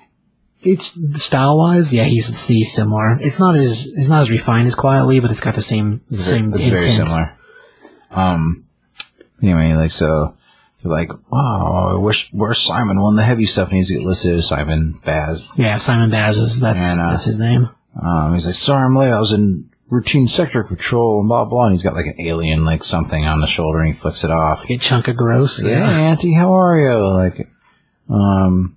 it's style wise, yeah, he's, he's similar. It's not as, it's not as refined as Quitely, but it's got the same, It's same it's very similar. Um. Anyway, like so, they're like, "Wow, where's where's Simon? Of the heavy stuff needs to get listed as Simon Baz." Yeah, Simon Baz is, that's, And, uh, that's his name. Um, he's like, "Sorry, I'm late. I was in routine sector patrol and blah blah." And he's got like an alien like something on the shoulder, and he flicks it off. Get chunk of gross. Hey, Yeah. Auntie, how are you? Like, um,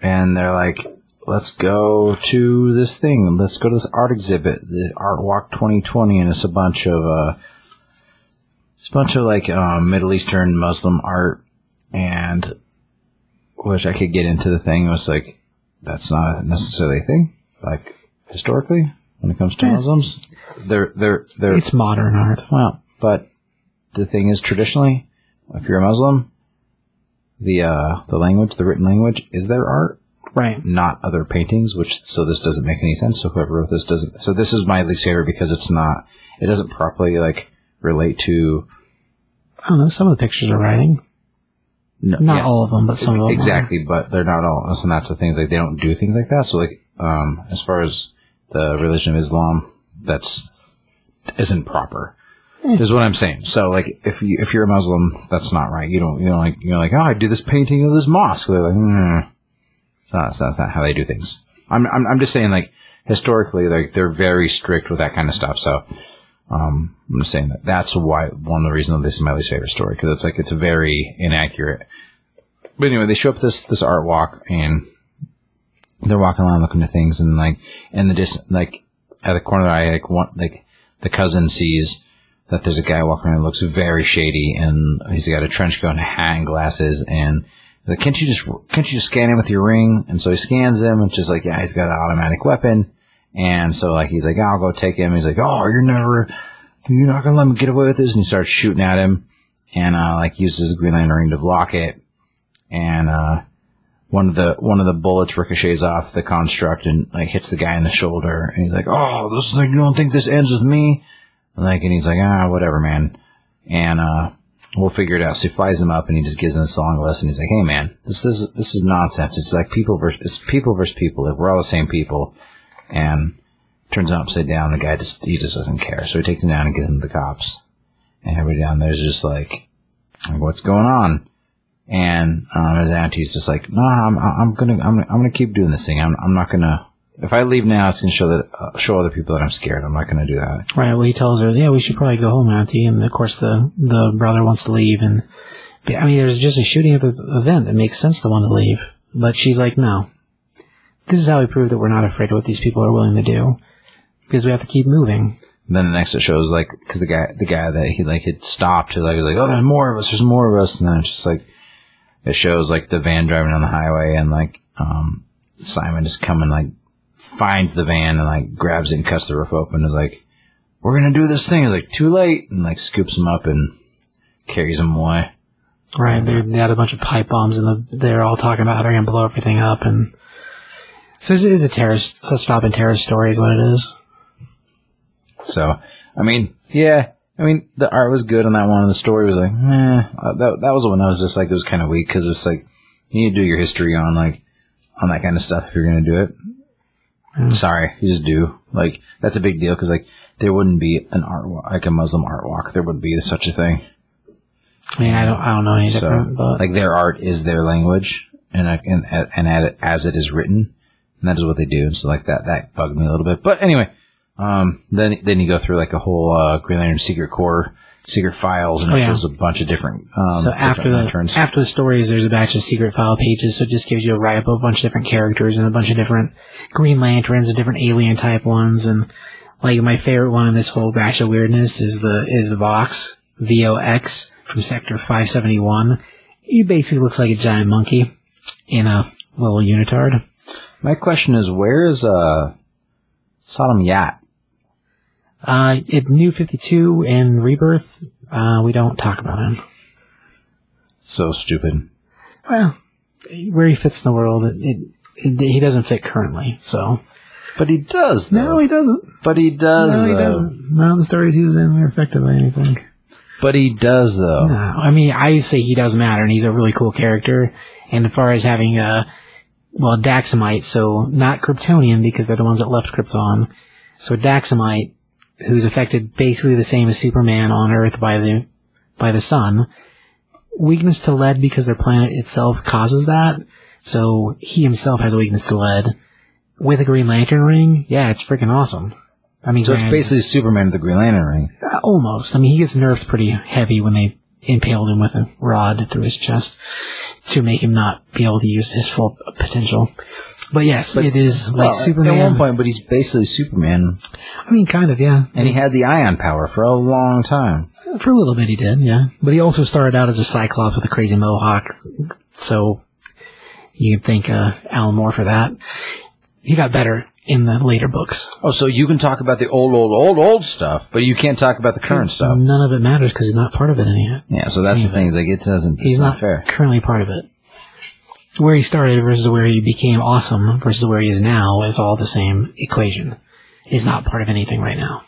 and they're like, let's go to this thing. Let's go to this art exhibit, the Art Walk 2020, and it's a bunch of, uh, it's a bunch of like, um, Middle Eastern Muslim art, and, which I could get into the thing. It was like, that's not necessarily a thing. Like, historically, when it comes to. Muslims, they're, they're, they're, It's modern art. well, but the thing is, traditionally, if you're a Muslim, the uh, the language, the written language, is their art, Right. not other paintings. Which so this doesn't make any sense. So whoever wrote this doesn't. So this is my least favorite because it's not. It doesn't properly like relate to. I don't know. Some of the pictures are writing. No, Not yeah, all of them, but some of them. are. exactly, but they're not all. And that's the things like they don't do things like that. So like, um, as far as the religion of Islam, that's isn't proper. Is what I'm saying. So like, if you if you're a Muslim, that's not right. You don't you don't like you're like, oh, I do this painting of this mosque. They're like, mm. it's not, it's not, it's not how they do things. I'm, I'm I'm just saying like historically, like they're very strict with that kind of stuff. So. Um, I'm just saying that that's why one of the reasons this is my least favorite story because it's like it's very inaccurate. But anyway, they show up this this art walk and they're walking around looking at things and like in the dis like at the corner of the eye like one like the cousin sees that there's a guy walking around that looks very shady, and he's got a trench coat and a hat and glasses, and like, can't you just can't you just scan him with your ring? And so he scans him, and just like, yeah, he's got an automatic weapon, and so like he's like, I'll go take him. He's like, oh, you're never, you're not gonna let me get away with this, and he starts shooting at him, and uh, like uses his Green Lantern ring to block it, and uh, one of the one of the bullets ricochets off the construct and like hits the guy in the shoulder, and he's like, "Oh, this like you don't think this ends with me?" And, like, and he's like, "Ah, whatever, man," and uh, we'll figure it out. So he flies him up, and he just gives him this long lesson. He's like, "Hey, man, this this this is nonsense. It's like people versus it's people versus people. Like, we're all the same people," and turns him upside down. The guy just he just doesn't care, so he takes him down and gives him to the cops. And everybody down there's just like, what's going on? And um, his auntie's just like, no, I'm, I'm gonna, I'm, I'm gonna keep doing this thing. I'm, I'm not gonna. If I leave now, it's gonna show that, uh, show other people that I'm scared. I'm not gonna do that. Right. Well, he tells her, "Yeah, we should probably go home, Auntie." And of course, the the brother wants to leave, and I mean, there's just a shooting at the event. It makes sense to want to leave, but she's like, "No, this is how we prove that we're not afraid of what these people are willing to do, because we have to keep moving." And then the next it shows like, because the guy, the guy that he like had stopped, he like was like, oh, there's more of us. There's more of us. And then it's just like, it shows like the van driving on the highway, and like um, Simon just coming like finds the van and like grabs it and cuts the roof open. And is like, we're gonna do this thing. He's like, too late, and like scoops him up and carries him away. Right. They had a bunch of pipe bombs, and the, they're all talking about how they're going to blow everything up. And so it's, it's a terrorist, a stop and terrorist story is what it is. So, I mean, yeah, I mean, the art was good on that one, and the story was like, eh. Uh, That that was the one I was just like, it was kind of weak because it's like you need to do your history on like on that kind of stuff if you're gonna do it. Sorry, you just do. Like that's a big deal because like there wouldn't be an art wa- like a Muslim art walk. There wouldn't be such a thing. I mean, I don't, I don't know any So different, but like their art is their language, and I- and and at it, as it is written, and that is what they do. And so like that that bugged me a little bit. But anyway, um, then then you go through like a whole uh, Green Lantern Secret Corps, Secret Files, and Oh, it yeah. shows a bunch of different. Um, so after the lanterns. after the stories, there's a batch of secret file pages. So it just gives you a write up of a bunch of different characters and a bunch of different Green Lanterns and different alien type ones. And like my favorite one in this whole batch of weirdness is the is Vox V O X from Sector 571. He basically looks like a giant monkey in a little unitard. My question is, where is uh, Sodam Yat? Uh, in New 52 and Rebirth, uh, we don't talk about him. So stupid. Well, where he fits in the world, it, it, it, he doesn't fit currently. So But he does, though. no, he doesn't. but he does, No, he doesn't. None of the stories he's in are affected by anything. But he does, though. No, I mean, I say he does matter, and he's a really cool character. And as far as having a, well, Daxamite, so not Kryptonian because they're the ones that left Krypton. So a Daxamite, who's affected basically the same as Superman on Earth by the by the sun. Weakness to lead because their planet itself causes that. So he himself has a weakness to lead. With a Green Lantern ring, yeah, it's freaking awesome. I mean, So it's granted- basically Superman with the Green Lantern ring. uh, almost. I mean, he gets nerfed pretty heavy when they impaled him with a rod through his chest to make him not be able to use his full potential. But yes, it is like Well, Superman. At one point, but he's basically Superman, I mean, kind of, yeah. and he had the ion power for a long time. For a little bit, he did, yeah. But he also started out as a Cyclops with a crazy mohawk, so you can thank uh, Alan Moore for that. He got better in the later books. Oh, so you can talk about the old, old, old, old stuff, but you can't talk about the current stuff. None of it matters because he's not part of it anymore. Yeah, so that's the thing. Is like it doesn't. It's He's not, not fair. currently part of it. Where he started versus where he became awesome versus where he is now is all the same equation. He's not part of anything right now.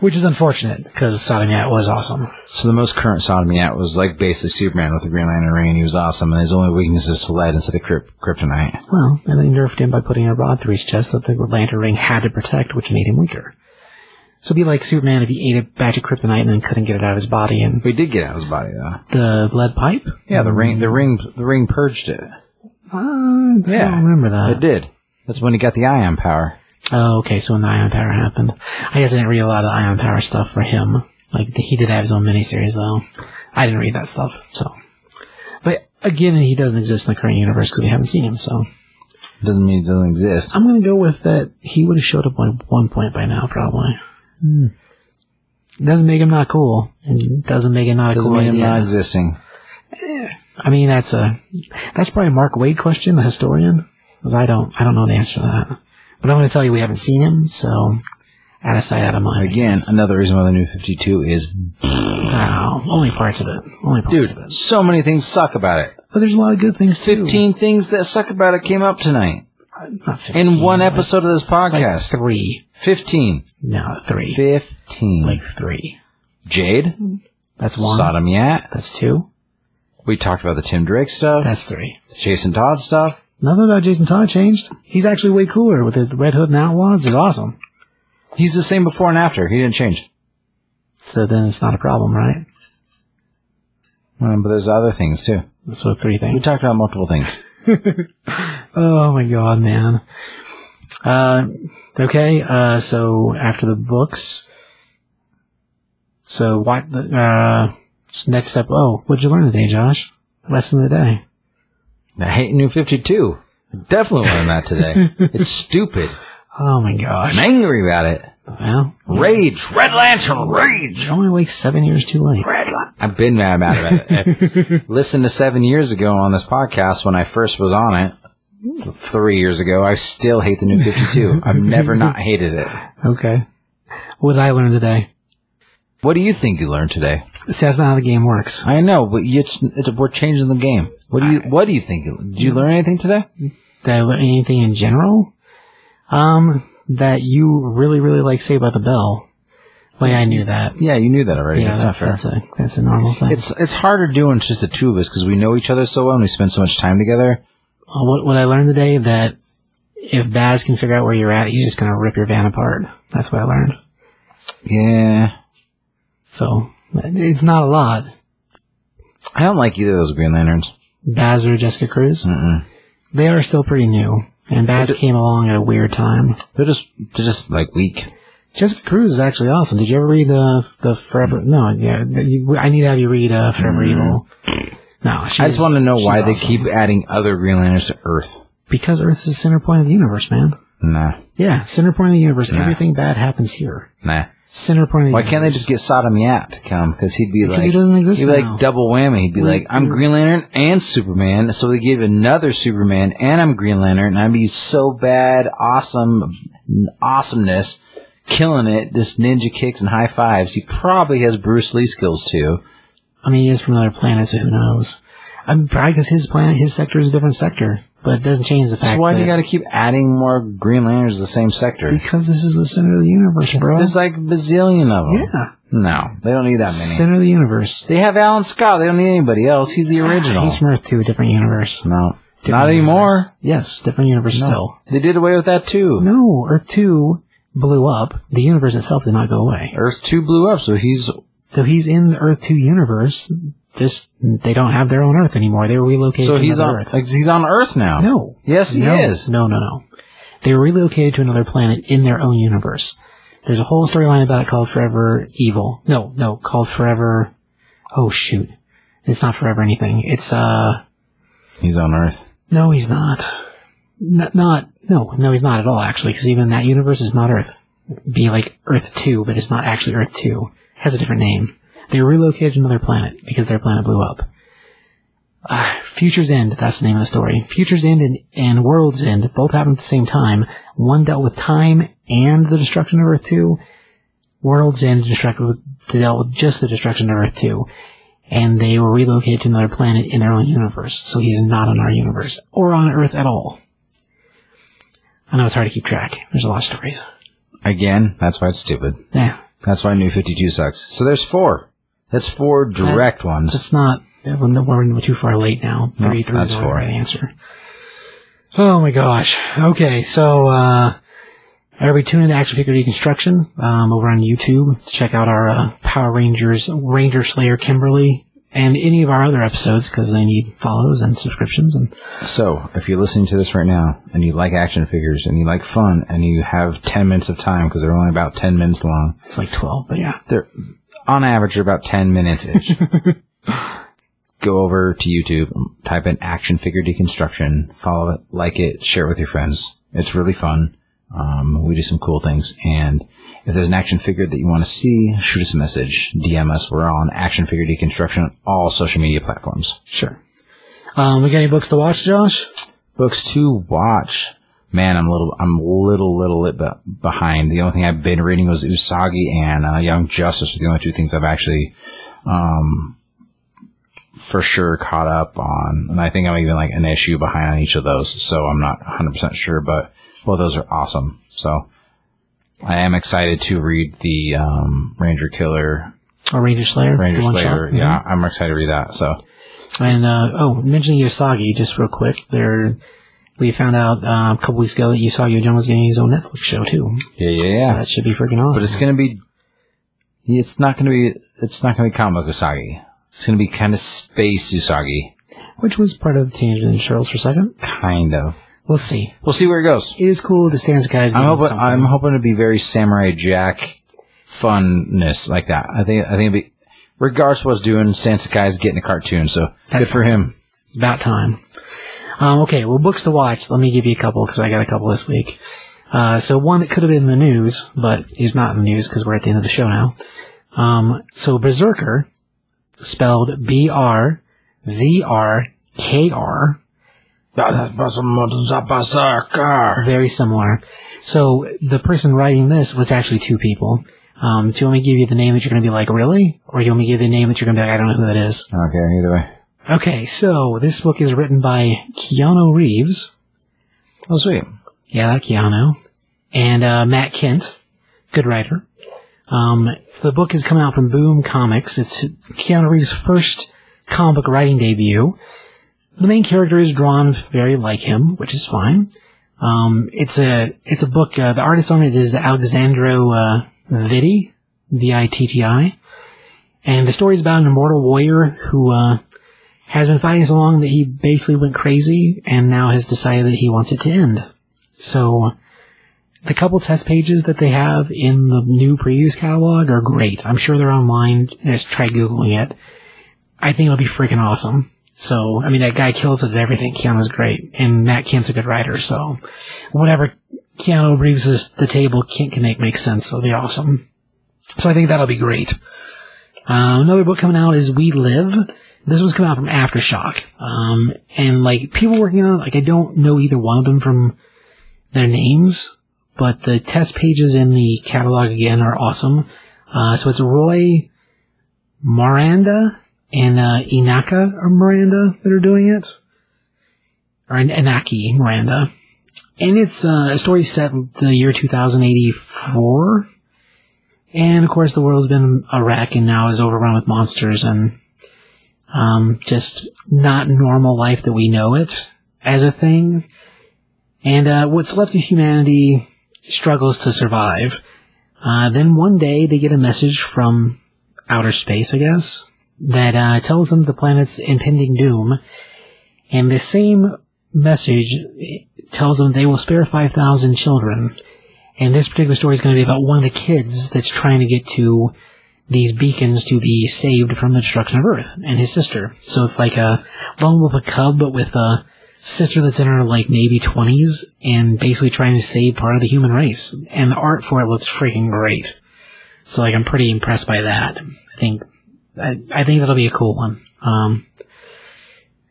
Which is unfortunate because Sodam Yat was awesome. So the most current Sodam Yat was like basically Superman with the Green Lantern ring, and he was awesome. And his only weakness is to lead instead of kryp- kryptonite. Well, and they nerfed him by putting a rod through his chest that the Lantern Ring had to protect, which made him weaker. So it'd be like Superman if he ate a batch of kryptonite and then couldn't get it out of his body and But he did get out of his body though. the lead pipe? Yeah, the ring, the ring, the ring purged it. Uh, I don't remember that. It did. That's when he got the ion power. Oh, okay. So when the Ion Power happened, I guess I didn't read a lot of Ion Power stuff for him. Like he did have his own miniseries, though. I didn't read that stuff. So, but again, he doesn't exist in the current universe because we haven't seen him. So Doesn't mean he doesn't exist. I'm gonna go with that. He would have showed up at one point by now, probably. It doesn't make him not cool. It doesn't make it not Doesn't cool mean him not existing. I mean, that's a that's probably a Mark Waid question, the historian, because I don't I don't know the answer to that. But I'm going to tell you, we haven't seen him, so out of sight, out of mind. Again, another reason why the new 52 is, wow, only parts of it, only parts of dude, it. so many things suck about it. But there's a lot of good things too. 15 things that suck about it came up tonight. Not 15, In one like- episode of this like podcast. three. 15. No, three. 15. Like three. Jade. That's one. Sodam Yat. That's two. We talked about the Tim Drake stuff. That's three. the Jason Todd stuff. Nothing about Jason Todd changed. He's actually way cooler with the Red Hood and Outlaws. Is awesome. He's the same before and after. He didn't change. So then it's not a problem, right? Um, but there's other things too. So three things. We talked about multiple things. Oh my god, man. Uh, okay. Uh, so after the books, so what? Uh, next step. Oh, what'd you learn today, Josh? Lesson of the day. I hate New 52. I definitely learned that today. it's stupid. Oh my gosh. I'm angry about it. Well, Rage. Red Lantern. Rage. you're only like seven years too late. Red Lantern. I've been mad about it. Listen to seven years ago on this podcast when I first was on it. Three years ago, I still hate the new 52. I've never not hated it. Okay. What did I learn today? What do you think you learned today? See, that's not how the game works. I know, but it's, it's, we're changing the game. What do you What do you think? you- Did you learn anything today? Did I learn anything in general? Um, that you really, really like Saved by the Bell. Well, yeah, I knew that. Yeah, you knew that already. Yeah, It's not that's, fair. that's a that's a normal thing. It's it's harder doing just the two of us because we know each other so well and we spend so much time together. Uh, what what I learned today that if Baz can figure out where you're at, he's just gonna rip your van apart. That's what I learned. Yeah, So it's not a lot. I don't like either of those Green Lanterns. Baz or Jessica Cruz, Mm-mm. they are still pretty new, and Baz came along at a weird time. They're just they're just like weak. Jessica Cruz is actually awesome. Did you ever read the the Forever? No, yeah. you- I need to have you read uh, Forever Evil. No, Mm. I just want to know why they keep adding other Green Lanterns to Earth. because Earth is the center point of the universe, man. Nah, Yeah, center point of the universe. Nah. Everything bad happens here. nah. Center point Why universe. can't they just get Sodam Yat to come? Because he'd be Because like he doesn't exist He'd be now. like double whammy. He'd be like, I'm Green Lantern and Superman. So they give another Superman and I'm Green Lantern and I'd be so bad, awesome, awesomeness, killing it, just ninja kicks and high fives. He probably has Bruce Lee skills too. I mean, he is from another planet, so who knows? I'm probably because his planet, his sector is a different sector, but it doesn't change the fact So why do you got to keep adding more Green Lanterns to the same sector? because this is the center of the universe, bro. There's like a bazillion of them. yeah, No, they don't need that many. center of the universe. They have Alan Scott. They don't need anybody else. He's the ah, original. He's from Earth two, a different universe. no, Different not anymore. universe. Yes, different universe still. They did away with that too. No, Earth two blew up. The universe itself did not go away. Earth 2 blew up, so he's So he's in the Earth two universe. Just they don't have their own Earth anymore. They were relocated so to he's another on Earth. like, he's on Earth now. No. Yes, he no, is. No, no, no. They were relocated to another planet in their own universe. There's a whole storyline about it called Forever Evil. No, no, called Forever. Oh shoot, it's not Forever anything. It's uh, He's on Earth. no, he's not. Not, not no, no, he's not at all actually, because even that universe is not Earth. It'd be like Earth Two, but it's not actually Earth Two. It has a different name. They were relocated to another planet because their planet blew up. Uh, Future's End, that's the name of the story. Future's End and, and World's End both happened at the same time. One dealt with time and the destruction of Earth 2. World's End destructed with, dealt with just the destruction of Earth 2. And they were relocated to another planet in their own universe. So he's not in our universe. Or on Earth at all. I know it's hard to keep track. There's a lot of stories. Again, that's why it's stupid. Yeah. That's why New 52 sucks. So there's four. That's four direct ones. That's not. We're too far late now. Three, three that's is the four. right answer. Oh my gosh. Okay, so uh, everybody tune into Action Figure Deconstruction um, over on YouTube to check out our uh, Power Rangers Ranger Slayer Kimberly and any of our other episodes because they need follows and subscriptions and So, if you're listening to this right now and you like action figures and you like fun and you have 10 minutes of time because they're only about 10 minutes long, it's like twelve. But yeah, they're on average they're about 10 minutes ish. Go over to YouTube, type in action figure deconstruction, follow it, like it, share it with your friends. It's really fun. Um, we do some cool things. And if there's an action figure that you want to see, shoot us a message. DM us. We're on Action Figure Deconstruction on all social media platforms. Sure. Um, we got any books to watch, Josh? Books to watch. Man, I'm a little, I'm a little, little bit behind. The only thing I've been reading was Usagi and uh, Young Justice are the only two things I've actually, um, for sure caught up on. And I think I'm even like an issue behind on each of those. So I'm not 100% sure, but both those are awesome. So I am excited to read the, um, Ranger Killer, Or Ranger Slayer? Ranger Slayer. shot? Yeah, I'm excited to read that. So And uh, oh, mentioning Usagi just real quick, there we found out uh, a couple weeks ago that Usagi Yojimbo was getting his own Netflix show too. yeah, yeah, So yeah. that should be freaking awesome. but it's going to be, it's not going to be, it's not going to be comic Usagi. It's going to be kind of space Usagi. Which was part of the Teenage Ninja Turtles for a second. Kind of. We'll see. We'll see where it goes. It is cool to stand guys. I'm hoping, I'm hoping to be very Samurai Jack funness like that. I think, I think it'd be, regardless of what's doing, Stan Sakai's getting a cartoon, so good for him. about time. Um, okay, well, books to watch. Let me give you a couple because I got a couple this week. Uh, so one that could have been in the news, but is not in the news because we're at the end of the show now. Um, so Berserker, spelled B R Z R K R, very similar. So the person writing this was actually two people. Um, do you want me to give you the name that you're going to be like, really? Or do you want me to give you the name that you're going to be like, I don't know who that is? Okay, either way. Okay, so this book is written by Keanu Reeves. Oh, sweet. Yeah, that Keanu. And uh, Matt Kindt, good writer. Um, the book is coming out from Boom Comics. It's Keanu Reeves' first comic book writing debut. The main character is drawn very like him, which is fine. Um, it's a it's a book. Uh, the artist on it is Alessandro uh, Vitti, V-I-T-T-I, and the story is about an immortal warrior who uh, has been fighting so long that he basically went crazy, and now has decided that he wants it to end. So, the couple test pages that they have in the new Previews catalog are great. I'm sure they're online. Just try googling it. I think it'll be freaking awesome. So, I mean, that guy kills it at everything. Keanu's great, and Matt Kindt's a good writer. So, whatever Keanu brings us the table, Kindt can make make sense. It'll be awesome. So, I think that'll be great. Uh, another book coming out is We Live. This was coming out from Aftershock. Um, and like people working on it, like I don't know either one of them from their names, but the test pages in the catalog again are awesome. Uh, so it's Roy Miranda and uh, Inaka or Miranda that are doing it, or Inaki Miranda, and it's uh, a story set in the year 2084. And of course, the world's been a wreck and now is overrun with monsters and um, just not normal life that we know it as a thing. And uh, what's left of humanity struggles to survive. Uh, then one day they get a message from outer space, I guess, that uh, tells them the planet's impending doom. And the same message tells them they will spare 5,000 children. And this particular story is going to be about one of the kids that's trying to get to these beacons to be saved from the destruction of Earth and his sister. So it's like a lone wolf a cub, but with a sister that's in her like maybe 20s and basically trying to save part of the human race. And the art for it looks freaking great. So like I'm pretty impressed by that. I think I, I think that'll be a cool one. Um,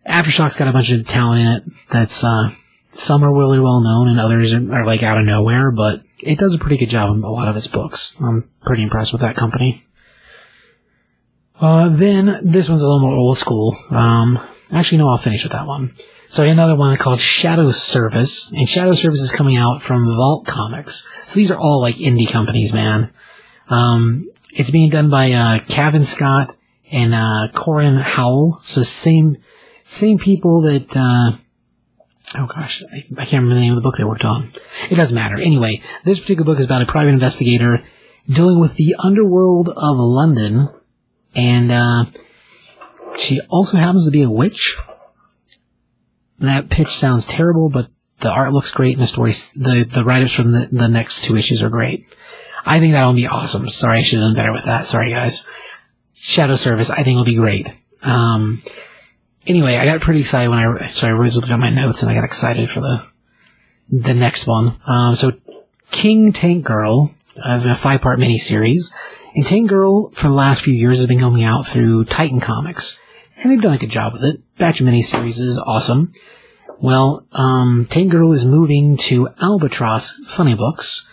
Aftershock's got a bunch of talent in it. That's uh, some are really well known and others are, are like out of nowhere, but it does a pretty good job in a lot of its books. I'm pretty impressed with that company. Uh, then this one's a little more old school. Um, actually, no, I'll finish with that one. So another one called Shadow Service, and Shadow Service is coming out from Vault Comics. So these are all like indie companies, man. Um, it's being done by uh, Cavan Scott and uh, Corin Howell. So same same people that. Uh, oh gosh, I, I can't remember the name of the book they worked on. It doesn't matter. Anyway, this particular book is about a private investigator dealing with the underworld of London, and uh, she also happens to be a witch. That pitch sounds terrible, but the art looks great, and the story, the the writers from the, the next two issues are great. I think that'll be awesome. Sorry, I should have done better with that. Sorry, guys. Shadow Service, I think will be great. Um, anyway, I got pretty excited when I sorry, I was looking at my notes and I got excited for the the next one. Um, so King Tank Girl as a five part miniseries. And Tank Girl, for the last few years, has been coming out through Titan Comics. And they've done a good job with it. Batch of miniseries is awesome. Well, um, Tank Girl is moving to Albatross Funny Books.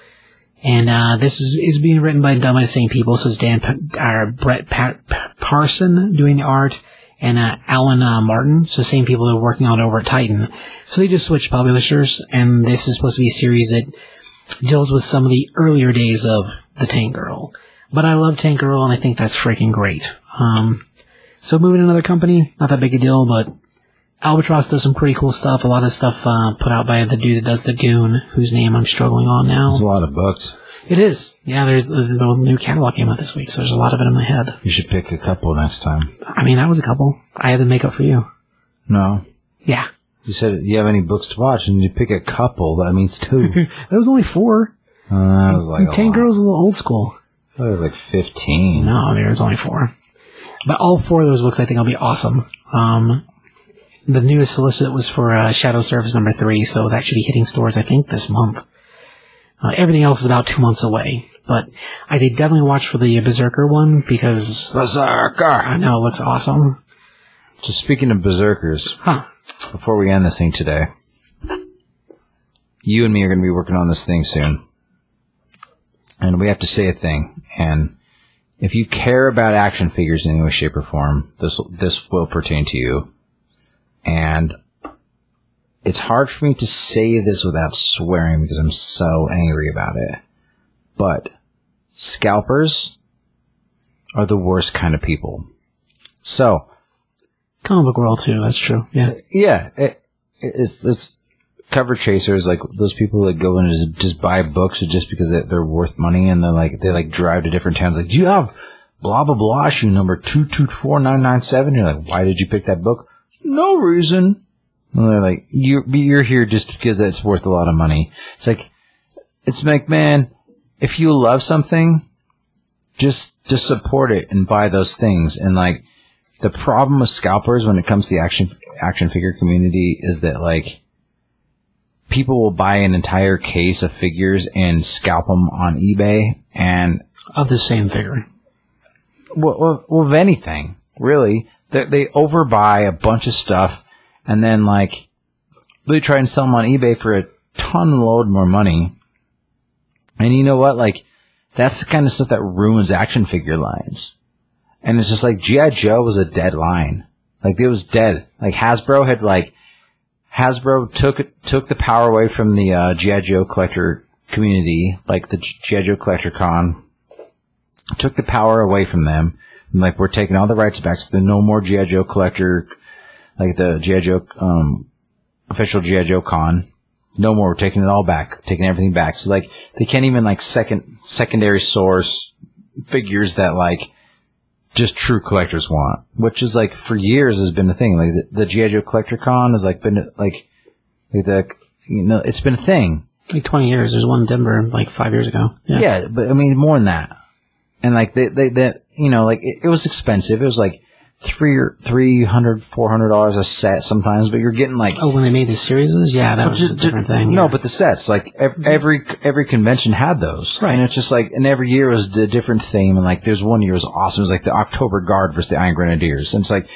And, uh, this is, is being written by, done by the same people. So it's Dan, Pa- uh, Brett Pa- Parson doing the art and, uh, Alan, uh, Martin. So same people that are working on over at Titan. So they just switched publishers and this is supposed to be a series that deals with some of the earlier days of the Tank Girl. But I love Tank Girl and I think that's freaking great. Um, so moving to another company, not that big a deal, but Albatross does some pretty cool stuff. A lot of stuff uh, put out by the dude that does the Goon, whose name I'm struggling on now. There's a lot of books. It is. Yeah, there's the, the new catalog came out this week, so there's a lot of it in my head. You should pick a couple next time. I mean, that was a couple. I had to make up for you. No. Yeah. You said you have any books to watch, and you pick a couple. That means two. That was only four. uh, that was like lot. Girl's a little old school. I thought it was like fifteen. No, I mean, there was only four. But all four of those books I think will be awesome. Um, the newest solicit was for uh, Shadow Service number three, so that should be hitting stores I think this month. Uh, everything else is about two months away. But I say definitely watch for the Berserker one because Berserker. I know it looks awesome. So speaking of berserkers, Huh. before we end this thing today, you and me are going to be working on this thing soon, and we have to say a thing. And if you care about action figures in any way, shape, or form, this this will pertain to you. And it's hard for me to say this without swearing because I'm so angry about it. But scalpers are the worst kind of people. So Comic book world too, that's true. Yeah. yeah, it, it's it's cover chasers like those people that go in and just, just buy books just because they, they're worth money and they're like they like drive to different towns like do you have blah blah blah issue number two two four nine nine seven you're like why did you pick that book no reason and they're like you're you're here just because it's worth a lot of money. It's like it's like man if you love something just just support it and buy those things. And like the problem with scalpers when it comes to the action action figure community is that like people will buy an entire case of figures and scalp them on eBay and Of the same figure. well, well, well of anything really. They, they overbuy a bunch of stuff and then like they try and sell them on eBay for a ton load more money and you know what like that's the kind of stuff that ruins action figure lines and it's just like GI Joe was a dead line. Like it was dead. Like Hasbro had like Hasbro took took the power away from the uh, GI Joe collector community, like the GI Joe Collector Con. Took the power away from them. And, like we're taking all the rights back. So there's no more GI Joe collector, like the GI Joe um, official GI Joe Con. No more. We're taking it all back. Taking everything back. So like they can't even like second secondary source figures that like just true collectors want, which is like for years has been a thing. Like the, the GI Joe Collector Con has like been like, like the you know it's been a thing. Like 20 years. There's one in Denver like five years ago. Yeah. Yeah, but I mean more than that. And like they they that you know like it, it was expensive. It was like three or three hundred four hundred dollars a set sometimes, but you're getting like Oh, when they made the series, yeah, that was Ju- a different thing. No, yeah. but the sets, like ev- mm-hmm. every every convention had those, Right. And it's just like, and every year was a different theme. And like, there's one year was awesome. It was like the October Guard versus the Iron Grenadiers. And it's like,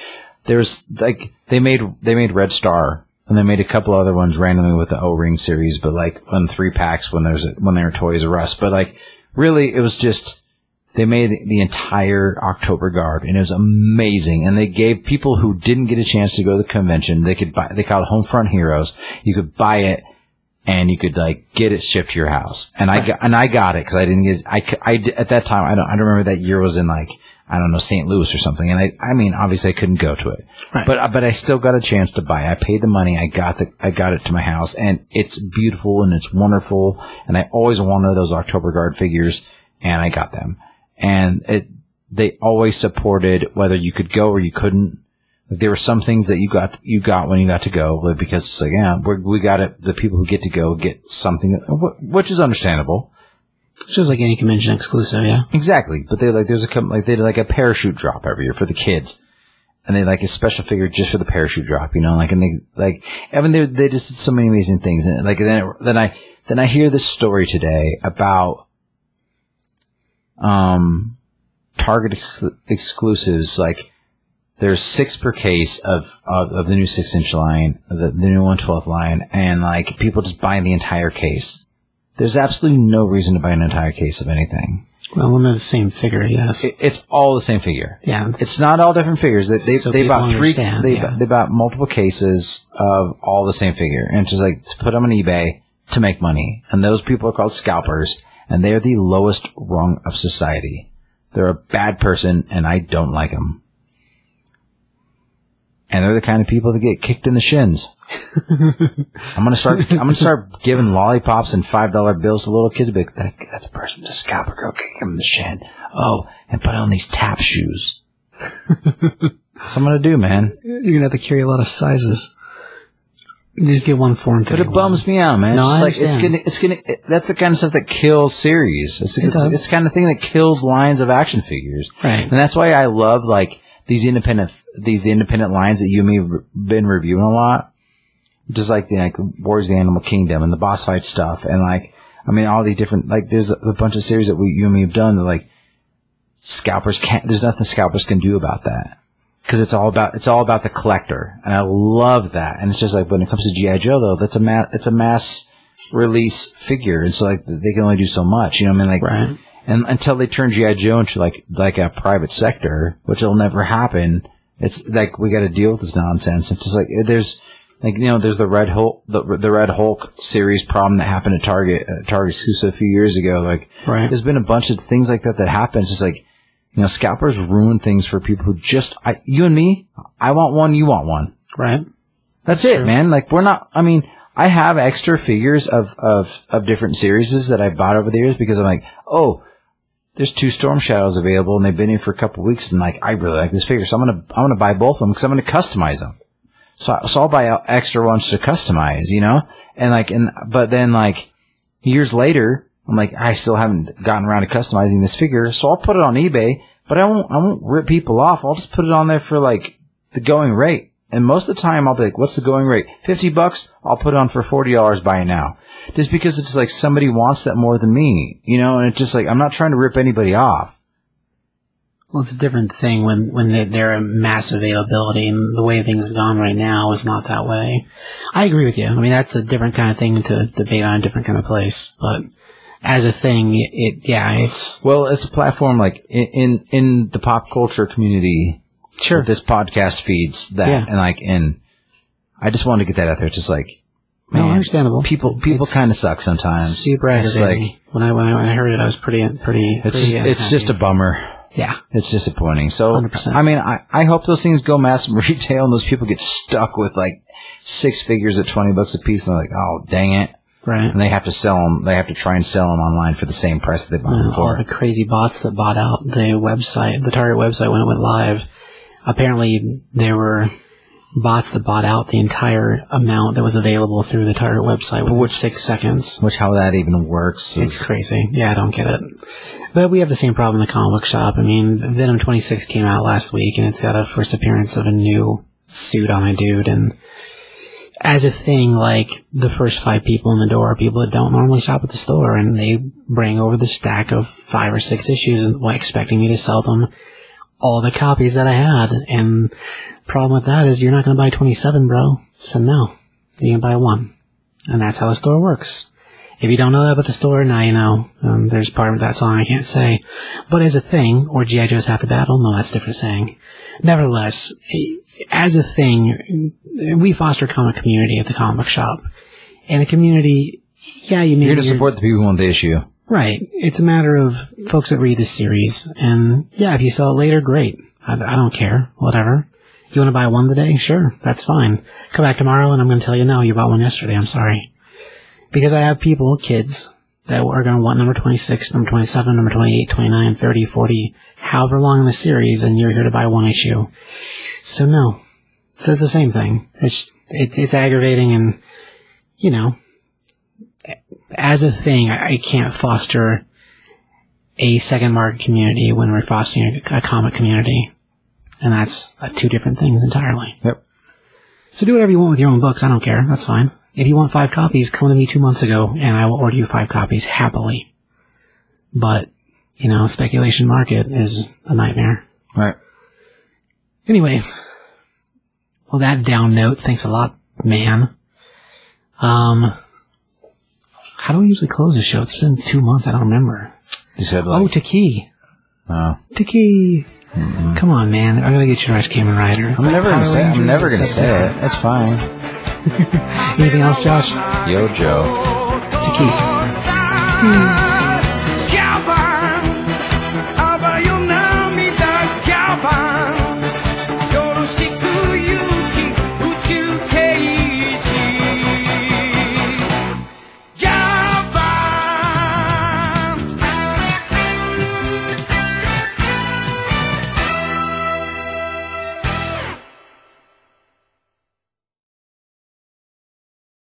there's like they made they made Red Star, and they made a couple other ones randomly with the O Ring series, but like on three packs when there's a, when they were Toys R Us. But like, really, it was just they made the entire October Guard, and it was amazing. And they gave people who didn't get a chance to go to the convention, they could buy. They called it Homefront Heroes. You could buy it, and you could like get it shipped to your house. And I got and I got it because I didn't get. I, c- I d- at that time I don't I don't remember that year was in like I don't know St. Louis or something. And I I mean obviously I couldn't go to it, Right. but but I still got a chance to buy. it. I paid the money. I got the I got it to my house, and it's beautiful and it's wonderful. And I always wanted those October Guard figures, and I got them and it they always supported whether you could go or you couldn't. Like there were some things that you got you got when you got to go, because it's like yeah, we're, we got it. The people who get to go get something, which is understandable. It's just like any convention exclusive, yeah. Exactly, but they like there's a like they did like a parachute drop every year for the kids, and they like a special figure just for the parachute drop, you know, like and they like I mean they they just did so many amazing things, and like then then I then I hear this story today about um Target ex- exclusives. Like there's six per case of of, of the new six inch line, the, the new one twelfth line, and like people just buying the entire case. There's absolutely no reason to buy an entire case of anything. Well, when they're the same figure, yes. It, it's all the same figure. yeah. It's not all different figures. They they, So they bought three. They, yeah. they bought multiple cases of all the same figure, and it's just like to put them on eBay to make money. And those people are called scalpers, and they are the lowest rung of society. They're a bad person, and I don't like them. And they're the kind of people that get kicked in the shins. I'm gonna start. I'm gonna start giving lollipops and five dollar bills to little kids. Be like, that, that's a person with a scalper. Go kick him in the shin. Oh, and put on these tap shoes. That's what I'm gonna do, man. You're gonna have to carry a lot of sizes. You just get one form But it bums me out, man. No, it's I like it's gonna, it's gonna. It, that's the kind of stuff that kills series. It's, it's, does. it's the kind of thing that kills lines of action figures. Right. And that's why I love like these independent, these independent lines that you and me have been reviewing a lot. Just like the like Wars of the Animal Kingdom and the boss fight stuff, and like I mean all these different like there's a, a bunch of series that we you and me have done that like scalpers can't. There's nothing scalpers can do about that because it's all about it's all about the collector, and I love that. And it's just like when it comes to GI Joe, though, that's a mass it's a mass release figure, and so like they can only do so much. You know what I mean? Like, Right. and until they turn GI Joe into like like a private sector, which will never happen. It's like we got to deal with this nonsense. It's just like there's like you know there's the Red Hulk the, the Red Hulk series problem that happened at Target uh, Target exclusive a few years ago. Like Right. there's been a bunch of things like that that happen. It's just like you know scalpers ruin things for people who just I you and me. I want one, you want one. Right. That's it, man. Like we're not. I mean, I have extra figures of of of different series that I've bought over the years because I'm like, oh, there's two Storm Shadows available and they've been here for a couple of weeks and like I really like this figure, so I'm gonna I'm gonna buy both of them because I'm gonna customize them. So so I'll buy extra ones to customize, you know, and like and but then like years later, I'm like I still haven't gotten around to customizing this figure, so I'll put it on eBay, but I won't I won't rip people off. I'll just put it on there for like the going rate. And most of the time, I'll be like, "What's the going rate? Fifty bucks? I'll put it on for forty dollars. Buy it now." Just because it's like somebody wants that more than me, you know. And it's just like I'm not trying to rip anybody off. Well, it's a different thing when when they- they're a mass availability, and the way things have gone right now is not that way. I agree with you. I mean, that's a different kind of thing to debate on a different kind of place. But as a thing, it, yeah, it's Well, it's a platform like in in, in the pop culture community. Sure. This podcast feeds that, Yeah. and like, and I just wanted to get that out there. It's just like, No, man, understandable. People people kind of suck sometimes. super It's aggravating. like when I when I when I heard it, I was pretty pretty. it's pretty just, it's just a bummer. yeah. It's disappointing. So, 100%. I mean, I, I hope those things go mass retail and those people get stuck with like six figures at 20 bucks a piece and they're like, oh, dang it. Right. And they have to sell them, they have to try and sell them online for the same price that they bought them And all for. the crazy bots that bought out the website, the Target website when it went live. Apparently, there were bots that bought out the entire amount that was available through the Target website within six seconds. Which, how that even works. It's crazy. Yeah, I don't get it. But we have the same problem in the comic book shop. I mean, Venom 26 came out last week, and it's got a first appearance of a new suit on a dude. And as a thing, like the first five people in the door are people that don't normally shop at the store, and they bring over the stack of five or six issues, expecting me to sell them all the copies that I had. And problem with that is you're not going to buy 27, bro. So no, you can buy one, and that's how the store works. If you don't know that about the store, now you know. Um, there's part of that song I can't say. But as a thing, or G.I. Joe's Half the Battle, no, that's a different saying. Nevertheless, eh, as a thing, we foster comic community at the comic book shop. And a community, yeah, you you're mean here to support the people who want the issue. Right. It's a matter of folks that read the series. And yeah, if you sell it later, great. I, I don't care. Whatever. You want to buy one today? Sure. That's fine. Come back tomorrow and I'm going to tell you, no, you bought one yesterday. I'm sorry. Because I have people, kids, that are going to want number 26, number 27, number 28, 29, 30, 40, however long in the series, and you're here to buy one issue. So no. So it's the same thing. It's, it, it's aggravating and, you know, as a thing, I I can't foster a second market community when we're fostering a, a comic community. And that's uh, two different things entirely. Yep. So do whatever you want with your own books. I don't care. That's fine. if you want five copies, come to me two months ago, and I will order you five copies happily. But you know, speculation market is a nightmare. Right. Anyway, well, that down note. Thanks a lot, man. Um, how do we usually close the show? It's been two months. I don't remember. You said Oh, like, Taki. oh. Taki. Come on, man. I'm gonna get you Rice Kamen Rider. It's I'm like never gonna say. I'm never gonna say it. That's fine. Anything else, Josh? Yo, Joe. Taki.